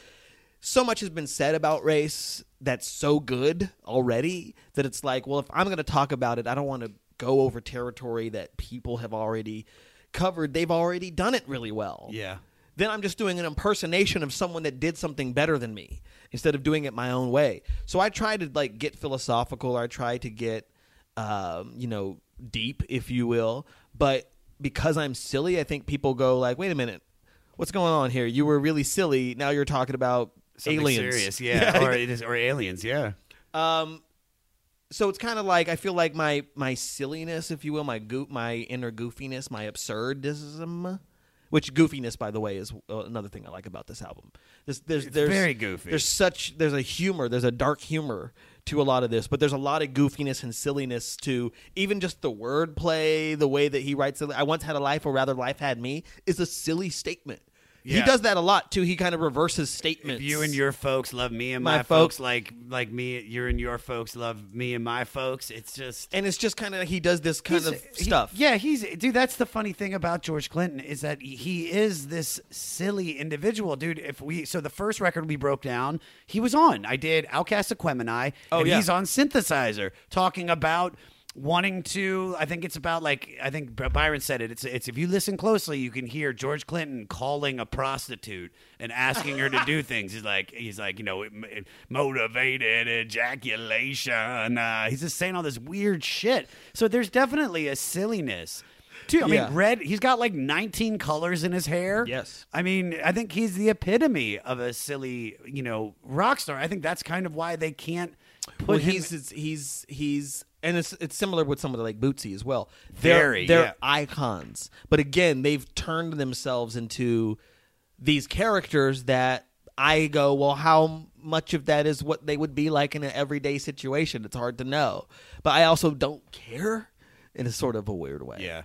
so much has been said about race that's so good already that it's like, well, if I'm going to talk about it, I don't want to go over territory that people have already covered. They've already done it really well Yeah. then I'm just doing an impersonation of someone that did something better than me instead of doing it my own way. So I try to like get philosophical. I try to get, um, you know, deep, if you will. But because I'm silly, I think people go like, "Wait a minute, what's going on here? You were really silly. Now you're talking about Something aliens." serious, yeah. or, it is, or aliens, yeah. Um, so it's kind of like I feel like my my silliness, if you will, my goo my inner goofiness, my absurdism, which goofiness, by the way, is uh, another thing I like about this album. There's there's, there's very goofy. There's such there's a humor, there's a dark humor to a lot of this, but there's a lot of goofiness and silliness to even just the wordplay, the way that he writes. it. I once had a life, or rather, life had me, is a silly statement. He does that a lot too. He kind of reverses statements. If you and your folks love me and My my, folks- folks like like me, you and your folks love me and my folks. It's just and it's just kind of he does this kind of he- stuff. yeah, he's dude. That's the funny thing about George Clinton is that he is this silly individual, dude. If we so the first record we broke down, he was on. I did OutKast Aquemini, Oh, and yeah. he's on synthesizer talking about wanting to. I think it's about like I think Byron said it. It's it's if you listen closely, you can hear George Clinton calling a prostitute and asking her to do things. He's like he's like you know motivated ejaculation. Uh, he's just saying all this weird shit. So there's definitely a silliness. Too. I Yeah. mean, red. He's got like 19 colors in his hair. Yes. I mean, I think he's the epitome of a silly, you know, rock star. I think that's kind of why they can't put well, him. he's, he's he's and it's it's similar with somebody like Bootsy as well. They're, Very, they're yeah. icons, but again, they've turned themselves into these characters that I go, well, how much of that is what they would be like in an everyday situation? It's hard to know, but I also don't care in a sort of a weird way. Yeah.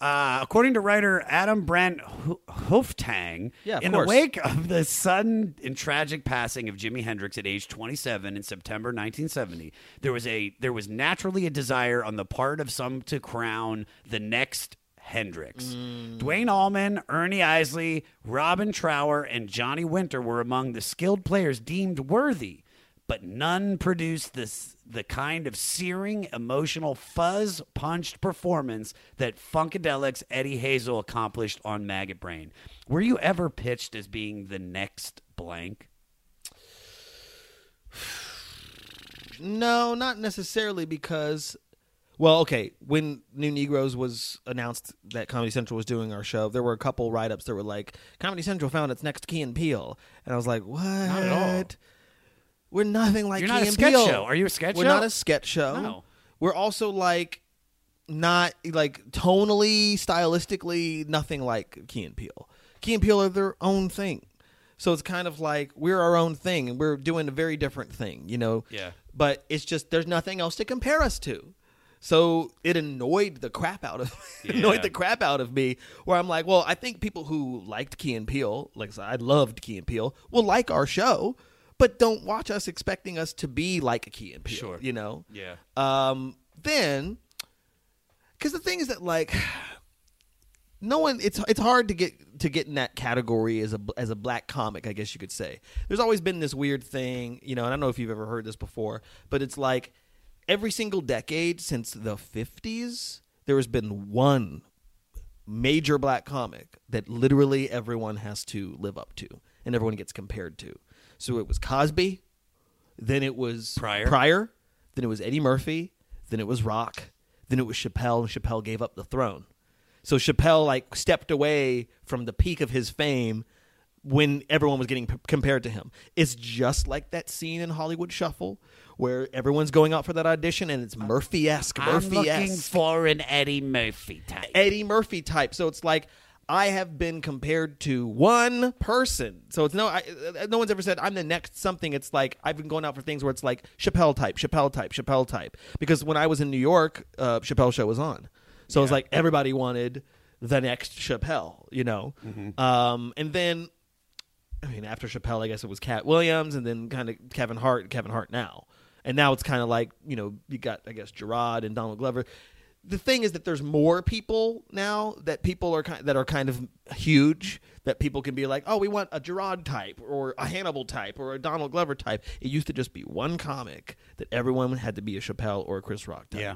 Uh, according to writer Adam Brent Ho- Hoftang, Yeah, in course. the wake of the sudden and tragic passing of Jimi Hendrix at age 27 in September 1970, there was a there was naturally a desire on the part of some to crown the next Hendrix. Duane Allman, Ernie Isley, Robin Trower, and Johnny Winter were among the skilled players deemed worthy but none produced this the kind of searing emotional fuzz punched performance that Funkadelic's Eddie Hazel accomplished on Maggot Brain. Were you ever pitched as being the next blank? No, not necessarily because well, okay, when New Negroes was announced that Comedy Central was doing our show, there were a couple write ups that were like, Comedy Central found its next Key and Peele. And I was like, What? Not at all. We're nothing like You're Key not a and sketch Peele. show. Are you a sketch show? We're show? not a sketch show. No. We're also like not like tonally, stylistically, nothing like Key and Peele. Key and Peele are their own thing. So it's kind of like we're our own thing and we're doing a very different thing, you know? Yeah. But it's just there's nothing else to compare us to. So it annoyed the crap out of annoyed the crap out of me. Where I'm like, well, I think people who liked Key and Peele, like I I loved Key and Peele, will like our show, but don't watch us expecting us to be like a Key and Peele. Sure. You know? Yeah. Um, then, because the thing is that like, no one it's it's hard to get to get in that category as a as a black comic, I guess you could say. There's always been this weird thing, you know, and I don't know if you've ever heard this before, but it's like every single decade since the 50s, there has been one major black comic that literally everyone has to live up to and everyone gets compared to. So it was Cosby, then it was Pryor. Pryor, then it was Eddie Murphy, then it was Rock, then it was Chappelle, and Chappelle gave up the throne. So Chappelle like stepped away from the peak of his fame when everyone was getting p- compared to him. It's just like that scene in Hollywood Shuffle where everyone's going out for that audition and it's Murphy-esque, I'm looking Murphy-esque. for an Eddie Murphy type. Eddie Murphy type. So it's like I have been compared to one person. So it's no, I, uh, no one's ever said I'm the next something. It's like I've been going out for things where it's like Chappelle type, Chappelle type, Chappelle type. Because when I was in New York, uh, Chappelle show was on. So it's like everybody wanted the next Chappelle, you know. Um, and then, I mean, after Chappelle, I guess it was Katt Williams, and then kind of Kevin Hart, Kevin Hart now. And now it's kind of like you know you got I guess Jerrod and Donald Glover the thing is that there's more people now that people are kind that are kind of huge that people can be like, oh, we want a Jerrod type or a Hannibal type or a Donald Glover type. It used to just be one comic that everyone had to be a Chappelle or a Chris Rock type. Yeah.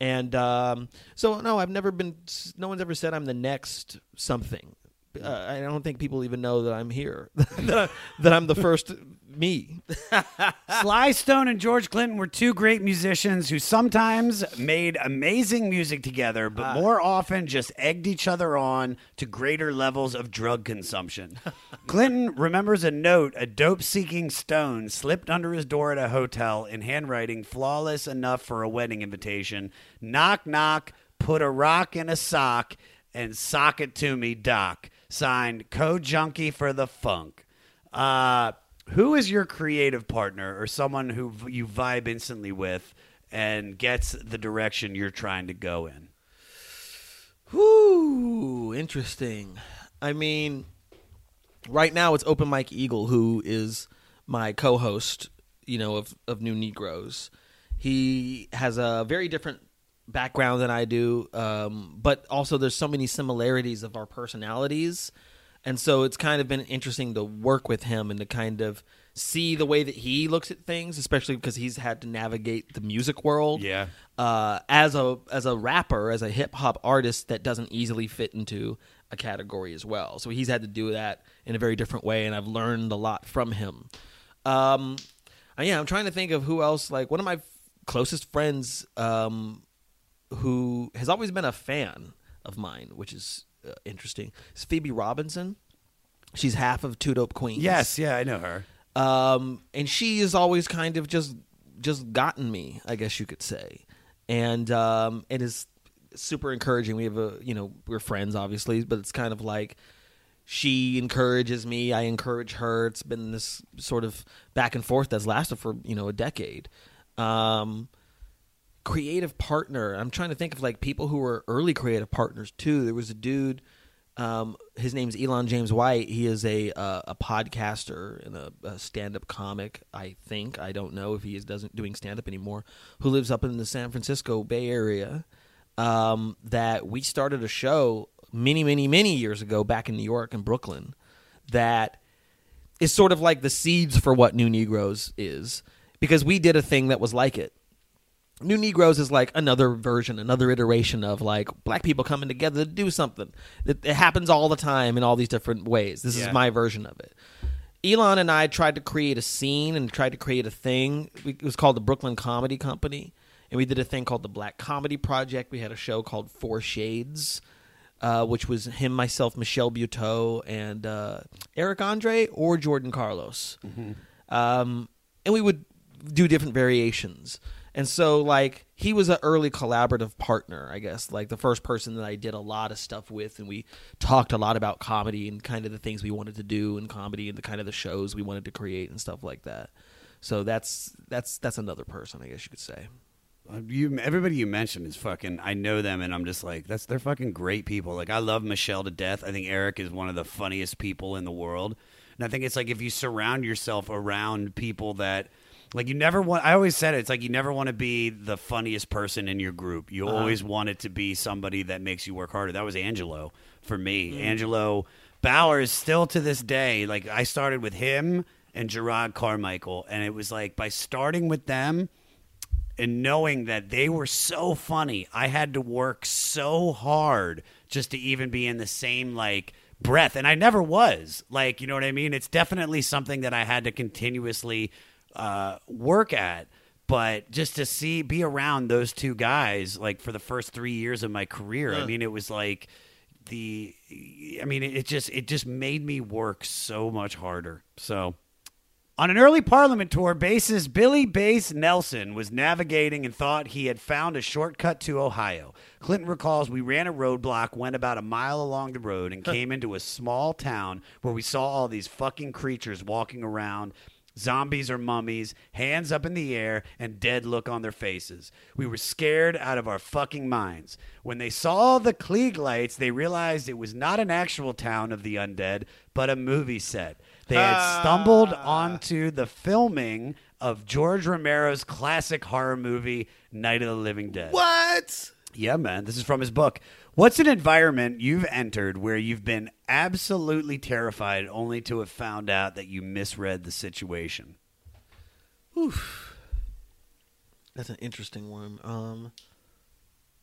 And um, so no, I've never been. No one's ever said I'm the next something. Uh, I don't think people even know that I'm here. that, I, that I'm the first me. Sly Stone and George Clinton were two great musicians who sometimes made amazing music together, but more often just egged each other on to greater levels of drug consumption. Clinton remembers a note a dope seeking Stone slipped under his door at a hotel in handwriting flawless enough for a wedding invitation. Knock, knock, put a rock in a sock and sock it to me, Doc. Signed, Co Junkie for the Funk. Uh, who is your creative partner or someone who you vibe instantly with and gets the direction you're trying to go in? Whoo, interesting. I mean, right now it's Open Mike Eagle, who is my co-host, you know, of of New Negroes. He has a very different background than I do, um, but also there's so many similarities of our personalities, and so it's kind of been interesting to work with him and to kind of see the way that he looks at things, especially because he's had to navigate the music world Yeah. uh, as a as a rapper, as a hip hop artist that doesn't easily fit into a category as well. So he's had to do that in a very different way, and I've learned a lot from him. Um, yeah, I'm trying to think of who else. Like one of my closest friends, um, who has always been a fan of mine, which is uh, interesting, is Phoebe Robinson. She's half of Two Dope Queens. Yes, yeah, I know her. um, and she has always kind of just just gotten me, I guess you could say, and um, it is super encouraging. We have a you know we're friends obviously, but it's kind of like she encourages me, I encourage her. It's been this sort of back and forth that's lasted for you know a decade. Um, creative partner. I'm trying to think of like people who were early creative partners too. There was a dude. Um, his name's Elon James White. He is a uh, a podcaster and a, a stand up comic. I think I don't know if he is doesn't doing stand up anymore. Who lives up in the San Francisco Bay Area? Um, that we started a show many, many, many years ago back in New York and Brooklyn. That is sort of like the seeds for what New Negroes is because we did a thing that was like it. New Negroes is like another version, another iteration of like black people coming together to do something. It, it happens all the time in all these different ways. This Yeah. is my version of it. Elon and I tried to create a scene and tried to create a thing. It was called the Brooklyn Comedy Company, and we did a thing called the Black Comedy Project. We had a show called Four Shades, uh, which was him, myself, Michelle Buteau, and uh, Eric Andre or Jordan Carlos. Um, and we would do different variations. And so, like, he was an early collaborative partner, I guess, like the first person that I did a lot of stuff with, and we talked a lot about comedy and kind of the things we wanted to do in comedy and the kind of the shows we wanted to create and stuff like that. So that's that's that's another person, I guess you could say. Uh, You, everybody you mentioned is fucking. I know them, and I'm just like, that's they're fucking great people. Like I love Michelle to death. I think Eric is one of the funniest people in the world, and I think it's like if you surround yourself around people that, like, you never want. I always said it, it's like you never want to be the funniest person in your group. You uh-huh. always want it to be somebody that makes you work harder. That was Angelo for me. Mm. Angelo Bauer is still to this day. Like I started with him and Jerrod Carmichael, and it was like by starting with them and knowing that they were so funny, I had to work so hard just to even be in the same like breath, and I never was. Like, you know what I mean? It's definitely something that I had to continuously uh, work at. But just to see, be around those two guys, like for the first three years of my career, I mean, it was like the, I mean, it just, it just made me work so much harder. So, on an early Parliament tour, bassist Billy Bass Nelson was navigating and thought he had found a shortcut to Ohio. Clinton recalls we ran a roadblock, went about a mile along the road, and came into a small town where we saw all these fucking creatures walking around. Zombies or mummies, hands up in the air, and dead look on their faces. We were scared out of our fucking minds. When they saw the Klieg lights, they realized it was not an actual town of the undead, but a movie set. They had ah. stumbled onto the filming of George Romero's classic horror movie, Night of the Living Dead. What? Yeah, man. This is from his book. What's an environment you've entered where you've been absolutely terrified only to have found out that you misread the situation? Oof. That's an interesting one. Um,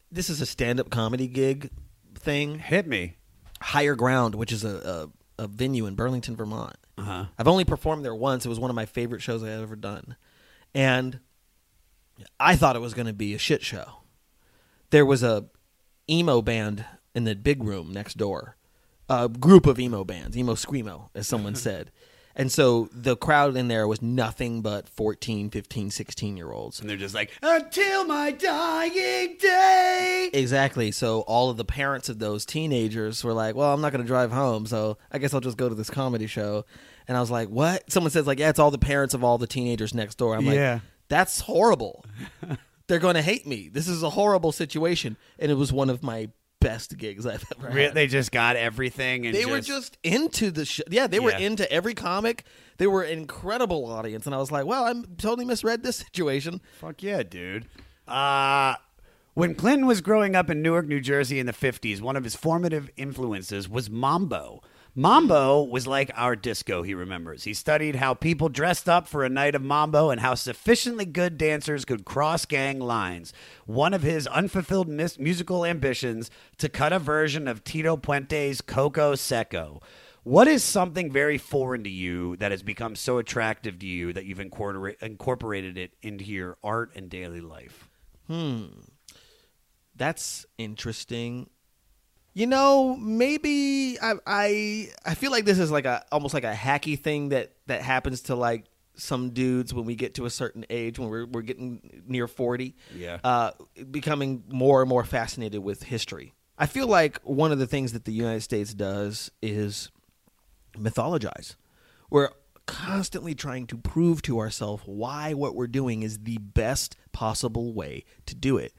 this is a stand-up comedy gig thing. Hit me. Higher Ground, which is a, a, a venue in Burlington, Vermont. Uh-huh. I've only performed there once. It was one of my favorite shows I've ever done. And I thought it was going to be a shit show. There was a emo band in the big room next door, a group of emo bands, emo screamo, as someone said. And so the crowd in there was nothing but 14, 15, 16 year olds. And they're just like, until my dying day. Exactly. So all of the parents of those teenagers were like, "Well, I'm not going to drive home, so I guess I'll just go to this comedy show." And I was like, "What?" Someone says like, "Yeah, it's all the parents of all the teenagers next door." I'm Yeah. like, "That's horrible. They're going to hate me. This is a horrible situation." And it was one of my best gigs I've ever had. They just got everything. And They were just into the show. Yeah, they were Yeah. into every comic. They were an incredible audience, and I was like, "Well, I'm totally misread this situation." Fuck yeah, dude. Uh, when Clinton was growing up in Newark, New Jersey in the 50s, one of his formative influences was Mambo. Mambo was like our disco, he remembers. He studied how people dressed up for a night of Mambo and how sufficiently good dancers could cross gang lines. One of his unfulfilled mis- musical ambitions to cut a version of Tito Puente's Coco Seco. What is something very foreign to you that has become so attractive to you that you've incorpora- incorporated it into your art and daily life? Hmm. That's interesting. You know, maybe I I I feel like this is like a almost like a hacky thing that that happens to like some dudes when we get to a certain age when we're we're getting near 40. Yeah. Uh becoming more and more fascinated with history. I feel like one of the things that the United States does is mythologize. We're constantly trying to prove to ourselves why what we're doing is the best possible way to do it.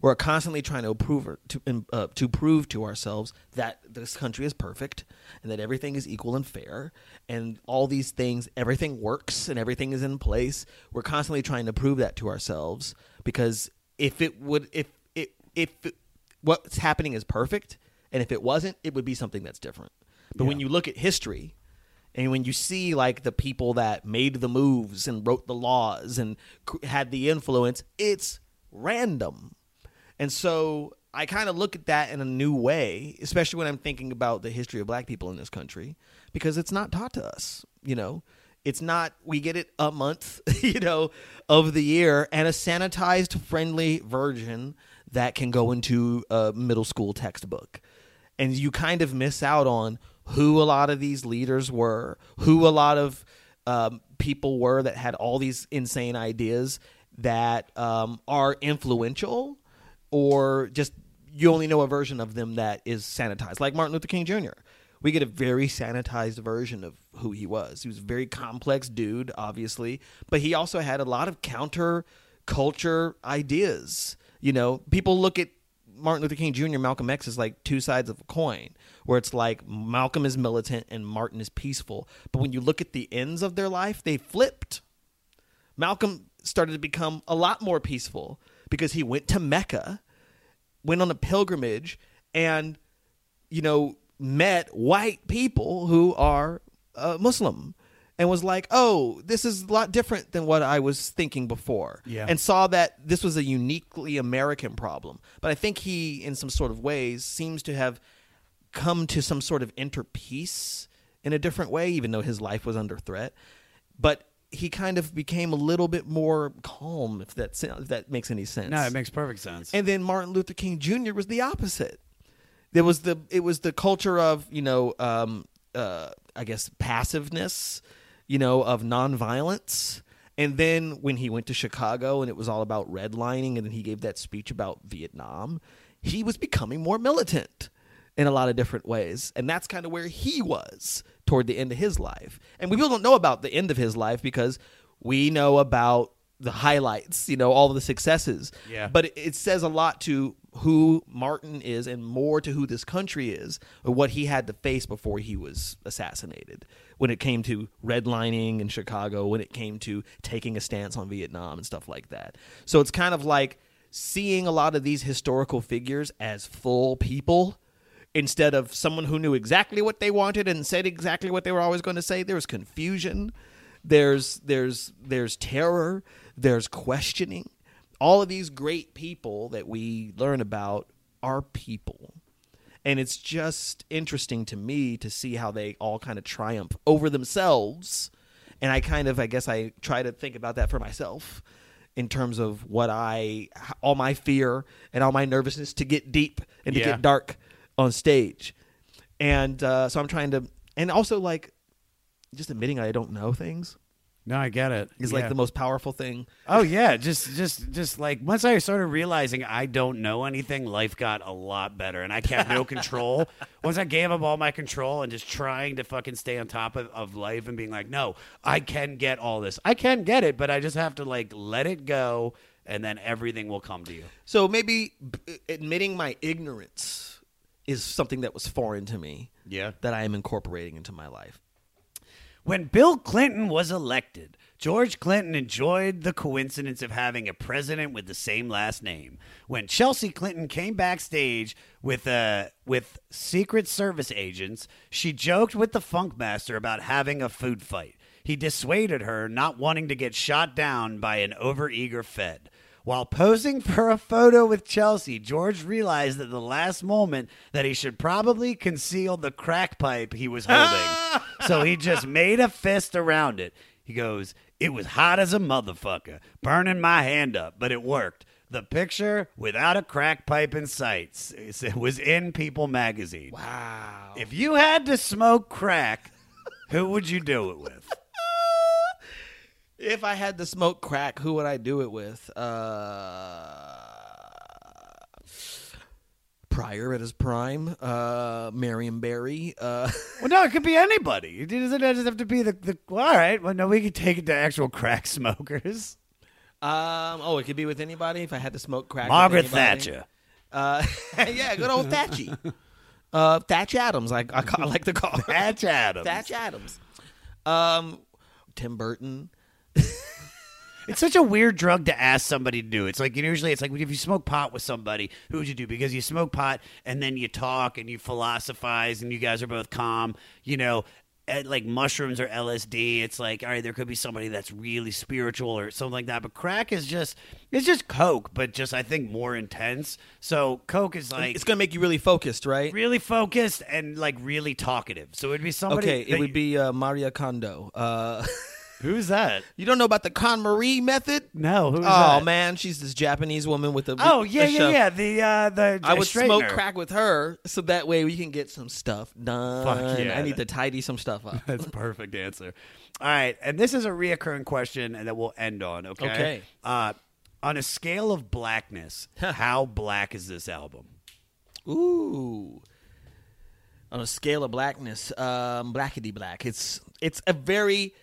We're constantly trying to prove to uh, to prove to ourselves that this country is perfect and that everything is equal and fair and all these things everything works and everything is in place. We're constantly trying to prove that to ourselves because if it would if it if it, what's happening is perfect and if it wasn't it would be something that's different. But when you look at history and when you see like the people that made the moves and wrote the laws and had the influence, it's random. And so I kind of look at that in a new way, especially when I'm thinking about the history of black people in this country, because it's not taught to us, you know. It's not we get it a month, you know, of the year and a sanitized friendly version that can go into a middle school textbook. And you kind of miss out on who a lot of these leaders were, who a lot of um, people were that had all these insane ideas that um, are influential or just you only know a version of them that is sanitized, like Martin Luther King Jr. We get a very sanitized version of who he was. He was a very complex dude, obviously, but he also had a lot of counter culture ideas. You know, people look at Martin Luther King Jr., Malcolm X is like two sides of a coin, where it's like Malcolm is militant and Martin is peaceful. But when you look at the ends of their life, they flipped. Malcolm started to become a lot more peaceful because he went to Mecca, went on a pilgrimage, and you know met white people who are uh, Muslim, and was like, "Oh, this is a lot different than what I was thinking before," Yeah. and saw that this was a uniquely American problem. But I think he, in some sort of ways, seems to have come to some sort of inner peace in a different way, even though his life was under threat. But he kind of became a little bit more calm, if that if that makes any sense. No, it makes perfect sense. And then Martin Luther King Jr. was the opposite. There was the it was the culture of you know um, uh, I guess passiveness, you know, of nonviolence. And then when he went to Chicago and it was all about redlining, and then he gave that speech about Vietnam, he was becoming more militant in a lot of different ways. And that's kind of where he was toward the end of his life. And we people don't know about the end of his life because we know about the highlights, you know, all the successes. Yeah. But it, it says a lot to who Martin is and more to who this country is or what he had to face before he was assassinated. When it came to redlining in Chicago, when it came to taking a stance on Vietnam and stuff like that. So it's kind of like seeing a lot of these historical figures as full people instead of someone who knew exactly what they wanted and said exactly what they were always going to say. There was confusion. There's there's there's terror. There's questioning. All of these great people that we learn about are people. and it's just interesting to me to see how they all kind of triumph over themselves. And I kind of, I guess, I try to think about that for myself in terms of what I, all my fear and all my nervousness to get deep and to Yeah. get dark on stage. And uh, so I'm trying to, and also like just admitting I don't know things No, I get it. is Yeah. like the most powerful thing. Oh yeah, just just just like once I started realizing I don't know anything, life got a lot better, and I kept no control. Once I gave up all my control and just trying to fucking stay on top of, of life and being like, no, I can get all this. I can get it, but I just have to like let it go, and then everything will come to you. So maybe b- admitting my ignorance is something that was foreign to me. Yeah. That I am incorporating into my life. When Bill Clinton was elected, George Clinton enjoyed the coincidence of having a president with the same last name. When Chelsea Clinton came backstage with uh, with Secret Service agents, she joked with the Funkmaster about having a food fight. He dissuaded her, not wanting to get shot down by an overeager Fed. While posing for a photo with Chelsea, George realized at the last moment that he should probably conceal the crack pipe he was holding. so he just made a fist around it. He goes, It was hot as a motherfucker, burning my hand up, but it worked. The picture without a crack pipe in sight it was in People magazine. Wow. If you had to smoke crack, who would you do it with? If I had to smoke crack, who would I do it with? Uh, Pryor at his prime, uh, Marion Barry. Uh, Well, no, it could be anybody. It doesn't just have to be the. the well, all right. Well, no, we could take it to actual crack smokers. um, oh, it could be with anybody. If I had to smoke crack, Margaret. Thatcher. Uh, yeah, good old Thatchy. Uh, Thatch Adams. I, I, I like to call her. Thatch Adams. Thatch Adams. Um, Tim Burton. It's such a weird drug to ask somebody to do. It's like usually it's like if you smoke pot with somebody, who would you do? Because you smoke pot and then you talk and you philosophize and you guys are both calm. You know, at like mushrooms or LSD, it's like all right, there could be somebody that's really spiritual or something like that. But crack is just it's just coke, but just I think more intense. So coke is like It's gonna make you really focused, right? really focused and like really talkative. So it'd be somebody. Okay, it that would be uh, Maria Kondo. Uh, who's that? you don't know about the KonMari method? No, who's oh that? man, she's this Japanese woman with a Oh a yeah, yeah, yeah. The uh, the I would smoke crack with her, so that way we can get some stuff done. Fuck yeah. I need to tidy some stuff up. That's a perfect answer. All right, and this is a reoccurring question, and that we'll end on. Okay. Okay. Uh, on a scale of blackness, how black is this album? Ooh. On a scale of blackness, um, blackety black. It's it's a very,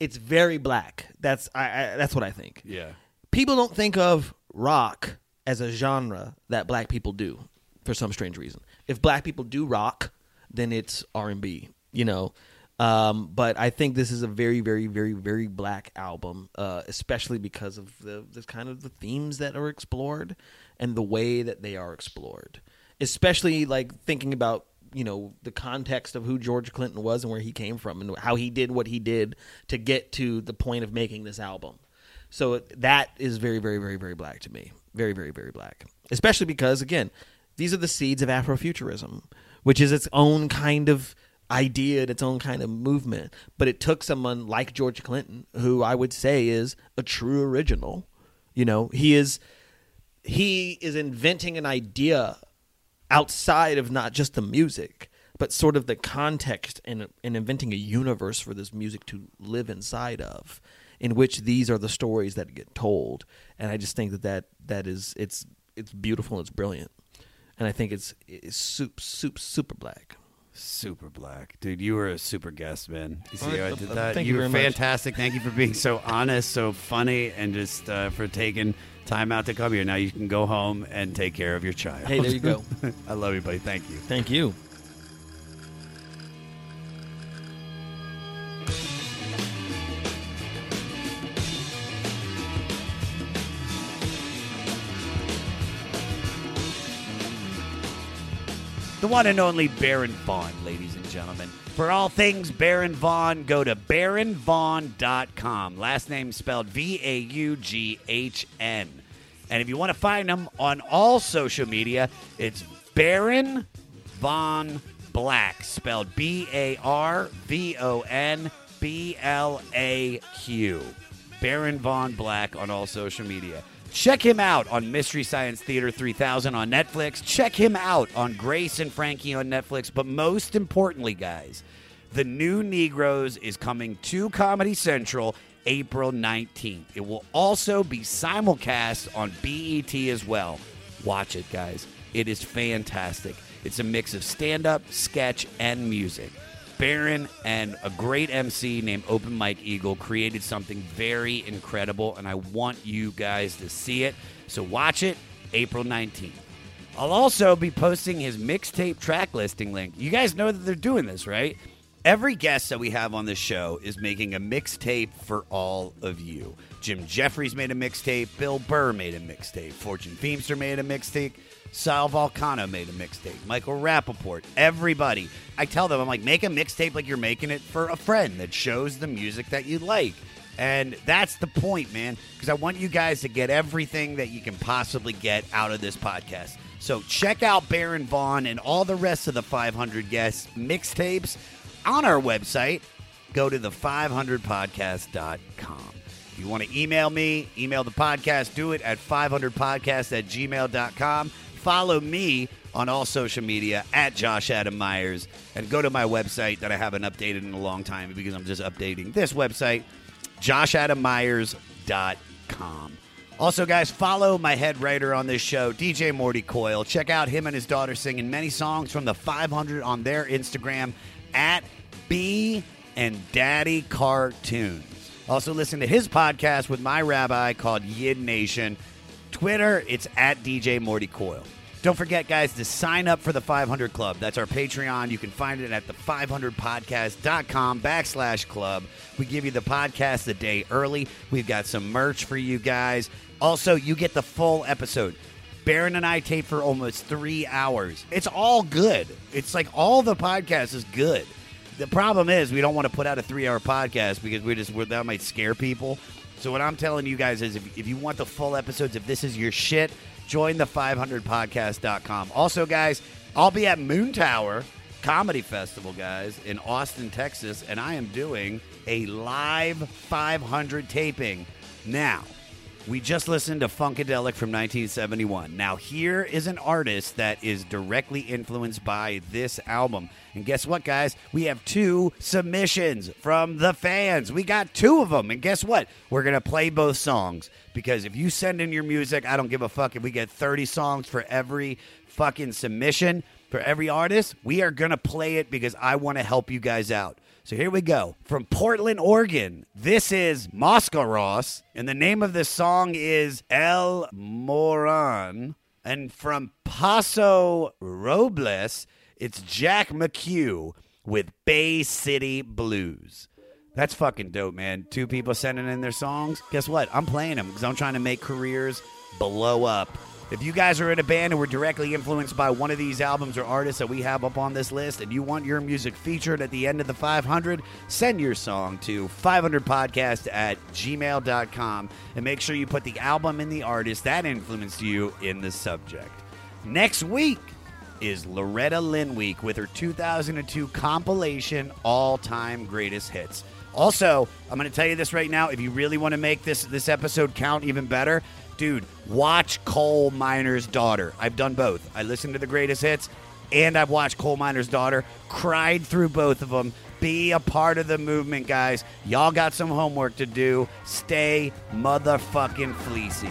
it's very black. That's I, I that's what I think. Yeah. People don't think of rock as a genre that black people do for some strange reason. If black people do rock, then it's R and B. You know. Um, but I think this is a very, very, very, very black album, uh, especially because of the, the kind of the themes that are explored and the way that they are explored. Especially like thinking about you know the context of who George Clinton was and where he came from and how he did what he did to get to the point of making this album. So that is very, very, very, very black to me. Very, very, very black. Especially because again, these are the seeds of Afrofuturism, which is its own kind of idea and its own kind of movement. But it took someone like George Clinton, who I would say is a true original. You know, he is he is inventing an idea outside of not just the music, but sort of the context and, and inventing a universe for this music to live inside of, in which these are the stories that get told. And I just think that that, that is it's it's beautiful and it's brilliant, and I think it's it's super super super black. Super black, dude. You were a super guest, man. You see how I did that? thank you you were very much. fantastic. Thank you for being so honest, so funny, and just uh, for taking time out to come here. Now you can go home and take care of your child. Hey, there you go. I love you, buddy. Thank you. Thank you. The one and only Baron Vaughn, ladies and gentlemen. For all things Baron Vaughn, go to baronvaughn.com. Last name spelled V A U G H N. And if you want to find him on all social media, it's Baron Von Black, spelled B A R V O N B L A Q. Baron Von Black on all social media. Check him out on Mystery Science Theater 3000 on Netflix. Check him out on Grace and Frankie on Netflix. But most importantly, guys, the new Negroes is coming to Comedy Central April 19th. It will also be simulcast on BET as well. Watch it, guys. It is fantastic. It's a mix of stand up, sketch, and music. Baron and a great MC named Open Mike Eagle created something very incredible, and I want you guys to see it. So watch it April 19th. I'll also be posting his mixtape track listing link. You guys know that they're doing this, right? Every guest that we have on this show is making a mixtape for all of you. Jim Jefferies made a mixtape. Bill Burr made a mixtape. Fortune Feimster made a mixtape. Sal Vulcano made a mixtape. Michael Rapaport. Everybody. I tell them, I'm like, make a mixtape like you're making it for a friend that shows the music that you like. And that's the point, man, because I want you guys to get everything that you can possibly get out of this podcast. So check out Baron Vaughn and all the rest of the 500 guests mixtapes on our website. Go to the 500podcast.com. If you want to email me, email the podcast, do it at 500podcast at gmail.com. Follow me on all social media at Josh Adam Meyers and go to my website that I haven't updated in a long time because I'm just updating this website, joshadammeyers.com. Also, guys, follow my head writer on this show, DJ Morty Coyle. Check out him and his daughter singing many songs from the 500 on their Instagram at B and Daddy Cartoons. Also, listen to his podcast with my rabbi called Yid Nation. Twitter, it's at DJ Morty Coyle. Don't forget, guys, to sign up for the 500 Club. That's our Patreon. You can find it at the 500podcast.com backslash club. We give you the podcast a day early. We've got some merch for you guys. Also, you get the full episode. Baron and I tape for almost three hours. It's all good. It's like all the podcast is good. The problem is we don't want to put out a three-hour podcast because we just that might scare people. So what I'm telling you guys is, if, if you want the full episodes, if this is your shit, join the 500podcast.com. Also, guys, I'll be at Moontower Comedy Festival, guys, in Austin, Texas, and I am doing a live 500 taping. Now, we just listened to Funkadelic from 1971. Now, here is an artist that is directly influenced by this album. And guess what, guys? We have two submissions from the fans. We got two of them. And guess what? We're going to play both songs because if you send in your music, I don't give a fuck if we get 30 songs for every fucking submission, for every artist. We are going to play it because I want to help you guys out. So here we go. From Portland, Oregon, this is Mascaras, and the name of this song is El Moran. And from Paso Robles, it's Jack McCue with Bay City Blues. That's fucking dope, man. Two people sending in their songs. Guess what? I'm playing them because I'm trying to make careers blow up. If you guys are in a band and were directly influenced by one of these albums or artists that we have up on this list and you want your music featured at the end of the 500, send your song to 500podcast at gmail.com and make sure you put the album and the artist that influenced you in the subject. Next week is Loretta Lynn Week with her 2002 compilation All Time Greatest Hits. Also, I'm going to tell you this right now. If you really want to make this this episode count even better, dude, watch Coal Miner's Daughter. I've done both. I listened to the greatest hits, and I've watched Coal Miner's Daughter. Cried through both of them. Be a part of the movement, guys. Y'all got some homework to do. Stay motherfucking fleecy.